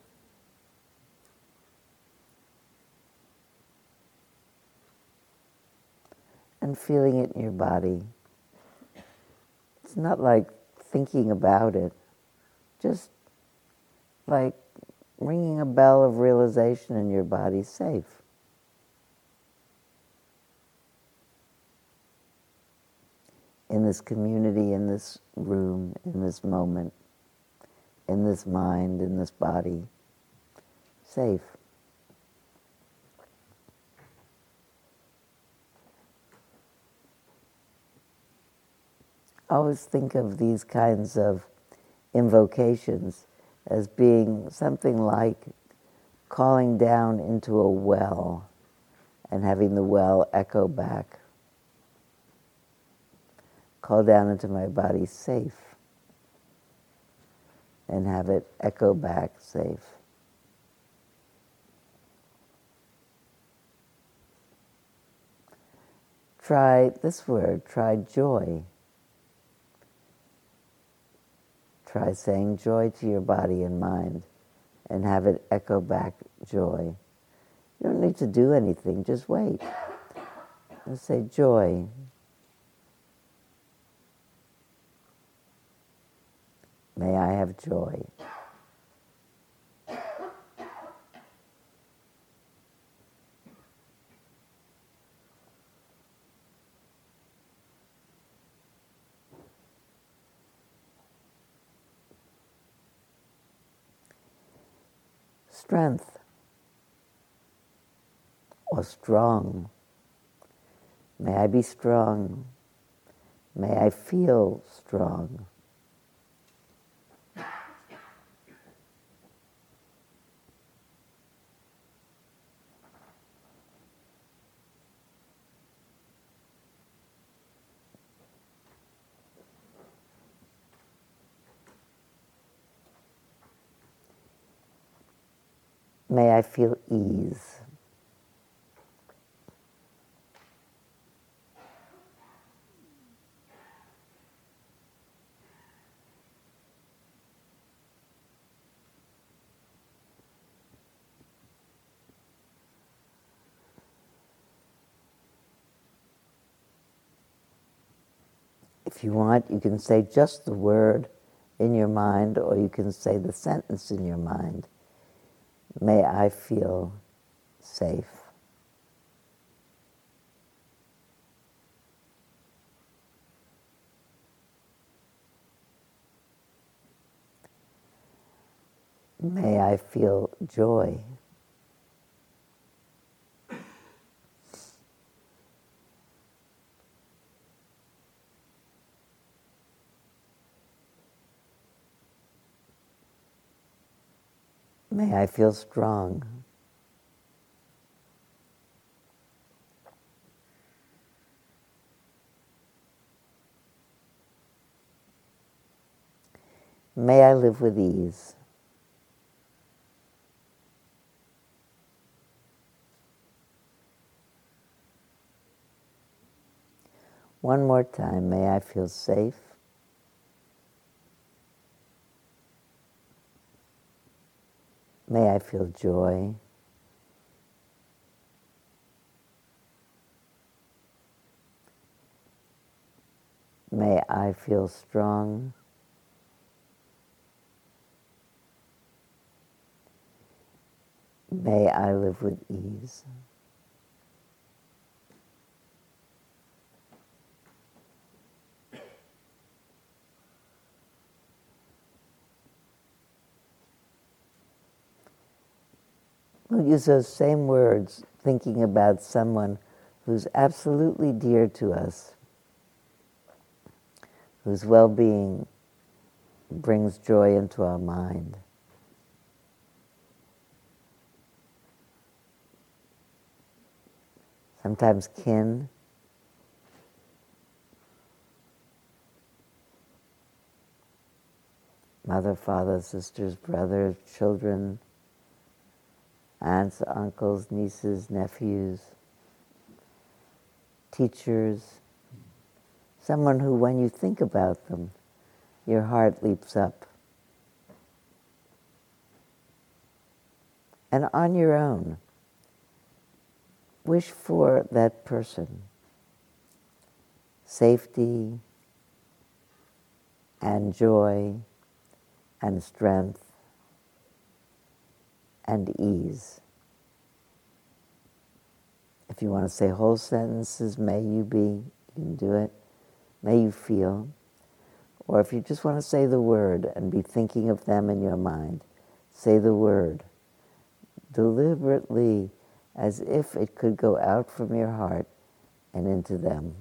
And feeling it in your body. It's not like thinking about it, just like ringing a bell of realization in your body safe. In this community, in this room, in this moment, in this mind, in this body, safe. always think of these kinds of invocations as being something like calling down into a well and having the well echo back. Call down into my body safe and have it echo back safe. Try this word, try joy. Try saying joy to your body and mind and have it echo back joy. You don't need to do anything, just wait. And say joy. May I have joy. Strength or strong. May I be strong. May I feel strong. May I feel ease. If you want, you can say just the word in your mind, or you can say the sentence in your mind. May I feel safe. May I feel joy. May I feel strong. May I live with ease. One more time, may I feel safe. May I feel joy. May I feel strong. May I live with ease. Use those same words thinking about someone who's absolutely dear to us, whose well being brings joy into our mind. sometimes kin. Mother, father, sisters, brothers, children, aunts, uncles, nieces, nephews, teachers, someone who, when you think about them, your heart leaps up. And on your own, wish for that person safety and joy and strength and ease. If you want to say whole sentences, may you be, you can do it. May you feel. Or if you just want to say the word and be thinking of them in your mind, say the word deliberately as if it could go out from your heart and into them.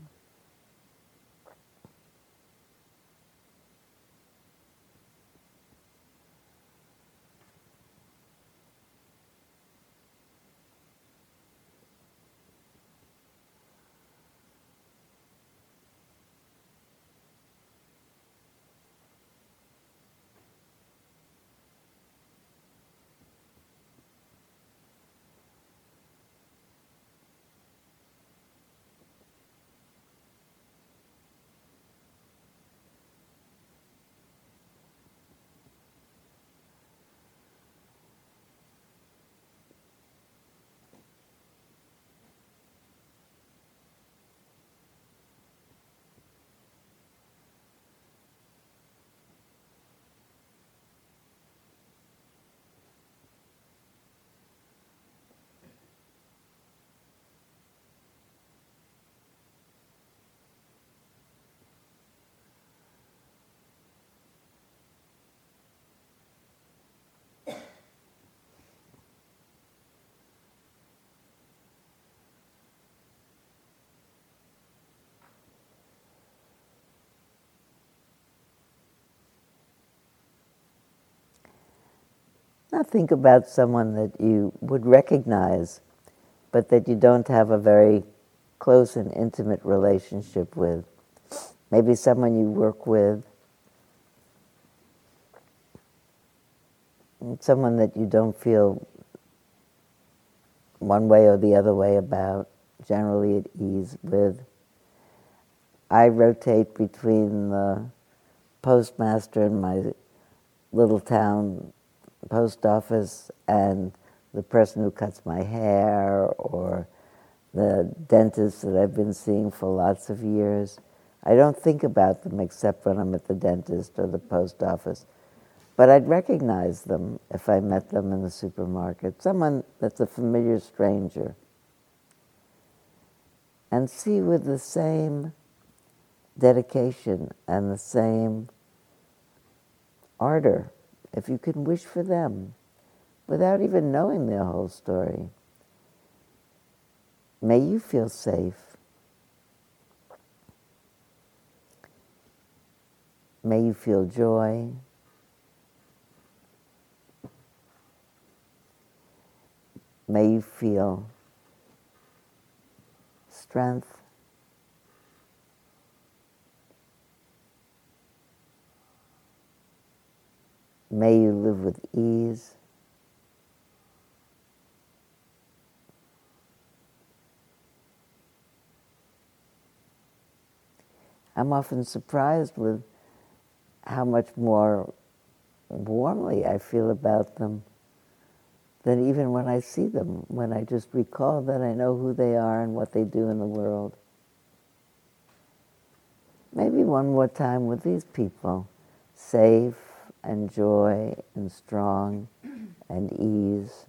Now think about someone that you would recognize, but that you don't have a very close and intimate relationship with. Maybe someone you work with, someone that you don't feel one way or the other way about, generally at ease with. I rotate between the postmaster in my little town post office and the person who cuts my hair or the dentist that I've been seeing for lots of years. I don't think about them except when I'm at the dentist or the post office. But I'd recognize them if I met them in the supermarket, someone that's a familiar stranger. And see with the same dedication and the same ardor if you can wish for them without even knowing their whole story. May you feel safe. May you feel joy. May you feel strength. May you live with ease. I'm often surprised with how much more warmly I feel about them than even when I see them, when I just recall that I know who they are and what they do in the world. Maybe one more time with these people, safe and joy and strong and ease.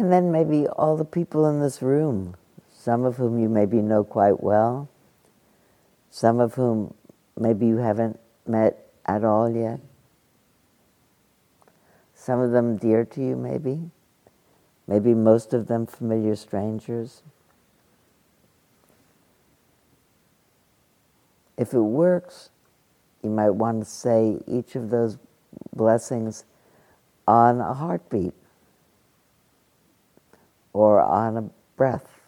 And then maybe all the people in this room, some of whom you maybe know quite well, some of whom maybe you haven't met at all yet. Some of them dear to you, maybe. Maybe most of them familiar strangers. If it works, you might want to say each of those blessings on a heartbeat or on a breath.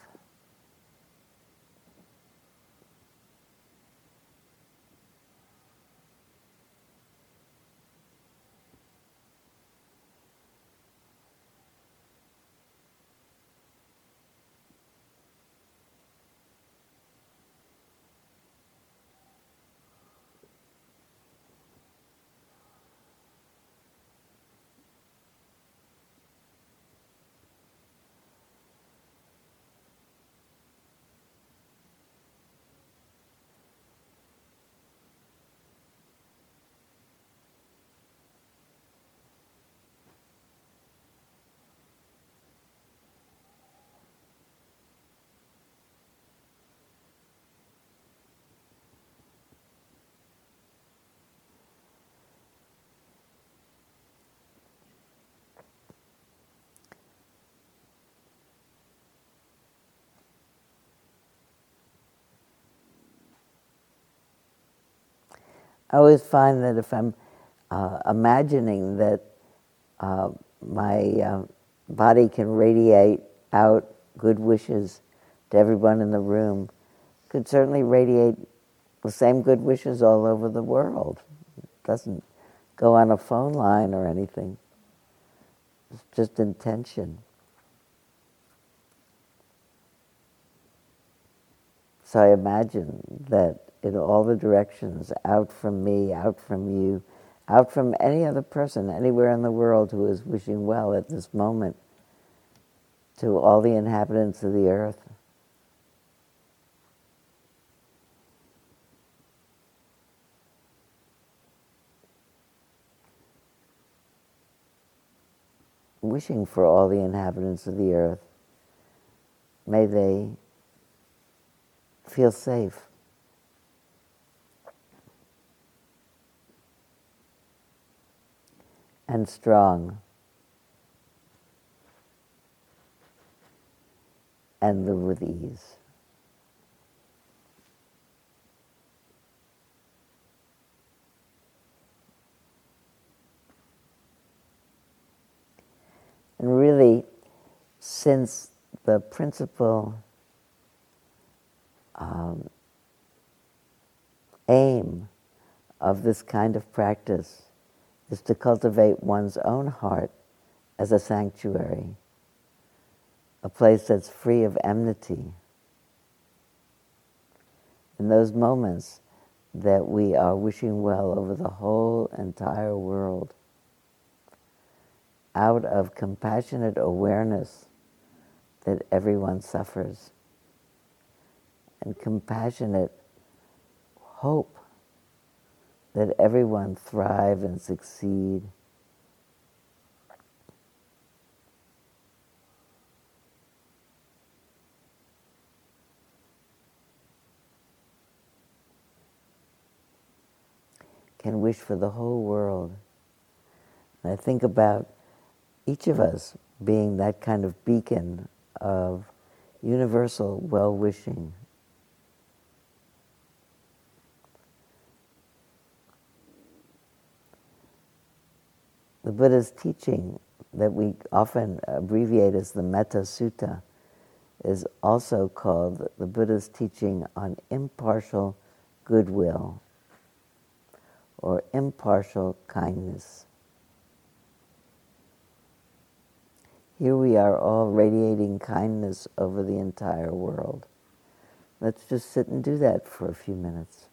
I always find that if I'm uh, imagining that uh, my uh, body can radiate out good wishes to everyone in the room, could certainly radiate the same good wishes all over the world. It doesn't go on a phone line or anything. It's just intention. So I imagine that in all the directions, out from me, out from you, out from any other person anywhere in the world who is wishing well at this moment to all the inhabitants of the earth. Wishing for all the inhabitants of the earth, may they feel safe. And strong and live with ease. And really, since the principal um, aim of this kind of practice is to cultivate one's own heart as a sanctuary, a place that's free of enmity. In those moments that we are wishing well over the whole entire world, out of compassionate awareness that everyone suffers, and compassionate hope that everyone thrive and succeed. Can wish for the whole world. And I think about each of us being that kind of beacon of universal well wishing. The Buddha's teaching that we often abbreviate as the Metta Sutta is also called the Buddha's teaching on impartial goodwill or impartial kindness. Here we are all radiating kindness over the entire world. Let's just sit and do that for a few minutes.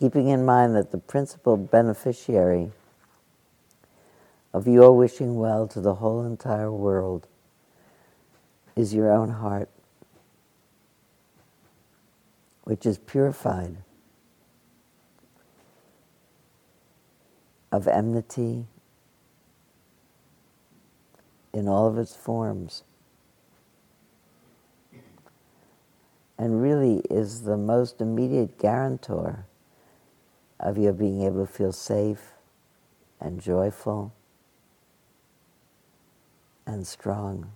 Keeping in mind that the principal beneficiary of your wishing well to the whole entire world is your own heart, which is purified of enmity in all of its forms. And really is the most immediate guarantor of your being able to feel safe and joyful and strong.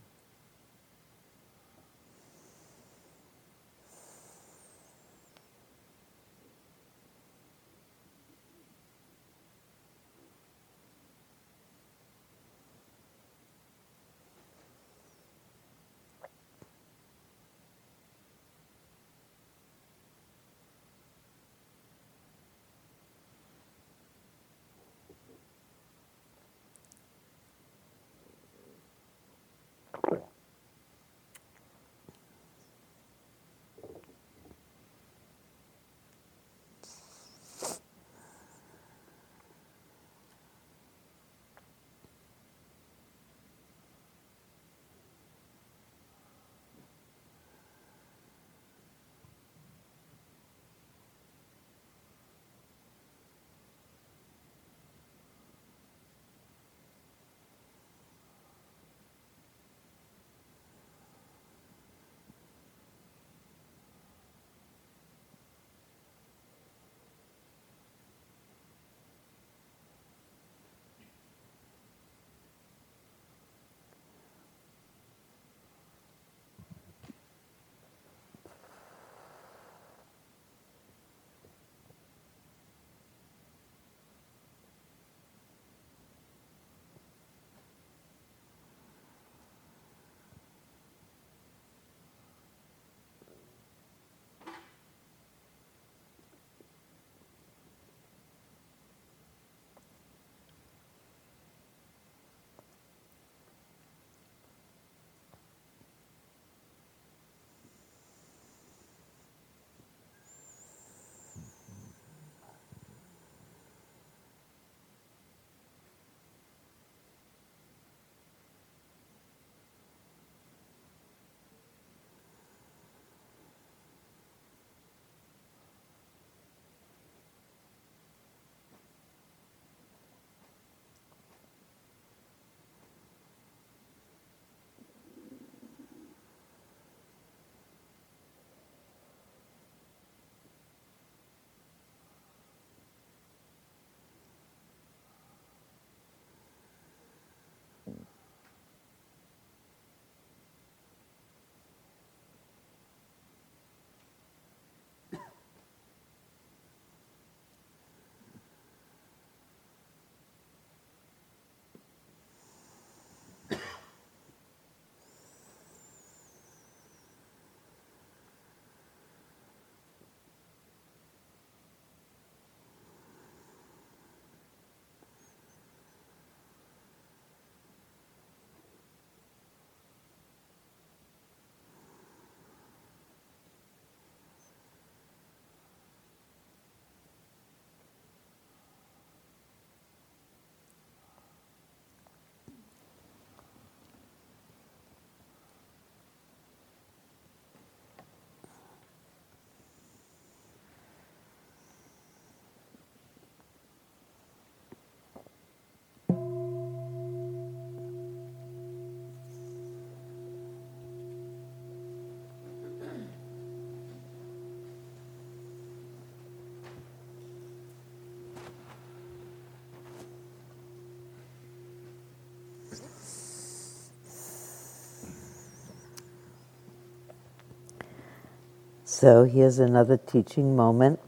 So here's another teaching moment.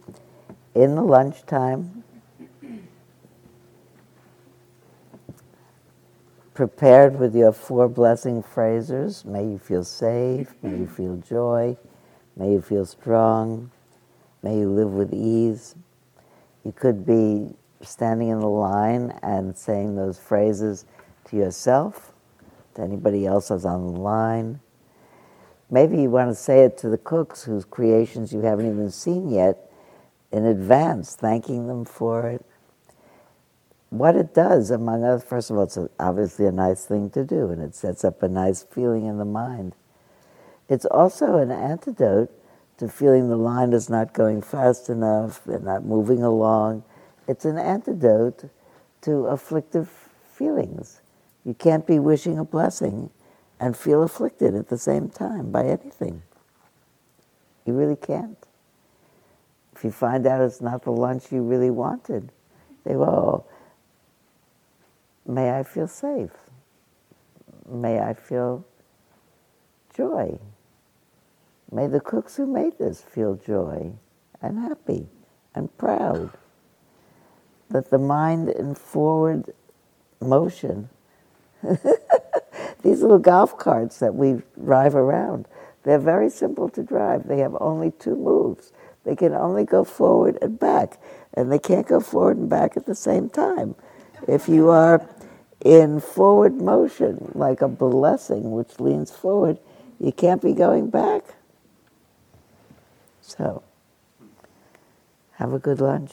In the lunchtime, prepared with your four blessing phrases. May you feel safe, may you feel joy, may you feel strong, may you live with ease. You could be standing in the line and saying those phrases to yourself, to anybody else that's on the line. Maybe you want to say it to the cooks whose creations you haven't even seen yet, in advance, thanking them for it. What it does, among other, first of all, it's obviously a nice thing to do, and it sets up a nice feeling in the mind. It's also an antidote to feeling the line is not going fast enough, they're not moving along. It's an antidote to afflictive feelings. You can't be wishing a blessing and feel afflicted at the same time by anything. You really can't. If you find out it's not the lunch you really wanted, say, well, may I feel safe? May I feel joy? May the cooks who made this feel joy and happy and proud. That the mind in forward motion, these little golf carts that we drive around, they're very simple to drive. They have only two moves. They can only go forward and back, and they can't go forward and back at the same time. If you are in forward motion, like a blessing which leans forward, you can't be going back. So, have a good lunch.